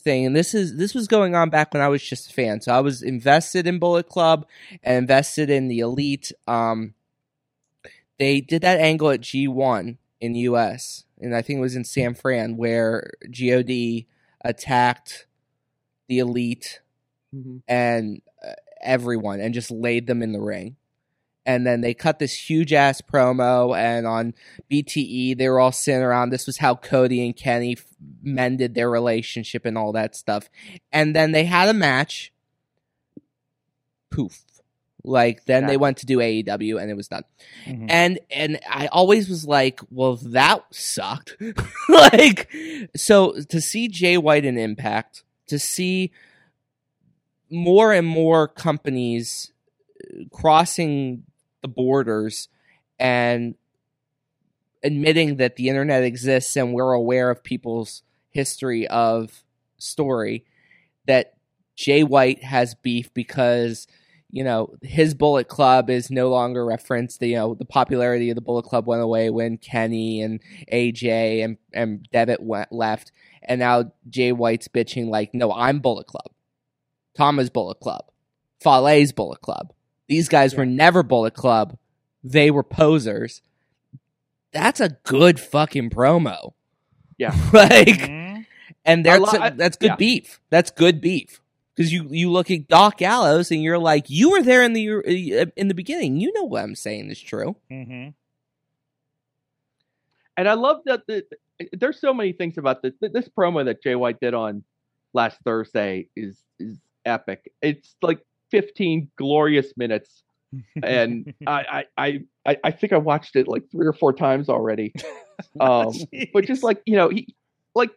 thing, and this is this was going on back when I was just a fan. So I was invested in Bullet Club and invested in the Elite. Um, they did that angle at G one in the U.S. and I think it was in San Fran where God attacked the Elite Mhm. and uh, everyone and just laid them in the ring. And then they cut this huge ass promo, and on BTE, they were all sitting around. This was how Cody and Kenny f- mended their relationship and all that stuff. And then they had a match. Poof. Like, then they went to do AEW, and it was done. Mhm. And and I always was like, well, that sucked. like, so to see Jay White in Impact, to see more and more companies uh, crossing the borders and admitting that the internet exists and we're aware of people's history of story that Jay White has beef because you know his Bullet Club is no longer referenced. The, you know the popularity of the Bullet Club went away when Kenny and AJ and and Devitt went left, and now Jay White's bitching like, no, I'm Bullet Club, Thomas Bullet Club, Fale's Bullet Club. These guys were never Bullet Club. They were posers. That's a good fucking promo. Yeah. like Mhm. and that's lo- that's good yeah. beef. That's good beef because you you look at Doc Gallows and you're like, you were there in the uh, in the beginning. You know what I'm saying is true. Mm-hmm. And I love that the, there's so many things about this this promo that Jay White did on last Thursday is is epic. It's like 15 glorious minutes, and I, I I I think I watched it like three or four times already. Um, but just like you know, he like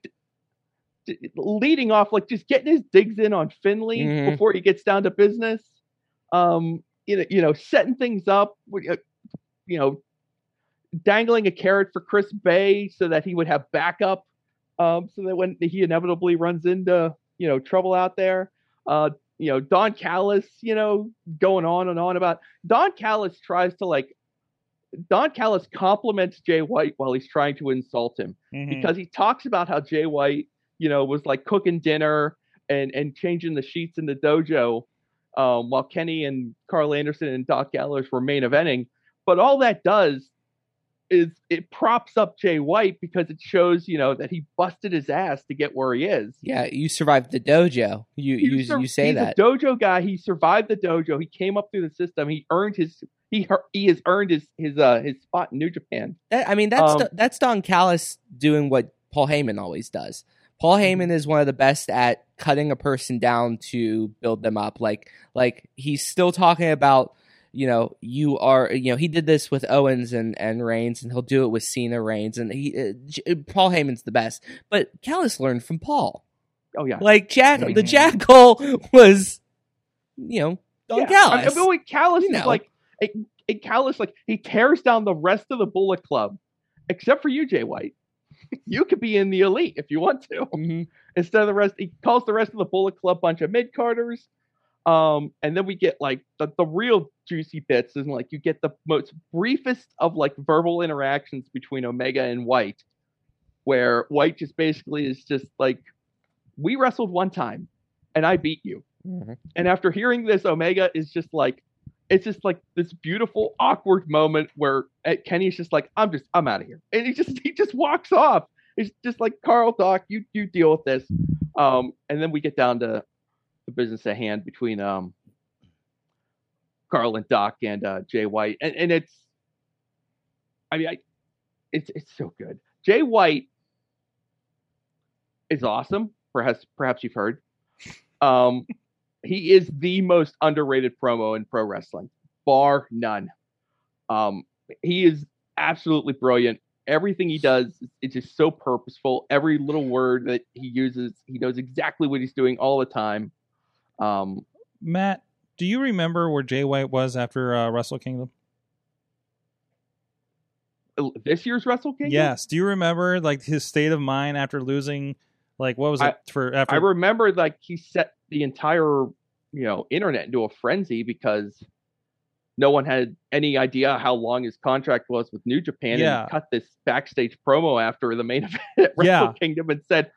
d- leading off, like just getting his digs in on Finley Mhm. before he gets down to business. Um, you know, you know, setting things up. uh, You know, dangling a carrot for Chris Bey so that he would have backup. Um, so that when he inevitably runs into you know trouble out there, uh, you know Don Callis, you know, going on and on about Don Callis tries to like. Don Callis compliments Jay White while he's trying to insult him Mhm. because he talks about how Jay White, you know, was like cooking dinner and and changing the sheets in the dojo, um, while Kenny and Carl Anderson and Doc Gallows were main eventing. But all that does is it props up Jay White because it shows, you know, that he busted his ass to get where he is. Yeah, you survived the dojo. You you sur- you say that. dojo guy. He survived the dojo. He came up through the system. He earned his he he has earned his his uh his spot in New Japan. That- I mean, that's Um, that's Don Callis doing what Paul Heyman always does. Paul Mm-hmm. Heyman is one of the best at cutting a person down to build them up. Like like he's still talking about you know you are you know he did this with Owens and and Reigns and he'll do it with Cena Reigns and he uh, Paul Heyman's the best. But Callis learned from Paul. Oh yeah. Like Jack the Jackal was you know Don Yeah, Callis. I mean, wait, Callis You is like, Callis like he tears down the rest of the Bullet Club, except for you, Jay White. you could be in the elite if you want to. Mhm. Instead of the rest, he calls the rest of the Bullet Club bunch of mid carders. Um, and then we get like the, the real juicy bits, and like you get the most briefest of like verbal interactions between Omega and White, where White just basically is just like, "We wrestled one time, and I beat you." Mhm. And after hearing this, Omega is just like, it's just like this beautiful, awkward moment where uh, Kenny's just like, I'm just, I'm out of here. And he just, he just walks off. It's just like, Carl, Doc, you, you deal with this. Um, and then we get down to the business at hand between, um, Carl and Doc and, uh, Jay White. And, and it's, I mean, I, it's, it's so good. Jay White is awesome. Perhaps, perhaps you've heard. Um, he is the most underrated promo in pro wrestling, bar none. Um, he is absolutely brilliant. Everything he does is just so purposeful. Every little word that he uses, he knows exactly what he's doing all the time. Um, Matt, do you remember where Jay White was after uh, Wrestle Kingdom? this year's Wrestle Kingdom, Yes. Do you remember like his state of mind after losing? Like what was it I- for? After I remember like he set the entire you know internet into a frenzy because no one had any idea how long his contract was with New Japan Yeah. and he cut this backstage promo after the main event at Wrestle Yeah. Kingdom and said,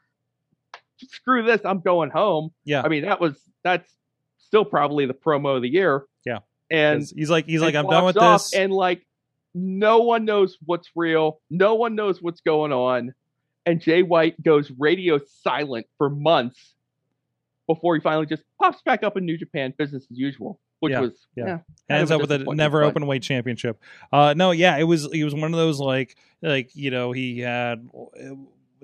"Screw this, I'm going home." yeah, I mean, that was that's still probably the promo of the year. Yeah. And he's like he's like I'm done with this. and like no one knows what's real, no one knows what's going on, and Jay White goes radio silent for months before he finally just pops back up in New Japan, business as usual, which Yeah, was yeah. yeah, ends up with a never open weight championship. Uh, no, yeah, it was he was one of those like like you know he had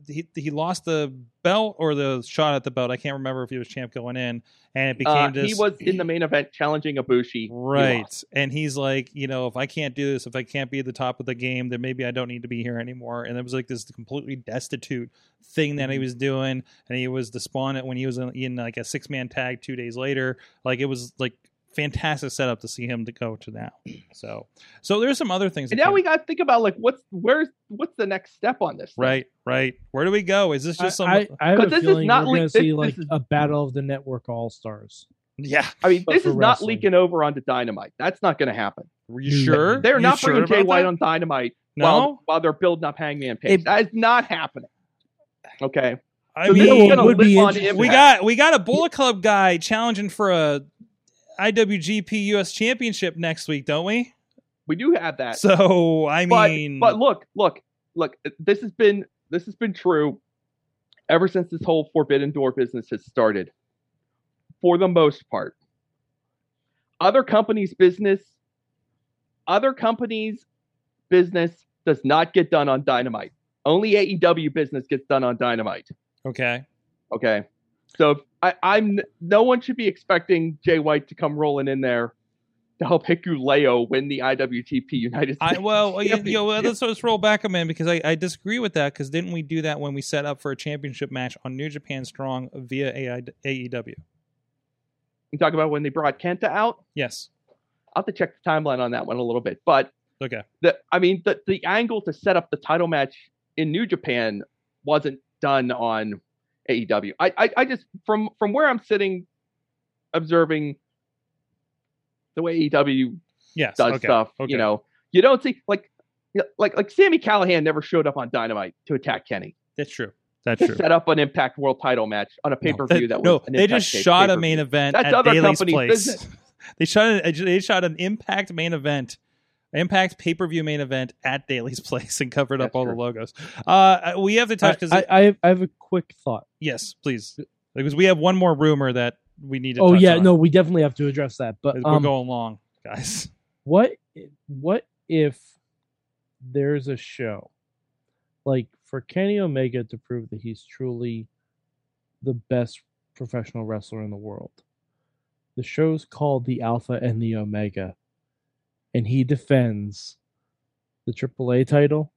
he he lost the belt or the shot at the belt. I can't remember if he was champ going in, and it became Uh, this. he was in the main event challenging Ibushi. He Right. lost. And he's like, you know, if I can't do this, if I can't be at the top of the game, then maybe I don't need to be here anymore. And it was like this completely destitute thing that he Mm-hmm. was doing. And he was despondent when he was in, in like a six man tag two days later. Like it was like fantastic setup to see him to go to now. So, so there's some other things. And now came- we got to think about like what's where's what's the next step on this? thing? right, right. Where do we go? Is this just some? I, I have 'Cause a this is feeling not we're going to see this like is- a battle of the network all stars. yeah. I mean, this for is not leaking over onto Dynamite. That's not going to happen. Are you sure? They're You not sure bringing Jay White that? on Dynamite No, while, while they're building up Hangman Page. It- that is not happening. Okay. I So mean, this is gonna would be on interesting. we got we got a Bullet Club guy challenging for a IWGP US Championship next week, don't we? We do have that. So I but, mean, but look, look, look. This has been this has been true ever since this whole Forbidden Door business has started. For the most part, other companies' business, other companies' business does not get done on Dynamite. Only AEW business gets done on Dynamite. okay, Okay. So I, I'm no one should be expecting Jay White to come rolling in there to help Hikuleo win the IWGP United States. I, well, you know, let's, let's roll back a minute because I, I disagree with that. Because didn't we do that when we set up for a championship match on New Japan Strong via AI, AEW? You talk about when they brought Kenta out. Yes. I'll have to check the timeline on that one a little bit, but Okay. the I mean the the angle to set up the title match in New Japan wasn't done on AEW. I I, I just from from where I'm sitting observing the way AEW Yes. does okay. stuff, Okay. you know, you don't see like like like Sami Callihan never showed up on Dynamite to attack Kenny. That's true. That's true. set up an Impact World Title match on a pay per view that was no, they just shot a pay-per-view. main event That's at other companies' place. business. They shot a, they shot an Impact main event, Impact pay per view main event at Daily's place and covered up all the logos. Uh, we have to touch because I, I, have, I have a quick thought. yes, please, because we have one more rumor that we need to. Oh yeah, on. no, we definitely have to address that. But we're um, going long, guys. what what if there's a show like for Kenny Omega to prove that he's truly the best professional wrestler in the world? The show's called The Alpha and the Omega, and he defends the AAA title,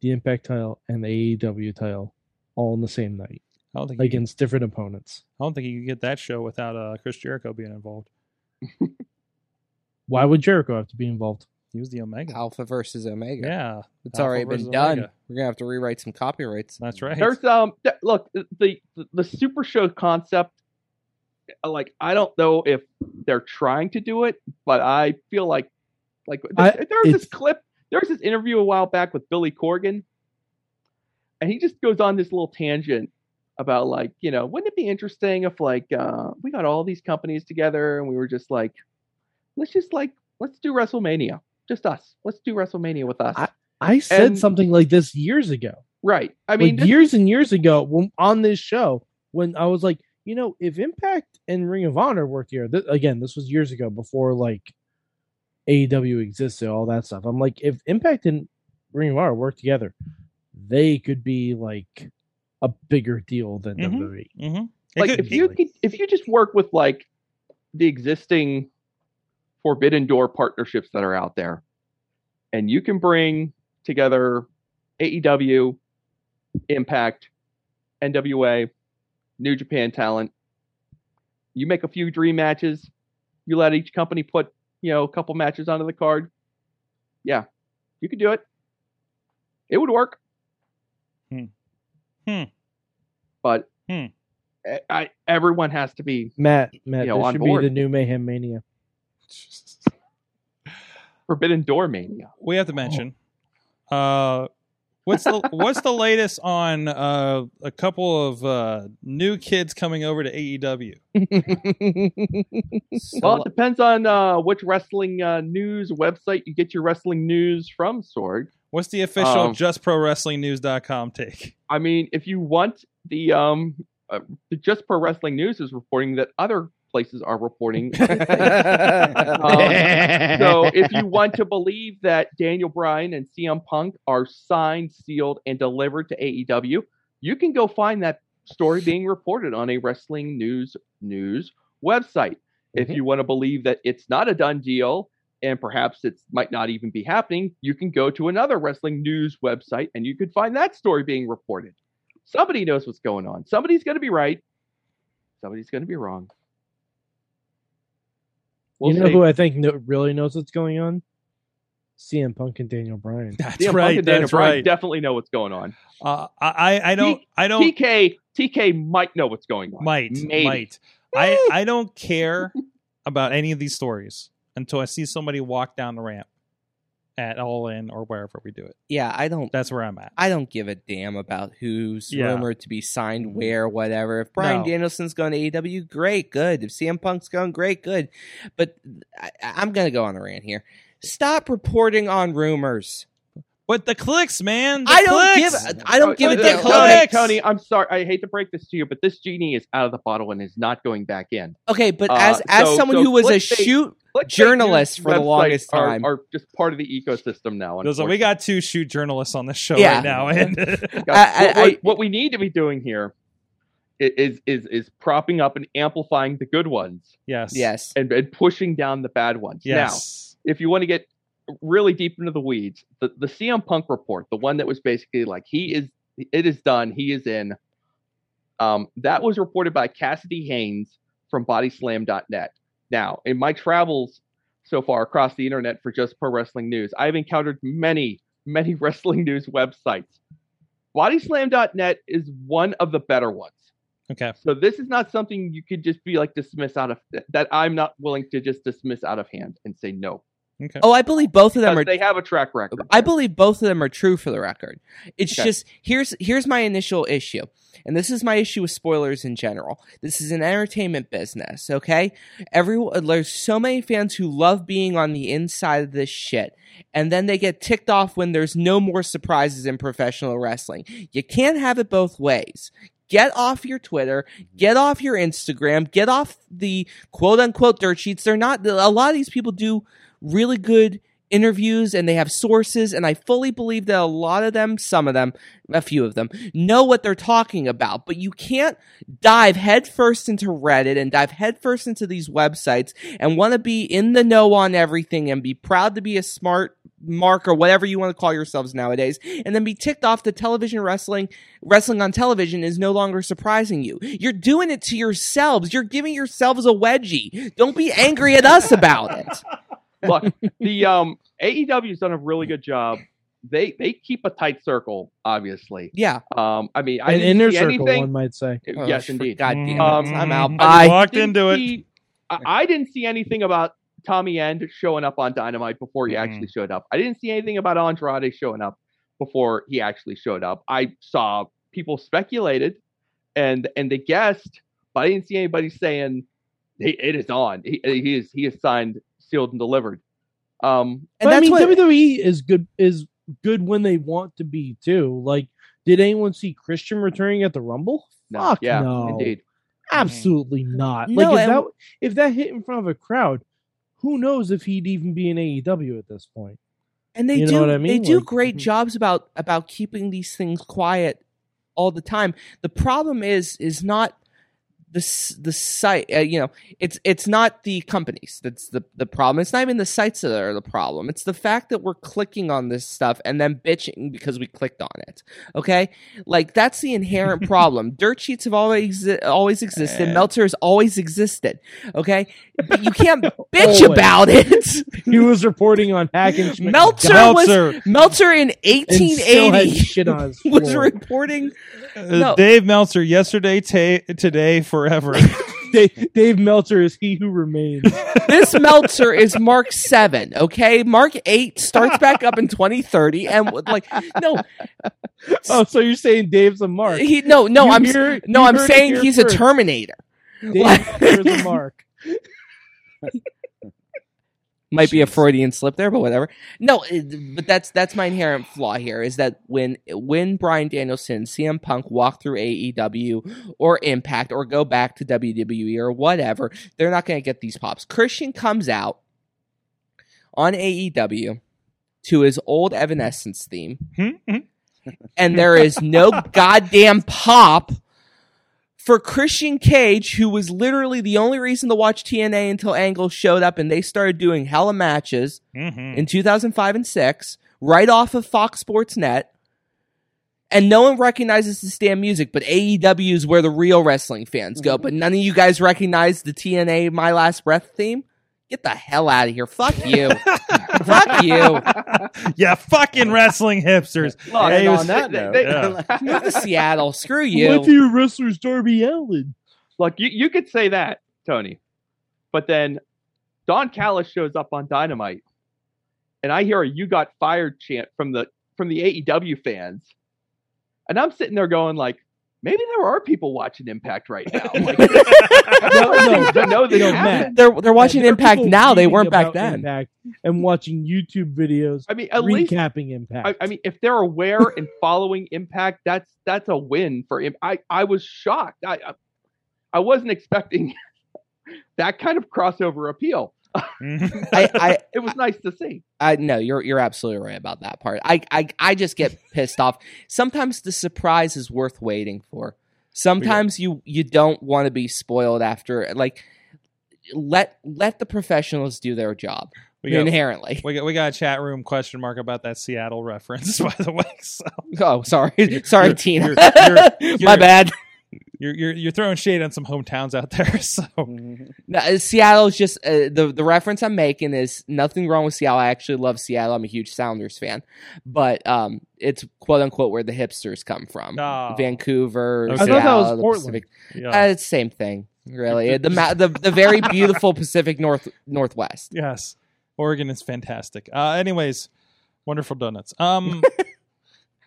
the Impact title, and the AEW title all in the same night I don't think you, against different opponents. I don't think you can get that show without uh, Chris Jericho being involved. Why would Jericho have to be involved? He was the Omega. Alpha versus Omega. Yeah, It's Alpha already been done. Omega. We're gonna have to rewrite some copyrights. That's right. There's um th- look the, the the super show concept. Like I don't know if they're trying to do it, but I feel like like I- there was this clip. There was this interview a while back with Billy Corgan, and he just goes on this little tangent about like you know wouldn't it be interesting if like uh, we got all these companies together and we were just like let's just like let's do WrestleMania, just us. Let's do WrestleMania with us. I said And- something like this years ago. right. I mean, like this- years and years ago when, on this show when I was like, you know, if Impact and Ring of Honor worked here, th- again, this was years ago before like AEW existed, all that stuff. I'm like, if Impact and Ring of Honor work together, they could be like a bigger deal than Mhm. WWE. Mm-hmm. like if you could, if you just work with like the existing forbidden door partnerships that are out there and you can bring together AEW, Impact, NWA, New Japan talent, you make a few dream matches, you let each company put, you know, a couple matches onto the card. Yeah, you could do it. It would work. Hmm. Hmm. But Hmm. I, I, everyone has to be Matt, Matt, You know, this on should board. be the new Mayhem Mania. Forbidden Door Mania. we have to mention. Uh, what's the what's the latest on uh, a couple of uh, new kids coming over to AEW? Well, it depends on uh, which wrestling uh, news website you get your wrestling news from, Sorg. What's the official Um, JustProWrestlingNews.com take? I mean, if you want the um, uh, the Just Pro Wrestling News is reporting that other places are reporting. Um, so if you want to believe that Daniel Bryan and CM Punk are signed, sealed, and delivered to AEW, you can go find that story being reported on a wrestling news news website. If you want to believe that it's not a done deal and perhaps it might not even be happening, you can go to another wrestling news website and you could find that story being reported. Somebody knows what's going on. Somebody's going to be right. Somebody's going to be wrong. We'll you know see. who I think no, really knows what's going on? CM Punk and Daniel Bryan. That's CM Punk right. and Daniel That's Bryan right. definitely know what's going on. Uh, I I don't I don't TK TK might know what's going on. might Maybe. might I I don't care about any of these stories until I see somebody walk down the ramp at All In or wherever we do it. yeah, I don't. That's where I'm at. I don't give a damn about who's Yeah. rumored to be signed where, whatever. If Brian No. Danielson's going to AEW, great, good. If CM Punk's going, great, good. But I, I'm going to go on a rant here. Stop reporting on rumors. But the clicks, man. the I don't clicks! give. I don't give a damn. the Tony, clicks! Tony, I'm sorry. I hate to break this to you, but this genie is out of the bottle and is not going back in. Okay, but Uh, as as so- someone so who was a clickbait- shoot Clickbait Journalists for the longest are- time. are, just part of the ecosystem now. Those are- we got two shoot journalists on the show Yeah. right now, and Guys, I- what, I- what- what we need to be doing here i- is is is propping up and amplifying the good ones Yes. Yes. and, and pushing down the bad ones. Yes. Now, if you want to get really deep into the weeds, the, the CM Punk report, the one that was basically like he is it is done, he is in. Um, that was reported by Cassidy Haynes from bodyslam.net. Now, in my travels so far across the internet for just pro wrestling news, I've encountered many, many wrestling news websites. Bodyslam.net is one of the better ones. Okay. So this is not something you could just be like dismiss out of that I'm not willing to just dismiss out of hand and say no. Okay. Oh, I believe both of them Because are. they have a track record. I believe both of them are true for the record. It's Okay. just here's here's my initial issue, and this is my issue with spoilers in general. This is an entertainment business, okay? Everyone, there's so many fans who love being on the inside of this shit, and then they get ticked off when there's no more surprises in professional wrestling. You can't have it both ways. Get off your Twitter, get off your Instagram, get off the quote unquote dirt sheets. They're not, a lot of these people do really good interviews and they have sources and I fully believe that a lot of them, some of them, a few of them know what they're talking about, but you can't dive headfirst into Reddit and dive headfirst into these websites and want to be in the know on everything and be proud to be a smart mark or whatever you want to call yourselves nowadays and then be ticked off that television wrestling wrestling on television is no longer surprising you. You're doing it to yourselves. You're giving yourselves a wedgie. Don't be angry at us about it. Look, the um AEW's done a really good job. They they keep a tight circle, obviously. Yeah. Um, I mean, I An didn't inner see circle, anything. one might say. Oh, yes, for indeed. God damn it. Um, I'm out. Bye. Walked Didn't into it. I, I didn't see anything about Tommy End showing up on Dynamite before he Mhm. actually showed up. I didn't see anything about Andrade showing up before he actually showed up. I saw people speculated and and they guessed, but I didn't see anybody saying it is on. He, he is he is signed, sealed, and delivered. Um, And but I mean, what WWE is good is good when they want to be too. Like, did anyone see Christian returning at the Rumble? no, Fuck yeah, no, indeed. absolutely not. No, like if that if that hit in front of a crowd, who knows if he'd even be in AEW at this point? and they You know do what I they mean? do Like- great jobs about about keeping these things quiet all the time. The problem is is not the the site. Uh, you know, it's it's not the companies that's the the problem. It's not even the sites that are the problem. It's the fact that we're clicking on this stuff and then bitching because we clicked on it. Okay, like that's the inherent problem. Dirt sheets have always always existed. Eh. Meltzer has always existed. Okay, but you can't bitch about it. He was reporting on Hack and Schmidt. Meltzer, Meltzer. was Meltzer in and still had 1880 shit on his was reporting. Uh, No. Dave Meltzer, yesterday, ta- today, forever. Dave, Dave Meltzer is he who remains. This Meltzer is Mark Seven. Okay, Mark Eight starts back up in 2030, and like no, oh, so you're saying Dave's a mark? he no no You I'm hear- no I'm saying he's first. a Terminator. Dave a mark. Might be a Freudian slip there, but whatever. No, uh, it- but that's that's my inherent flaw here is that when when Brian Danielson, CM Punk walk through AEW or Impact or go back to WWE or whatever, they're not going to get these pops. Christian comes out on AEW to his old Evanescence theme, hmm? Hmm? and there is no goddamn pop for Christian Cage, who was literally the only reason to watch TNA until Angle showed up and they started doing hella matches Mhm. in 2005 and 6, right off of Fox Sports Net. And no one recognizes this damn music, but AEW is where the real wrestling fans go. But none of you guys recognize the TNA My Last Breath theme? Get the hell out of here. Fuck you. Fuck you. yeah, fucking wrestling hipsters. Look, Hey, And it was- on that they- note, they- Yeah. Move to Seattle. Screw My you. favorite wrestler's Darby Allin. Look, you, you could say that, Tony, but then Don Callis shows up on Dynamite, and I hear a "You got fired" chant from the from the AEW fans, and I'm sitting there going like, maybe there are people watching Impact right now. Like, No, no, to know that no, it Matt. happened. They're, they're watching There are Impact people now. They weren't back then. Impact and watching YouTube videos I mean, at least recapping Impact. I, I mean, if they're aware and following Impact, that's that's a win for him. I I was shocked. I I, I wasn't expecting that kind of crossover appeal. I, I, It was nice to see. I no, you're you're absolutely right about that part. I, I I just get pissed off. Sometimes the surprise is worth waiting for. Sometimes you you don't want to be spoiled after like let let the professionals do their job We got, inherently. we got we got a chat room question mark about that Seattle reference, by the way. So Oh, sorry, sorry, you're- Tina. you're- you're- My you're- bad. You're you're you're throwing shade on some hometowns out there. So No, uh, Seattle's just uh, the the reference I'm making is nothing wrong with Seattle. I actually love Seattle. I'm a huge Sounders fan, but um, it's quote unquote where the hipsters come from. Oh. Vancouver. I thought that was Seattle, the Portland. Pacific- yeah. Uh, it's the same thing, really. the, the the very beautiful Pacific North Northwest. Yes. Oregon is fantastic. Uh, anyways, wonderful donuts. Um,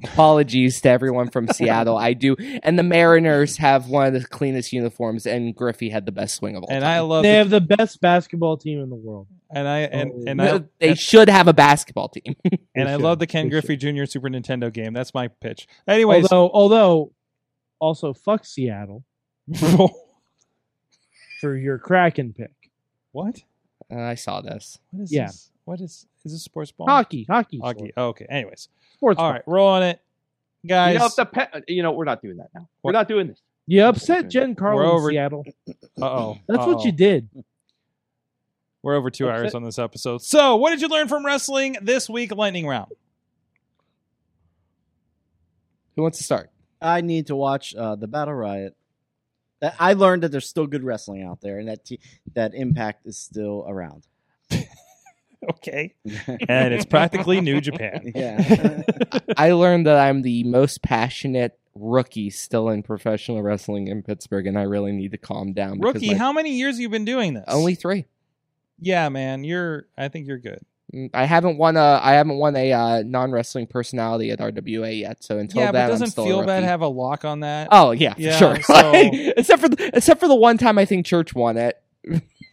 Apologies to everyone from Seattle. I do, and the Mariners have one of the cleanest uniforms, and Griffey had the best swing of all and time. I love They the, have the best basketball team in the world. and I and Oh. and No, I they should have a basketball team. and I should. love the Ken They Griffey Jr. Super Nintendo game. That's my pitch. Anyways, Although, although, also fuck Seattle for your Kraken pick. what? Uh, I saw this. What is Yeah. this? What is is this sports ball? Hockey, hockey, Hockey. Oh, okay. Anyways, sports. all ball. right, roll on it, guys. You know, if the pe- you know, we're not doing that now. What? We're not doing this. You upset Jen We're Carlin over- in Seattle. uh oh. That's what you did. We're over two Upset- hours on this episode. So, what did you learn from wrestling this week? Lightning round. Who wants to start? I need to watch uh, the Battle Riot. That I learned that there's still good wrestling out there, and that t- that Impact is still around. Okay, and it's practically New Japan. yeah. I learned that I'm the most passionate rookie still in professional wrestling in Pittsburgh, and I really need to calm down. because Rookie, my- how many years have you been doing this? only three. Yeah, man. You're. I think you're good. Mm, I haven't won a I haven't won a uh, non wrestling personality at RWA yet. So until yeah, but then, I'm doesn't still a feel bad rookie. have a lock on that. Oh yeah, for Yeah, sure. so- Like, except for the, except for the one time I think Church won it.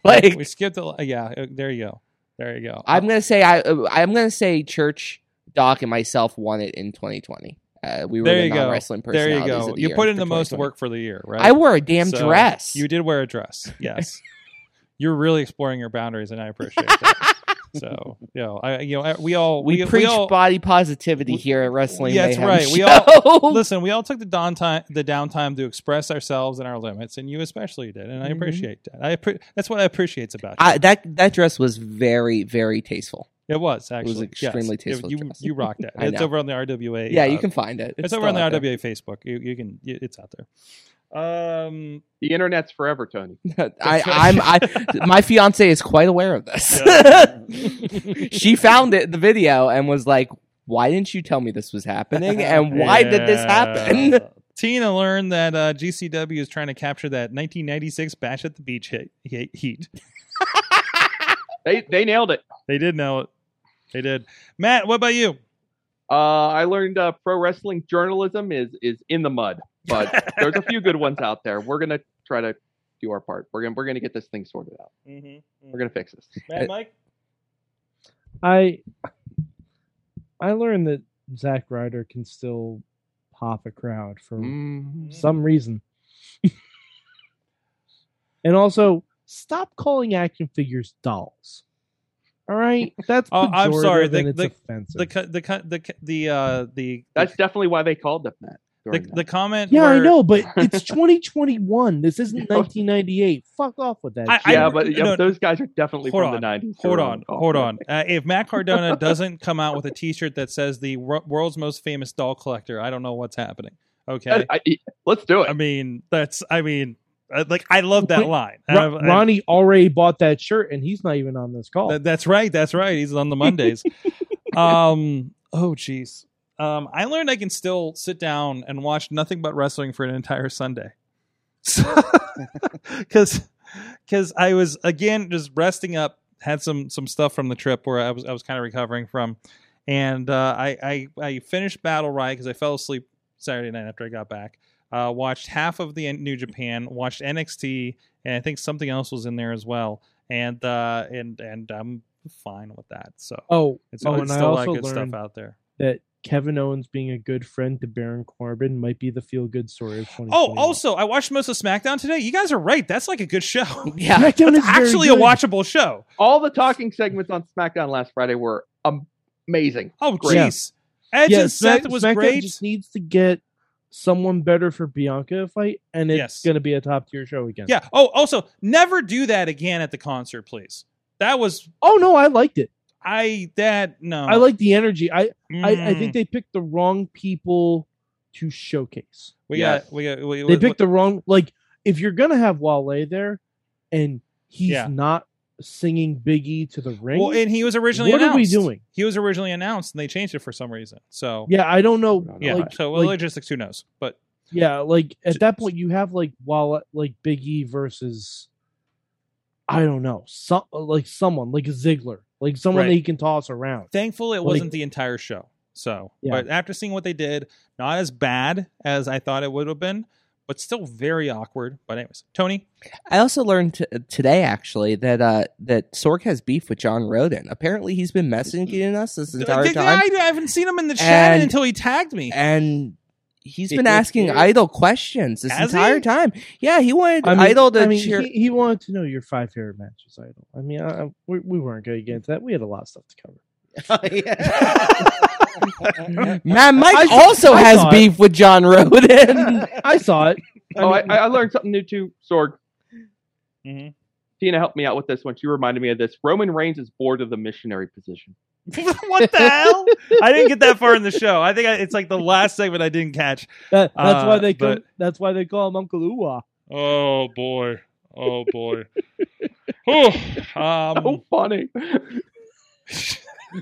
like we skipped. A, yeah, uh, there you go. There you go. I'm gonna say I uh, I'm gonna say Church, Doc, and myself won it in 2020. Uh, we were there the non-wrestling There you go. You put in the most work for the year, right? I wore a damn So, dress. You did wear a dress. Yes. You're really exploring your boundaries, and I appreciate that. so, you know, I, you know, we all we, we, preach all, body positivity here at Wrestling. Yeah, that's Mayhem right. We all listen. We all took the downtime, the downtime to express ourselves and our limits, and you especially did, and I Mhm. appreciate that. I appre- that's what I appreciate about you. I, that that dress was very very tasteful. it was actually was extremely yes. tasteful You you rocked it. It's over on the RWA. Yeah, uh, you can find it. It's, It's, over on the out there. RWA Facebook. You, you can. You, it's out there. Um, The internet's forever, Tony. I, I'm I my fiance is quite aware of this. she found it the video and was like, "Why didn't you tell me this was happening? And why did this happen?" Tina learned that uh, GCW is trying to capture that 1996 Bash at the Beach hit, hit, heat. They they nailed it. They did nail it. They did. Matt, what about you? Uh, I learned uh, pro wrestling journalism is is in the mud, but there's a few good ones out there. We're gonna try to do our part. We're gonna we're gonna get this thing sorted out. We're gonna fix this. Matt, Mike. I I learned that Zack Ryder can still pop a crowd for Mm. some reason. and also, stop calling action figures dolls. All right, that's Oh, I'm sorry, pejorative the- it's the- offensive. The the the the uh the That's definitely why they called them that. The, the comment. yeah, I know, but it's 2021. This isn't 1998. Fuck off with that. I- shit. yeah, but yeah, no, those guys are definitely from on, the '90s. Hold on, call. hold on. Uh, if Matt Cardona doesn't come out with a T-shirt that says the wor- world's most famous doll collector, I don't know what's happening. Okay, I- I- let's do it. I mean that's. I mean, uh, like I love that Wait, line. Ron- I- I- Ronnie already bought that shirt, and he's not even on this call. That- that's right. That's right. He's on the Mondays. um. Oh, jeez. Um. I learned I can still sit down and watch nothing but wrestling for an entire Sunday. Because, because I was again just resting up. Had some some stuff from the trip where I was I was kind of recovering from, and uh, I I I finished Battle Riot because I fell asleep Saturday night after I got back. Uh, watched half of the New Japan. Watched NXT, and I think something else was in there as well. And uh, and and I'm fine with that. So oh, it's, oh, it's still a lot good learned stuff out there. that Kevin Owens being a good friend to Baron Corbin might be the feel good story of 2021. Oh, also, I watched most of SmackDown today. You guys are right. That's like a good show. Yeah, SmackDown is It's very actually a watchable show. All the talking segments on SmackDown last Friday were amazing. Oh, Great. jeez. Edge Yeah, and Seth Smack- was SmackDown great. Just needs to get someone better for Bianca to fight, and it's Yes. going to be a top tier show again. Yeah. Oh, also, never do that again at the concert, please. That was Oh no, I liked it. I that no. I like the energy. I, I I Mm. think they picked the wrong people to showcase. we Yes. got we got we, They we- picked the wrong like if you're gonna have Wale there, and he's Yeah. not singing Biggie to the ring. Well, and he was originally what announced. are we doing? He was originally announced, and they changed it for some reason. So Yeah, I don't know. yeah. like, so like, logistics, who knows? But yeah, like at that point you have like Wale, like Biggie versus I don't know, some like someone like a Ziggler, like someone Right. that he can toss around. thankful it Like- wasn't the entire show. So, Yeah. but after seeing what they did, not as bad as I thought it would have been, but still very awkward. But anyways, Tony, I also learned t- today actually that uh that Sorg has beef with John Roden. Apparently, he's been messaging us this entire Yeah, time, I, I haven't seen him in the chat And- until he tagged me. and he's been asking Idol questions this Has entire he? time. Yeah, he wanted I mean, Idol to I mean, cheer. he, he wanted to know your five favorite matches, Idol. I mean, I, I- we, we weren't going to get into that. We had a lot of stuff to cover. Yeah. Man, Mike I also I has saw it. beef with John Roden. I saw it. oh, mean, I, I learned something new too, Sorg. Mhm. Tina helped me out with this one. She reminded me of this. Roman Reigns is bored of the missionary position. what the hell? I didn't get that far in the show. I think I, it's like the last segment I didn't catch. that, that's uh, why they call, but- that's why they call him Uncle Uwa. Oh boy. Oh boy. oh, um, So funny.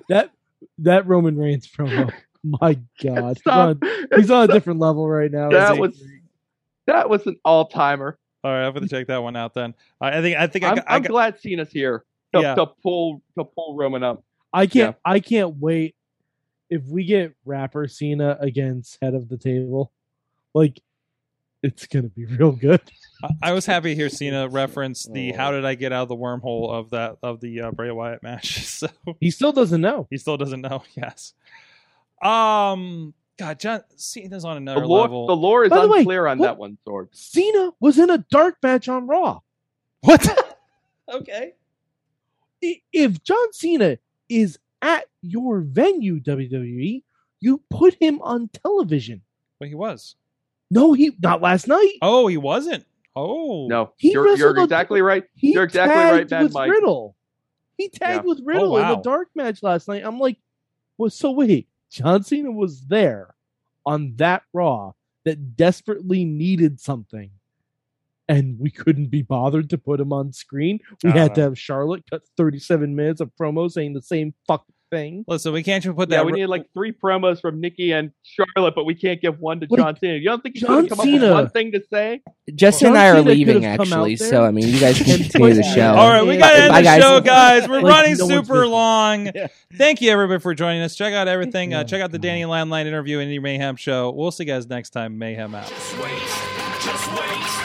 That that Roman Reigns promo. My God, he's on, he's on a different level right now. That isn't he? was that was an all timer. all right, I'm gonna check that one out then. I I think I think I, I'm, got- I I'm glad Cena's here to, Yeah. to pull to pull Roman up. I can't. I can't wait if we get rapper Cena against head of the table. Like, it's gonna be real good. I- I was happy to hear Cena reference the Oh. "How did I get out of the wormhole" of that of the uh, Bray Wyatt match. So He still doesn't know. he still doesn't know. Yes. Um. God, John Cena's on The another lore, level. the lore is By the way, unclear on what- that one, Sorg. Cena was in a dark match on Raw. what? okay. If John Cena is at your venue, WWE, you put him on television. But he was. No, he not last night. Oh, he wasn't. Oh No, He you're, you're wrestled a- exactly right. He You're exactly right, tagged Mad with Mike. Riddle. He tagged Yeah. with oh, Riddle in wow. the dark match last night. I'm like, well, so wait, John Cena was there on that Raw that desperately needed something, and we couldn't be bothered to put him on screen. We I had to have Charlotte cut 37 minutes of promo saying the same fucking thing. Listen, we can't just put Yeah, that. we need like three promos from Nikki and Charlotte, but we can't give one to Like, John Cena. You don't think you John could come up with one thing to say? Justin John and I are Cena leaving actually, so I mean, you guys can and continue the show. All right, we got to end Bye, the guys. show, guys. We're Like, running no super long. Yeah. Thank you, everybody, for joining us. Check out everything. Uh, check out the Danny Landline interview and the Mayhem show. We'll see you guys next time. Mayhem out. Just wait, just wait,